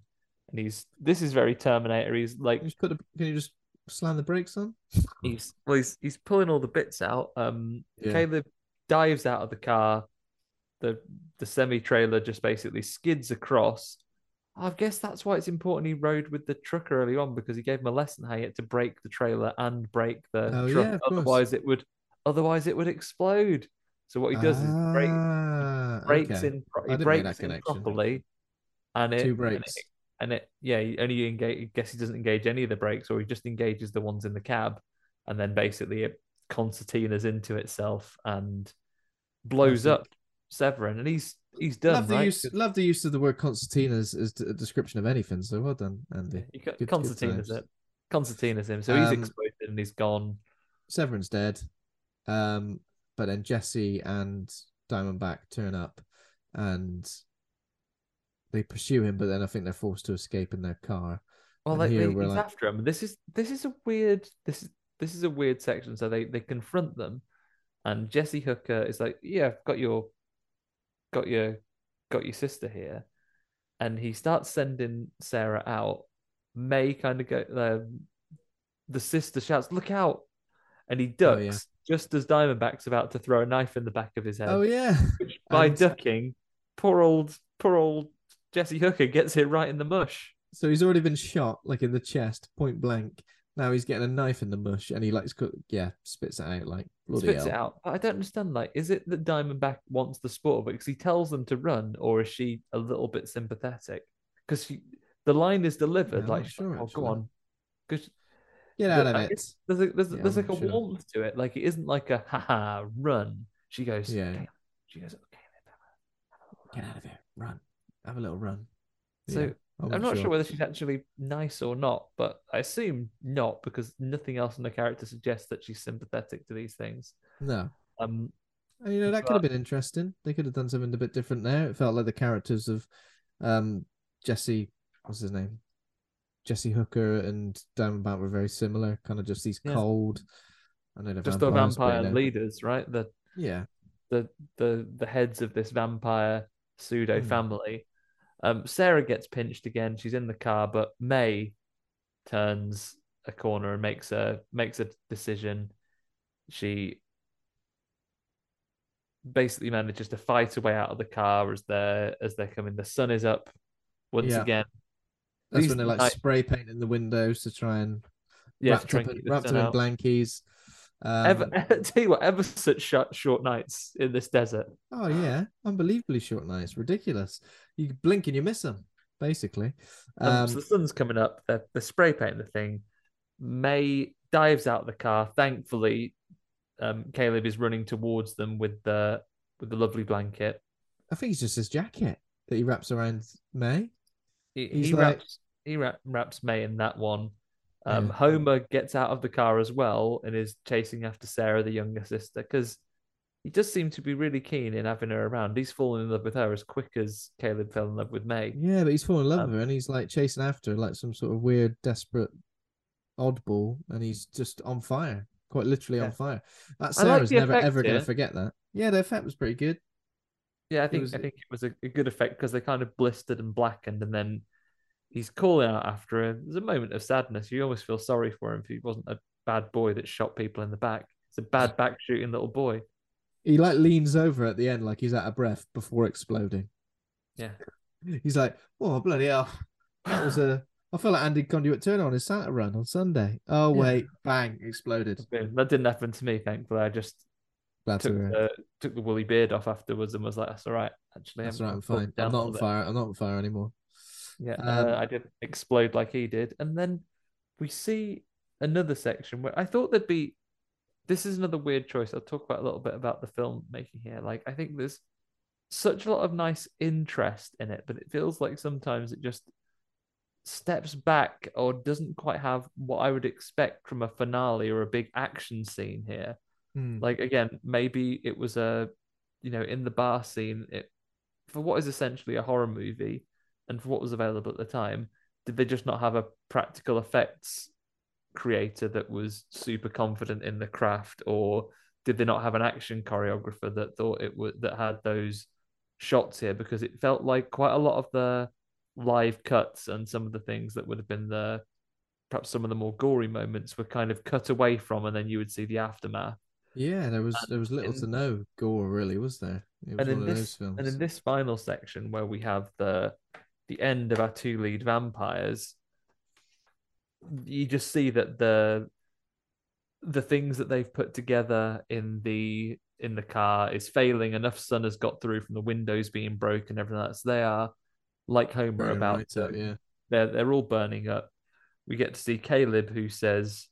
And he's this is very Terminator. He's like Can you just put the, can you just slam the brakes on? he's well, he's he's pulling all the bits out. Um, Yeah. Caleb dives out of the car. The the semi trailer just basically skids across. I guess that's why it's important he rode with the truck early on because he gave him a lesson how he had to break the trailer and break the Oh, truck. yeah, of course. otherwise, it would otherwise it would explode. So what he does is brake, Brakes okay. in, pro- I he didn't make brakes that in properly, and it Two and it, and it yeah, only engage. I guess he doesn't engage any of the brakes, or he just engages the ones in the cab, and then basically it concertinas into itself and blows up Severen, and he's he's done love the right. use. Love the use of the word concertina as, as a description of anything. So well done, Andy. You got Good- good concertina's times. it. Concertina's him, so he's Um, exploded and he's gone. Severen's dead. Um, but then Jesse and Diamondback turn up, and they pursue him. But then I think they're forced to escape in their car. Well, like, they, he's like- after him. This is this is a weird this is this is a weird section. So they they confront them, and Jesse Hooker is like, "Yeah, I've got your got your got your sister here," and he starts sending Sarah out. Mae kind of go. Um, the sister shouts, "Look out!" And he ducks Oh, yeah. just as Diamondback's about to throw a knife in the back of his head. Oh yeah. By And- ducking, poor old poor old Jesse Hooker gets hit right in the mush. So he's already been shot, like in the chest, point blank. Now he's getting a knife in the mush, and he likes, co- yeah, spits it out like bloody spits hell. it out. I don't understand. Like, is it that Diamondback wants the sport of it because he tells them to run, or is she a little bit sympathetic? Because the line is delivered Yeah, like, sure, "Oh, go on," because Get out of it. there's a, there's, Yeah, there's I'm like a sure. warmth to it. Like it isn't like a haha run. She goes, Yeah. "Okay." She goes, okay. Get out of here. Run. Have a little run. So Yeah, I'm wasn't not sure. whether she's actually nice or not, but I assume not because nothing else in the character suggests that she's sympathetic to these things. No. Um, And, you know, that could have been interesting. They could have done something a bit different there. It felt like the characters of um Jesse, what's his name? Jesse Hooker and Diamondback were very similar, kind of just these Yeah. cold. I don't know just the vampires, but, you vampire leaders, right? The Yeah. the the the heads of this vampire pseudo Hmm. family. Um, Sarah gets pinched again. She's in the car, but Mae turns a corner and makes a makes a decision. She basically manages to fight her way out of the car as they're as they're coming. The sun is up once Yeah. again. That's These when they like night- spray painting the windows to try and Yeah, wrap, try up in, keep the wrapped sun them in blankies. Um, Ever, tell you what, ever such short, short nights in this desert. Oh yeah, unbelievably short nights, ridiculous. You blink and you miss them, basically. Um, Um, so the sun's coming up. They're, they're spray painting the thing. Mae dives out of the car. Thankfully, um, Caleb is running towards them with the with the lovely blanket. I think it's just his jacket that he wraps around Mae. He, he like- wraps he wrap, wraps Mae in that one. Um, Yeah. Homer gets out of the car as well and is chasing after Sarah, the younger sister, because he does seem to be really keen in having her around. He's fallen in love with her as quick as Caleb fell in love with Mae. Yeah, but he's fallen in love Um, with her, and he's like chasing after her like some sort of weird, desperate oddball, and he's just on fire, quite literally on fire. That I like never ever gonna forget that. Yeah, the effect was pretty good. Yeah, I think was- I think it was a, a good effect because they kind of blistered and blackened, and then he's calling out after him. There's a moment of sadness. You almost feel sorry for him if he wasn't a bad boy that shot people in the back. It's a bad back shooting little boy. He like leans over at the end like he's out of breath before exploding. Yeah, He's like, oh bloody hell, that was a. I feel like Andy Conduit Turner on his Santa run on Sunday. Oh Yeah. wait, bang, exploded. That didn't happen to me, thankfully. I just Glad to took hear. the took the woolly beard off afterwards and was like, "That's all right." Actually, That's I'm, right, I'm fine. I'm not on bit. fire. I'm not on fire anymore. Yeah, Um, uh, I didn't explode like he did. And then we see another section where I thought there'd be. This is another weird choice. I'll talk about a little bit about the film making here. Like, I think there's such a lot of nice interest in it, but it feels like sometimes it just steps back or doesn't quite have what I would expect from a finale or a big action scene here. Hmm. Like again, maybe it was a, you know, in the bar scene, it for what is essentially a horror movie, and for what was available at the time, did they just not have a practical effects creator that was super confident in the craft, or did they not have an action choreographer that thought it would that had those shots here? Because it felt like quite a lot of the live cuts and some of the things that would have been the perhaps some of the more gory moments were kind of cut away from, and then you would see the aftermath. Yeah, there was there was little to no gore really, was there? It was and in one of those this films. and in this final section where we have the the end of our two lead vampires you just see that the the things that they've put together in the in the car is failing enough sun has got through from the windows being broken everything like that so they are like homer Burning about right up, yeah. they're they're all burning up we get to see caleb who says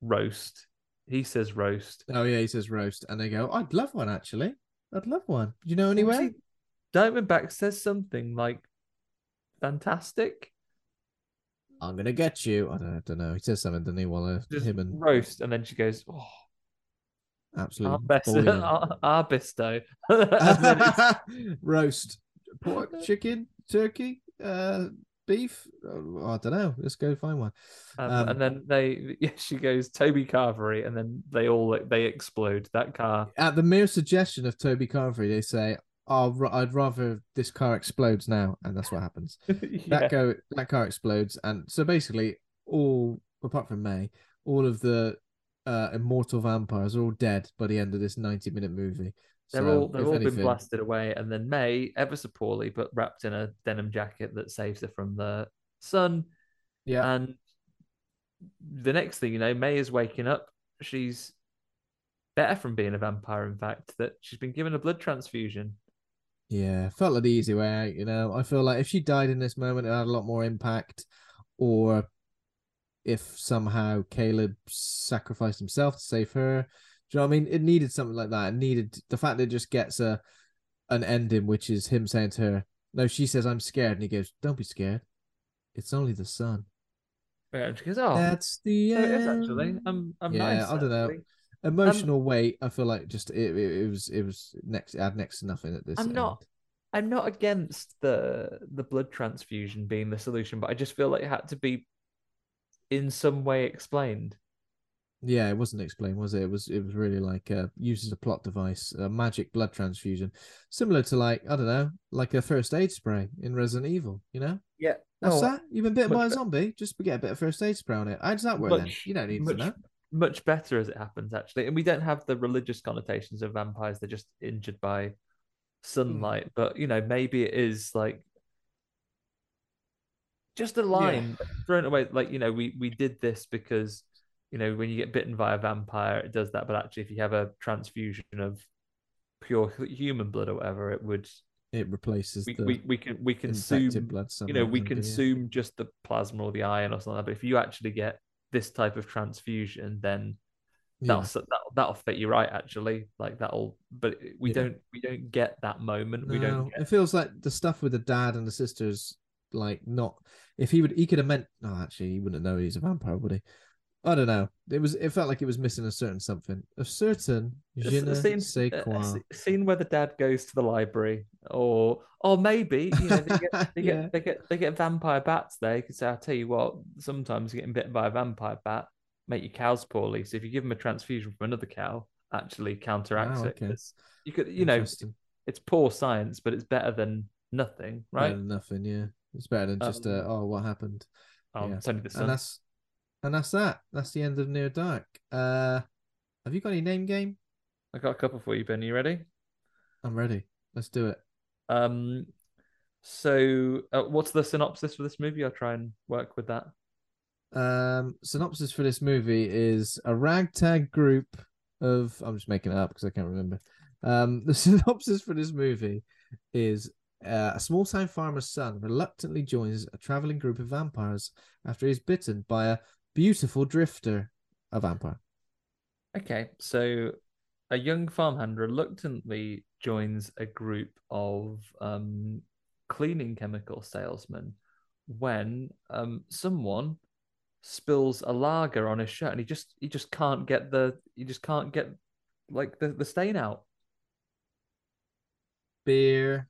roast he says roast Oh yeah, he says roast, and they go, "I'd love one actually. I'd love one. Do you know anywhere?" Diamondback says something like fantastic. I'm gonna get you. I don't, I don't know. He says something, doesn't he? While uh, Just him and roast, and then she goes, "Oh, absolutely our best, boiling. our, our bisto." And roast pork, chicken, turkey, uh, beef. Oh, I don't know. Let's go find one. um, Um, and then they, yeah, she goes Toby Carvery, and then they all they explode. That car, At the mere suggestion of Toby Carvery, they say, "Oh, I'd rather this car explodes now," and that's what happens. yeah. that go that car explodes, and so basically, all apart from Mae, all of the uh, immortal vampires are all dead by the end of this ninety-minute movie. They're So, all they've all anything- been blasted away, and then Mae, ever so poorly, but wrapped in a denim jacket that saves her from the sun. Yeah, And the next thing you know, Mae is waking up. She's better from being a vampire, in fact, that she's been given a blood transfusion. Yeah, felt like the easy way out. You know, I feel like if she died in this moment, it had a lot more impact. Or if somehow Caleb sacrificed himself to save her, you know what I mean? It needed something like that. It needed the fact that it just gets a an ending, which is him saying to her, "No," she says, "I'm scared," and he goes, "Don't be scared. It's only the sun." Yeah, and she goes, "Oh, That's the so it is end. actually. I'm, I'm yeah, nice." I don't know. actually. Emotional um, weight. I feel like just it, it, it was it was next had next to nothing at this. I'm not. I'm not against the the blood transfusion being the solution, but I just feel like it had to be in some way explained. Yeah, it wasn't explained, was it? It was it was really like uh used as a plot device, a magic blood transfusion, similar to like I don't know, like a first aid spray in Resident Evil. You know, Yeah, that's Oh, that. You've been bitten by a zombie, just get a bit of first aid spray on it. How does that work then? You don't need much, to know. much better as it happens, actually. And we don't have the religious connotations of vampires; they're just injured by sunlight. But you know, maybe it is like just a line thrown away. Like you know, we we did this because you know when you get bitten by a vampire, it does that. But actually, if you have a transfusion of pure human blood or whatever, it would It replaces we, the we, we can we consume blood. you know we maybe, yeah. consume just the plasma or the iron or something like that. But if you actually get this type of transfusion, then that'll that'll, that'll fit you right actually. Like that'll, but we Yeah. don't we don't get that moment. We don't. Get, it feels like the stuff with the dad and the sisters, like not. If he would, he could have meant. No, actually, he wouldn't know he's a vampire, would he? I don't know. It was. It felt like it was missing a certain something. A certain je a ne scene, sais a- a scene where the dad goes to the library, or or maybe you know they get they Yeah. get they get they get vampire bats there. You could say, I'll tell you what, sometimes getting bitten by a vampire bat make your cows poorly. So if you give them a transfusion from another cow, actually counteracts Wow, it. You could you know it's poor science, but it's better than nothing, Better right? than nothing. Yeah, it's better than just. uh, Um, oh, what happened? Um, yeah. it's only the sun. And that's and that's that. That's the end of Near Dark. Uh, have you got any name game? I got a couple for you, Ben. You ready? I'm ready. Let's do it. Um, So, uh, what's the synopsis for this movie? I'll try and work with that. Um, synopsis for this movie is a ragtag group of. I'm just making it up because I can't remember. Um, the synopsis for this movie is uh, a small town farmer's son reluctantly joins a traveling group of vampires after he's bitten by a beautiful drifter, a vampire. Okay, so a young farmhand reluctantly joins a group of um, cleaning chemical salesmen when um, someone spills a lager on his shirt and he just he just can't get the he just can't get like the, the stain out. Beer.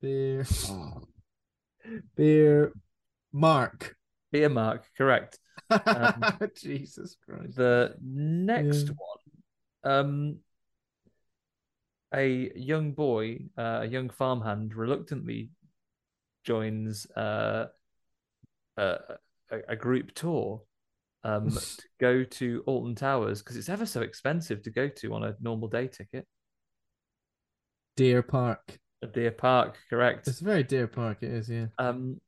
Beer. Beer. Mark. Beer mark, correct. Um, Jesus Christ. The next Yeah. one, um, a young boy, uh, a young farmhand, reluctantly joins uh, a, a, a group tour um, to go to Alton Towers because it's ever so expensive to go to on a normal day ticket. Deer Park. A Deer Park, correct. It's very Deer Park, it is, yeah. Um,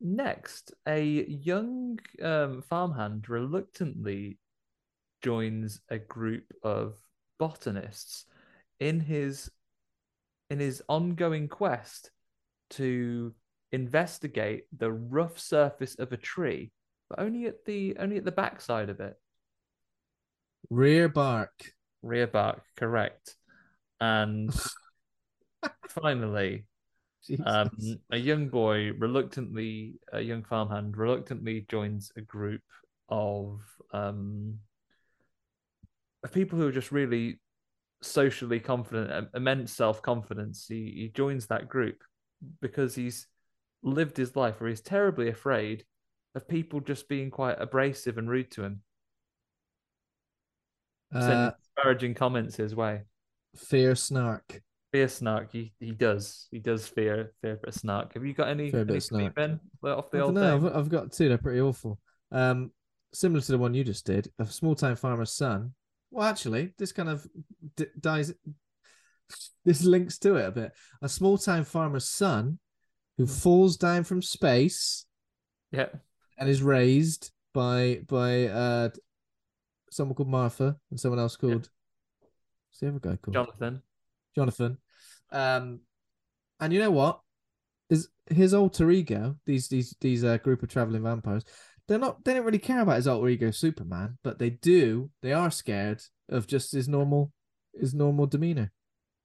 next, a young um, farmhand reluctantly joins a group of botanists in his in his ongoing quest to investigate the rough surface of a tree, but only at the only at the backside of it. Rear Bark. Rear bark, correct. And finally. Um, a young boy reluctantly, a young farmhand reluctantly joins a group of um, of people who are just really socially confident, immense self confidence. He he joins that group because he's lived his life where he's terribly afraid of people just being quite abrasive and rude to him, Uh, sending disparaging comments his way. Fear Snark. Fear snark. He he does. He does fear fear a bit of snark. Have you got any, bit any of snark. Ben off the I old name? I've, I've got two. They're pretty awful. Um, similar to the one you just did. A small town farmer's son. Well, actually, this kind of d- dies. This links to it a bit. A small town farmer's son who falls down from space Yeah. and is raised by by uh someone called Martha and someone else called. What's the other guy called? Jonathan. Jonathan. Um, and you know what? Is his alter ego? These these these uh, group of traveling vampires. They're not. They don't really care about his alter ego, Superman, but they do. They are scared of just his normal his normal demeanor.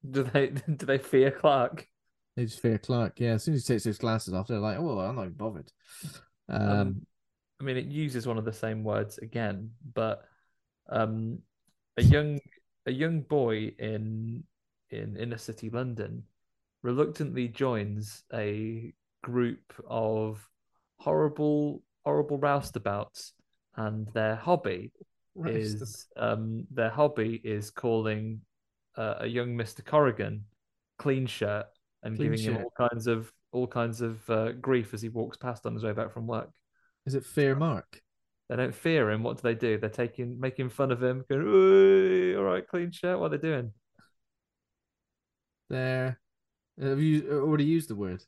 Do they do they fear Clark? They just fear Clark. Yeah, as soon as he takes his glasses off, they're like, "Oh, I'm not even bothered." Um, Um, I mean, it uses one of the same words again, but um, a young a young boy in in inner city London reluctantly joins a group of horrible horrible roustabouts, and their hobby is um their hobby is calling uh, a young Mister Corrigan clean shirt and Clean giving him all kinds of all kinds of uh, grief as he walks past on his way back from work. is it Fear Mark? They don't fear him. What do they do? They're taking making fun of him, going, all right, clean shirt. What are they doing? There. Have you already used the word?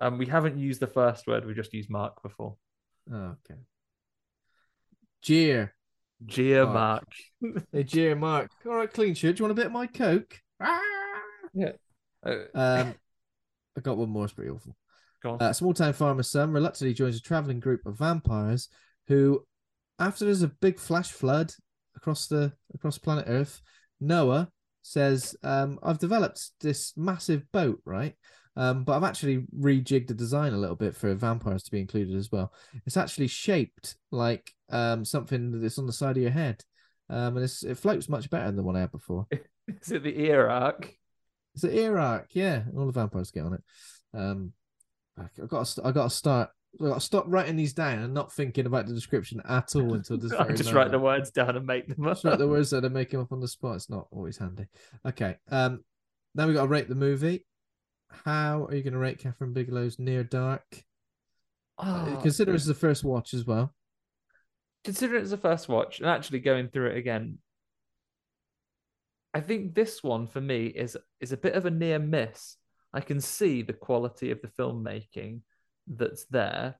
Um, we haven't used the first word. We just used Mark before. Oh, okay. Jeer. Gia Mark. Mark. Hey, Jeer Mark. All right, clean shirt. Do you want a bit of my coke? Ah! yeah. Uh, Um, I got one more. It's pretty awful. go on. Uh, small town farmer's son reluctantly joins a traveling group of vampires who, after there's a big flash flood across the across planet Earth, Noah says, um, "I've developed this massive boat, right? Um, but I've actually rejigged the design a little bit for vampires to be included as well. It's actually shaped like um something that's on the side of your head, um, and it's, it floats much better than the one I had before. Is it the ear arc? It's an ear arc, yeah. All the vampires get on it. Um, I got I got to start. I got to stop writing these down and not thinking about the description at all until this I just write the words down and make them up. Just write the words that are making up on the spot. It's not always handy. Okay. Um, now we've got to rate the movie. How are you going to rate Kathryn Bigelow's Near Dark? Uh, Oh, Consider this the first watch as well. consider it as a first watch and actually going through it again. I think this one for me is is a bit of a near miss. I can see the quality of the filmmaking that's there,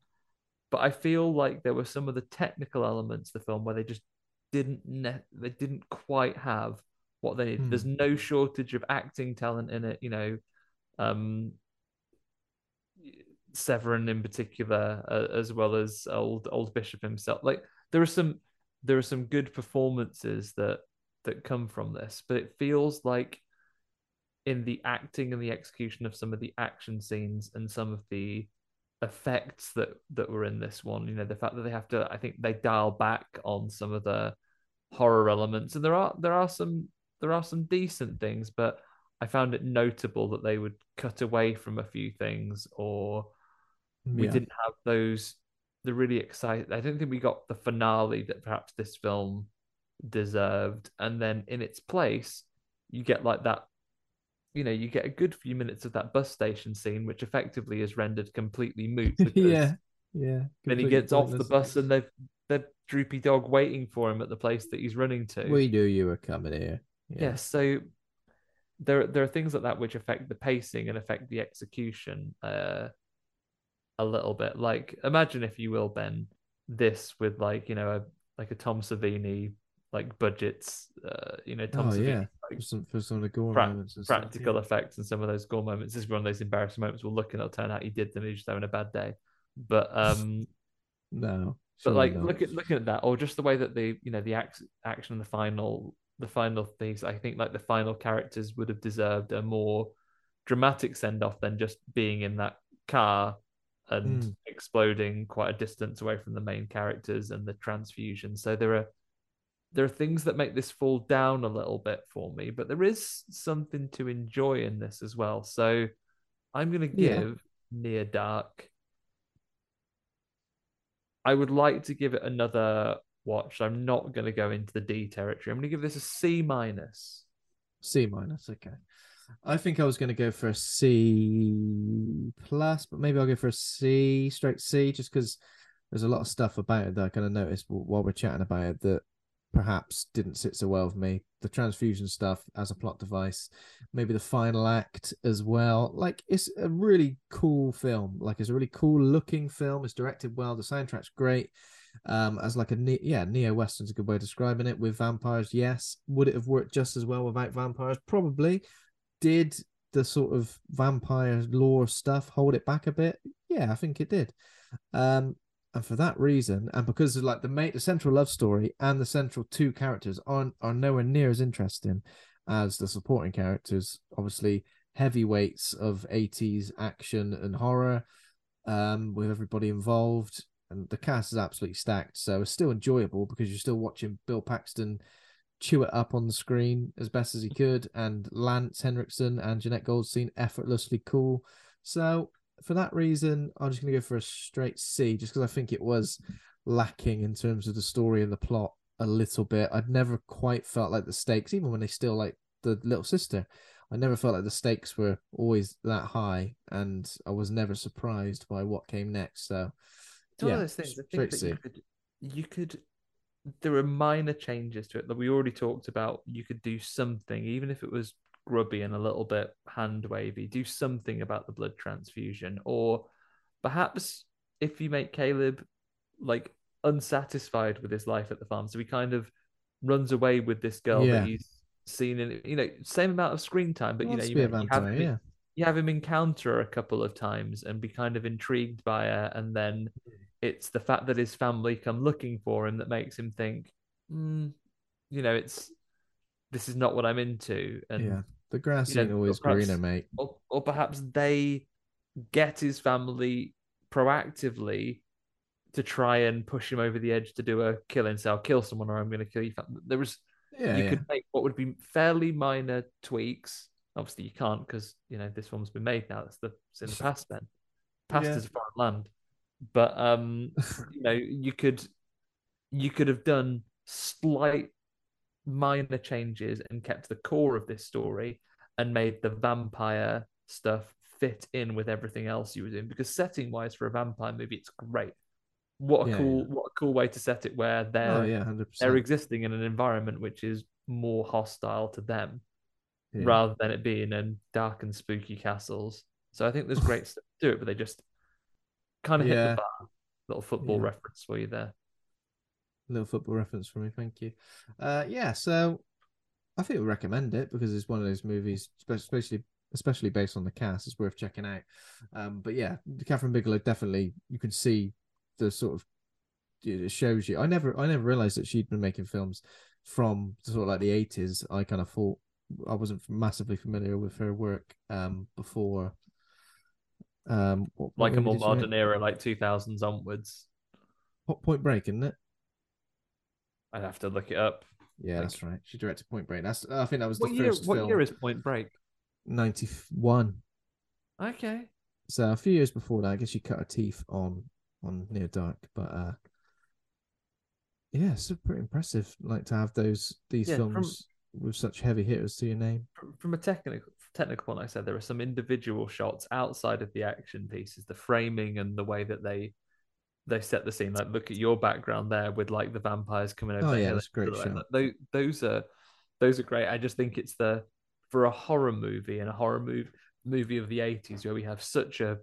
but I feel like there were some of the technical elements of the film where they just didn't ne- they didn't quite have what they need. Hmm. There's no shortage of acting talent in it, you know. Um, Severen in particular, uh, as well as old old Bishop himself. Like there are some there are some good performances that that come from this, but it feels like in the acting and the execution of some of the action scenes and some of the effects that that were in this one, you know, the fact that they have to, I think they dial back on some of the horror elements, and there are there are some there are some decent things, but I found it notable that they would cut away from a few things or we Yeah. didn't have those the really exciting i don't think we got the finale that perhaps this film deserved and then in its place you get like that you know you get a good few minutes of that bus station scene which effectively is rendered completely moot because yeah, yeah. then he gets off the bus and they've the droopy dog waiting for him at the place that he's running to We knew you were coming here. yeah. so there there are things like that which affect the pacing and affect the execution uh a little bit like imagine if you will ben this with like you know a like a tom savini like budgets uh you know tom oh savini yeah, like, for some for some of the gore pra- moments and stuff, practical yeah. effects and some of those gore moments this is one of those embarrassing moments we'll look and it'll turn out he did them he's just having a bad day but um No, but like not. look at looking at that or just the way that the you know the act, action and the final the final things i think like the final characters would have deserved a more dramatic send off than just being in that car and Mm. exploding quite a distance away from the main characters and the transfusion so there are there are things that make this fall down a little bit for me but there is something to enjoy in this as well so i'm going to Yeah. give near dark I would like to give it another watch. I'm not going to go into the D territory. I'm going to give this a C minus. C minus. Okay. I think I was going to go for a C plus, but maybe I'll go for a C, straight C, just because there's a lot of stuff about it that I kind of noticed while we're chatting about it that perhaps didn't sit so well with me. The transfusion stuff as a plot device, maybe the final act as well. Like it's a really cool film. Like it's a really cool looking film. It's directed well. The soundtrack's great. Um, as like a ne- yeah neo western's a good way of describing it. With vampires, yes. Would it have worked just as well without vampires? Probably. Did the sort of vampire lore stuff hold it back a bit? Yeah, I think it did. Um, and for that reason, and because of like the mate, the central love story and the central two characters aren't are nowhere near as interesting as the supporting characters. Obviously, heavyweights of 80s action and horror, um, with everybody involved, and the cast is absolutely stacked. So it's still enjoyable because you're still watching Bill Paxton chew it up on the screen as best as he could, and Lance Henriksen and Jenette Goldstein effortlessly cool. So for that reason, I'm just going to go for a straight C, just because I think it was lacking in terms of the story and the plot a little bit. I'd never quite felt like the stakes, even when they still like the little sister. I never felt like the stakes were always that high, and I was never surprised by what came next. So, It's one of those things. I think that you could, you could, there are minor changes to it that we already talked about. You could do something, even if it was grubby and a little bit hand wavy, do something about the blood transfusion. Or perhaps if you make Caleb like unsatisfied with his life at the farm, so he kind of runs away with this girl Yeah. that he's seen in, you know, same amount of screen time, but you know, you, to be a make- you have him- yeah. you have him encounter her a couple of times and be kind of intrigued by her, and then it's the fact that his family come looking for him that makes him think, "Hmm, you know, it's this is not what I'm into, and yeah, the grass know, ain't always perhaps- greener, mate. or, or perhaps they get his family proactively to try and push him over the edge to do a kill I'll kill someone or I'm going to kill you. There was, Yeah, you yeah. could make what would be fairly minor tweaks. Obviously, you can't because, you know, this one's been made now. That's the, it's in the past then. Past Yeah. is a foreign land. But, um, you know, you could, you could have done slight minor changes and kept the core of this story and made the vampire stuff fit in with everything else you were doing. Because setting wise for a vampire movie, it's great. What a Yeah, cool, yeah. what a cool way to set it where they're Oh yeah, they're existing in an environment which is more hostile to them rather than it being in dark and spooky castles. So I think there's great stuff to do it, but they just kind of hit the bar. Little football reference for you there. Little football reference for me. Thank you. Uh, yeah, so I think we recommend it because it's one of those movies, especially especially based on the cast. It's worth checking out. Um, but yeah, Kathryn Bigelow definitely you can see the sort of it shows you. I never I never realized that she'd been making films from sort of like the eighties. I kind of thought I wasn't massively familiar with her work um before. Um, what- what Like a more did she make? modern era, like 2000s onwards. Po- Point Break, isn't it? I'd have to look it up. Yeah, Like- that's right. She directed Point Break. That's I think that was What the year? first What film. year is Point Break? ninety one? Okay. So a few years before that, I guess she cut her teeth on on Near Dark, but uh yeah, it's pretty impressive. Like to have those these Yeah, from- films with such heavy hitters to your name. From, from a technical technical one, like I said there are some individual shots outside of the action pieces, the framing and the way that they they set the scene. Like look at your background there with like the vampires coming over. Oh, yeah, that's great like Those those are those are great. I just think it's the for a horror movie and a horror movie movie of the eighties where we have such a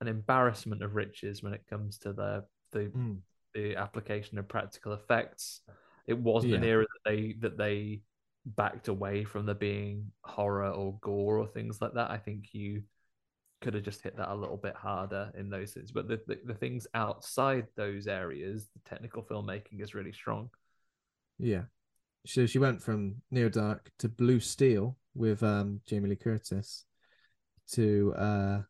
an embarrassment of riches when it comes to the the Mm. the application of practical effects. It wasn't an era that they that they backed away from there being horror or gore or things like that. I think you could have just hit that a little bit harder in those things. But the, the, the things outside those areas, the technical filmmaking is really strong. Yeah. So she went from Near Dark to Blue Steel with um Jamie Lee Curtis to uh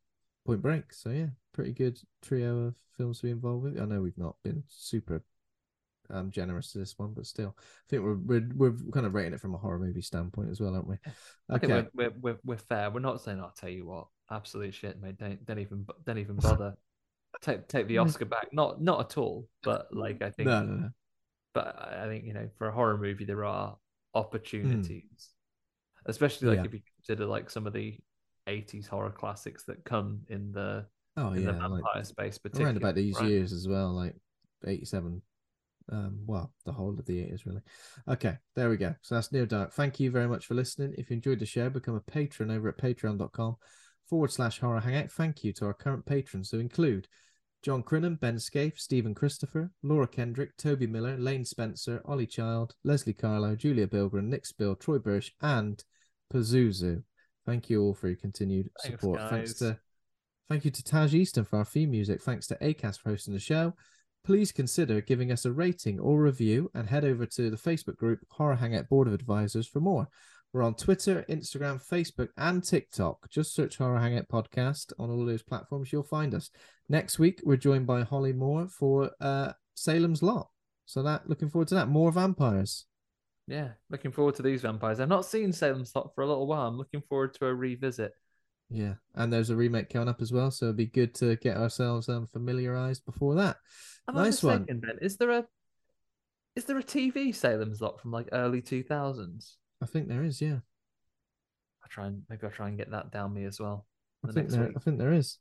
Point Break. So yeah, pretty good trio of films to be involved with. I know we've not been super um generous to this one, but still, I think we're we're we're kind of rating it from a horror movie standpoint as well, aren't we? Okay. we're, we're, we're, we're fair. We're not saying, I'll tell you what, absolute shit, mate. Don't, don't even don't even bother. take take the Oscar back. Not not at all. But like I think No, no, no. but I think you know for a horror movie there are opportunities, especially like Hmm. Yeah. if you consider like some of the '80s horror classics that come in the Oh in yeah, the vampire like space, around about these right? years as well, like eighty-seven. Um, well, the whole of the eighties really. Okay, there we go. So that's Near Dark. Thank you very much for listening. If you enjoyed the show, become a patron over at patreon.com forward slash horror hangout. Thank you to our current patrons who include John Crinham, Ben Scaife, Stephen Christopher, Laura Kendrick, Toby Miller, Lane Spencer, Ollie Child, Leslie Carlo, Julia Bilgren, Nick Spill, Troy Birch, and Pazuzu. Thank you all for your continued Thanks, support. Thanks guys. to Thank you to Taj Easton for our theme music. Thanks to ACAST for hosting the show. Please consider giving us a rating or review and head over to the Facebook group Horror Hangout Board of Advisors for more. We're on Twitter, Instagram, Facebook, and TikTok. Just search Horror Hangout Podcast on all those platforms. You'll find us. Next week, we're joined by Holly Moore for uh, Salem's Lot. So that looking forward to that. More vampires. Yeah, looking forward to these vampires. I've not seen Salem's Lot for a little while. I'm looking forward to a revisit. Yeah, and there's a remake coming up as well, so it'd be good to get ourselves um, familiarized before that. Am nice one. mistaken, Ben? Is there a is there a TV Salem's Lot from like early 2000s? I think there is, yeah. I try and maybe I'll try and get that down me as well. I think there, week. I think there is.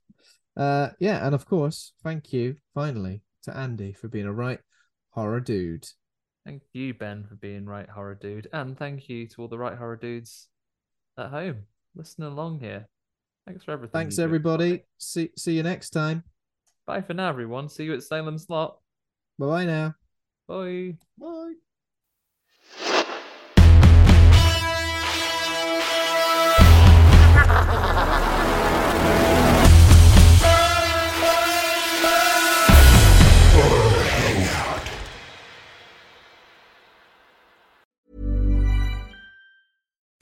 Uh, yeah, and of course, thank you finally to Andy for being a right horror dude. Thank you, Ben, for being right horror dude, and thank you to all the right horror dudes at home listening along here. Thanks for everything. Thanks everybody. See see you next time. Bye for now, everyone. See you at Salem's Lot. Bye bye now. Bye. Bye.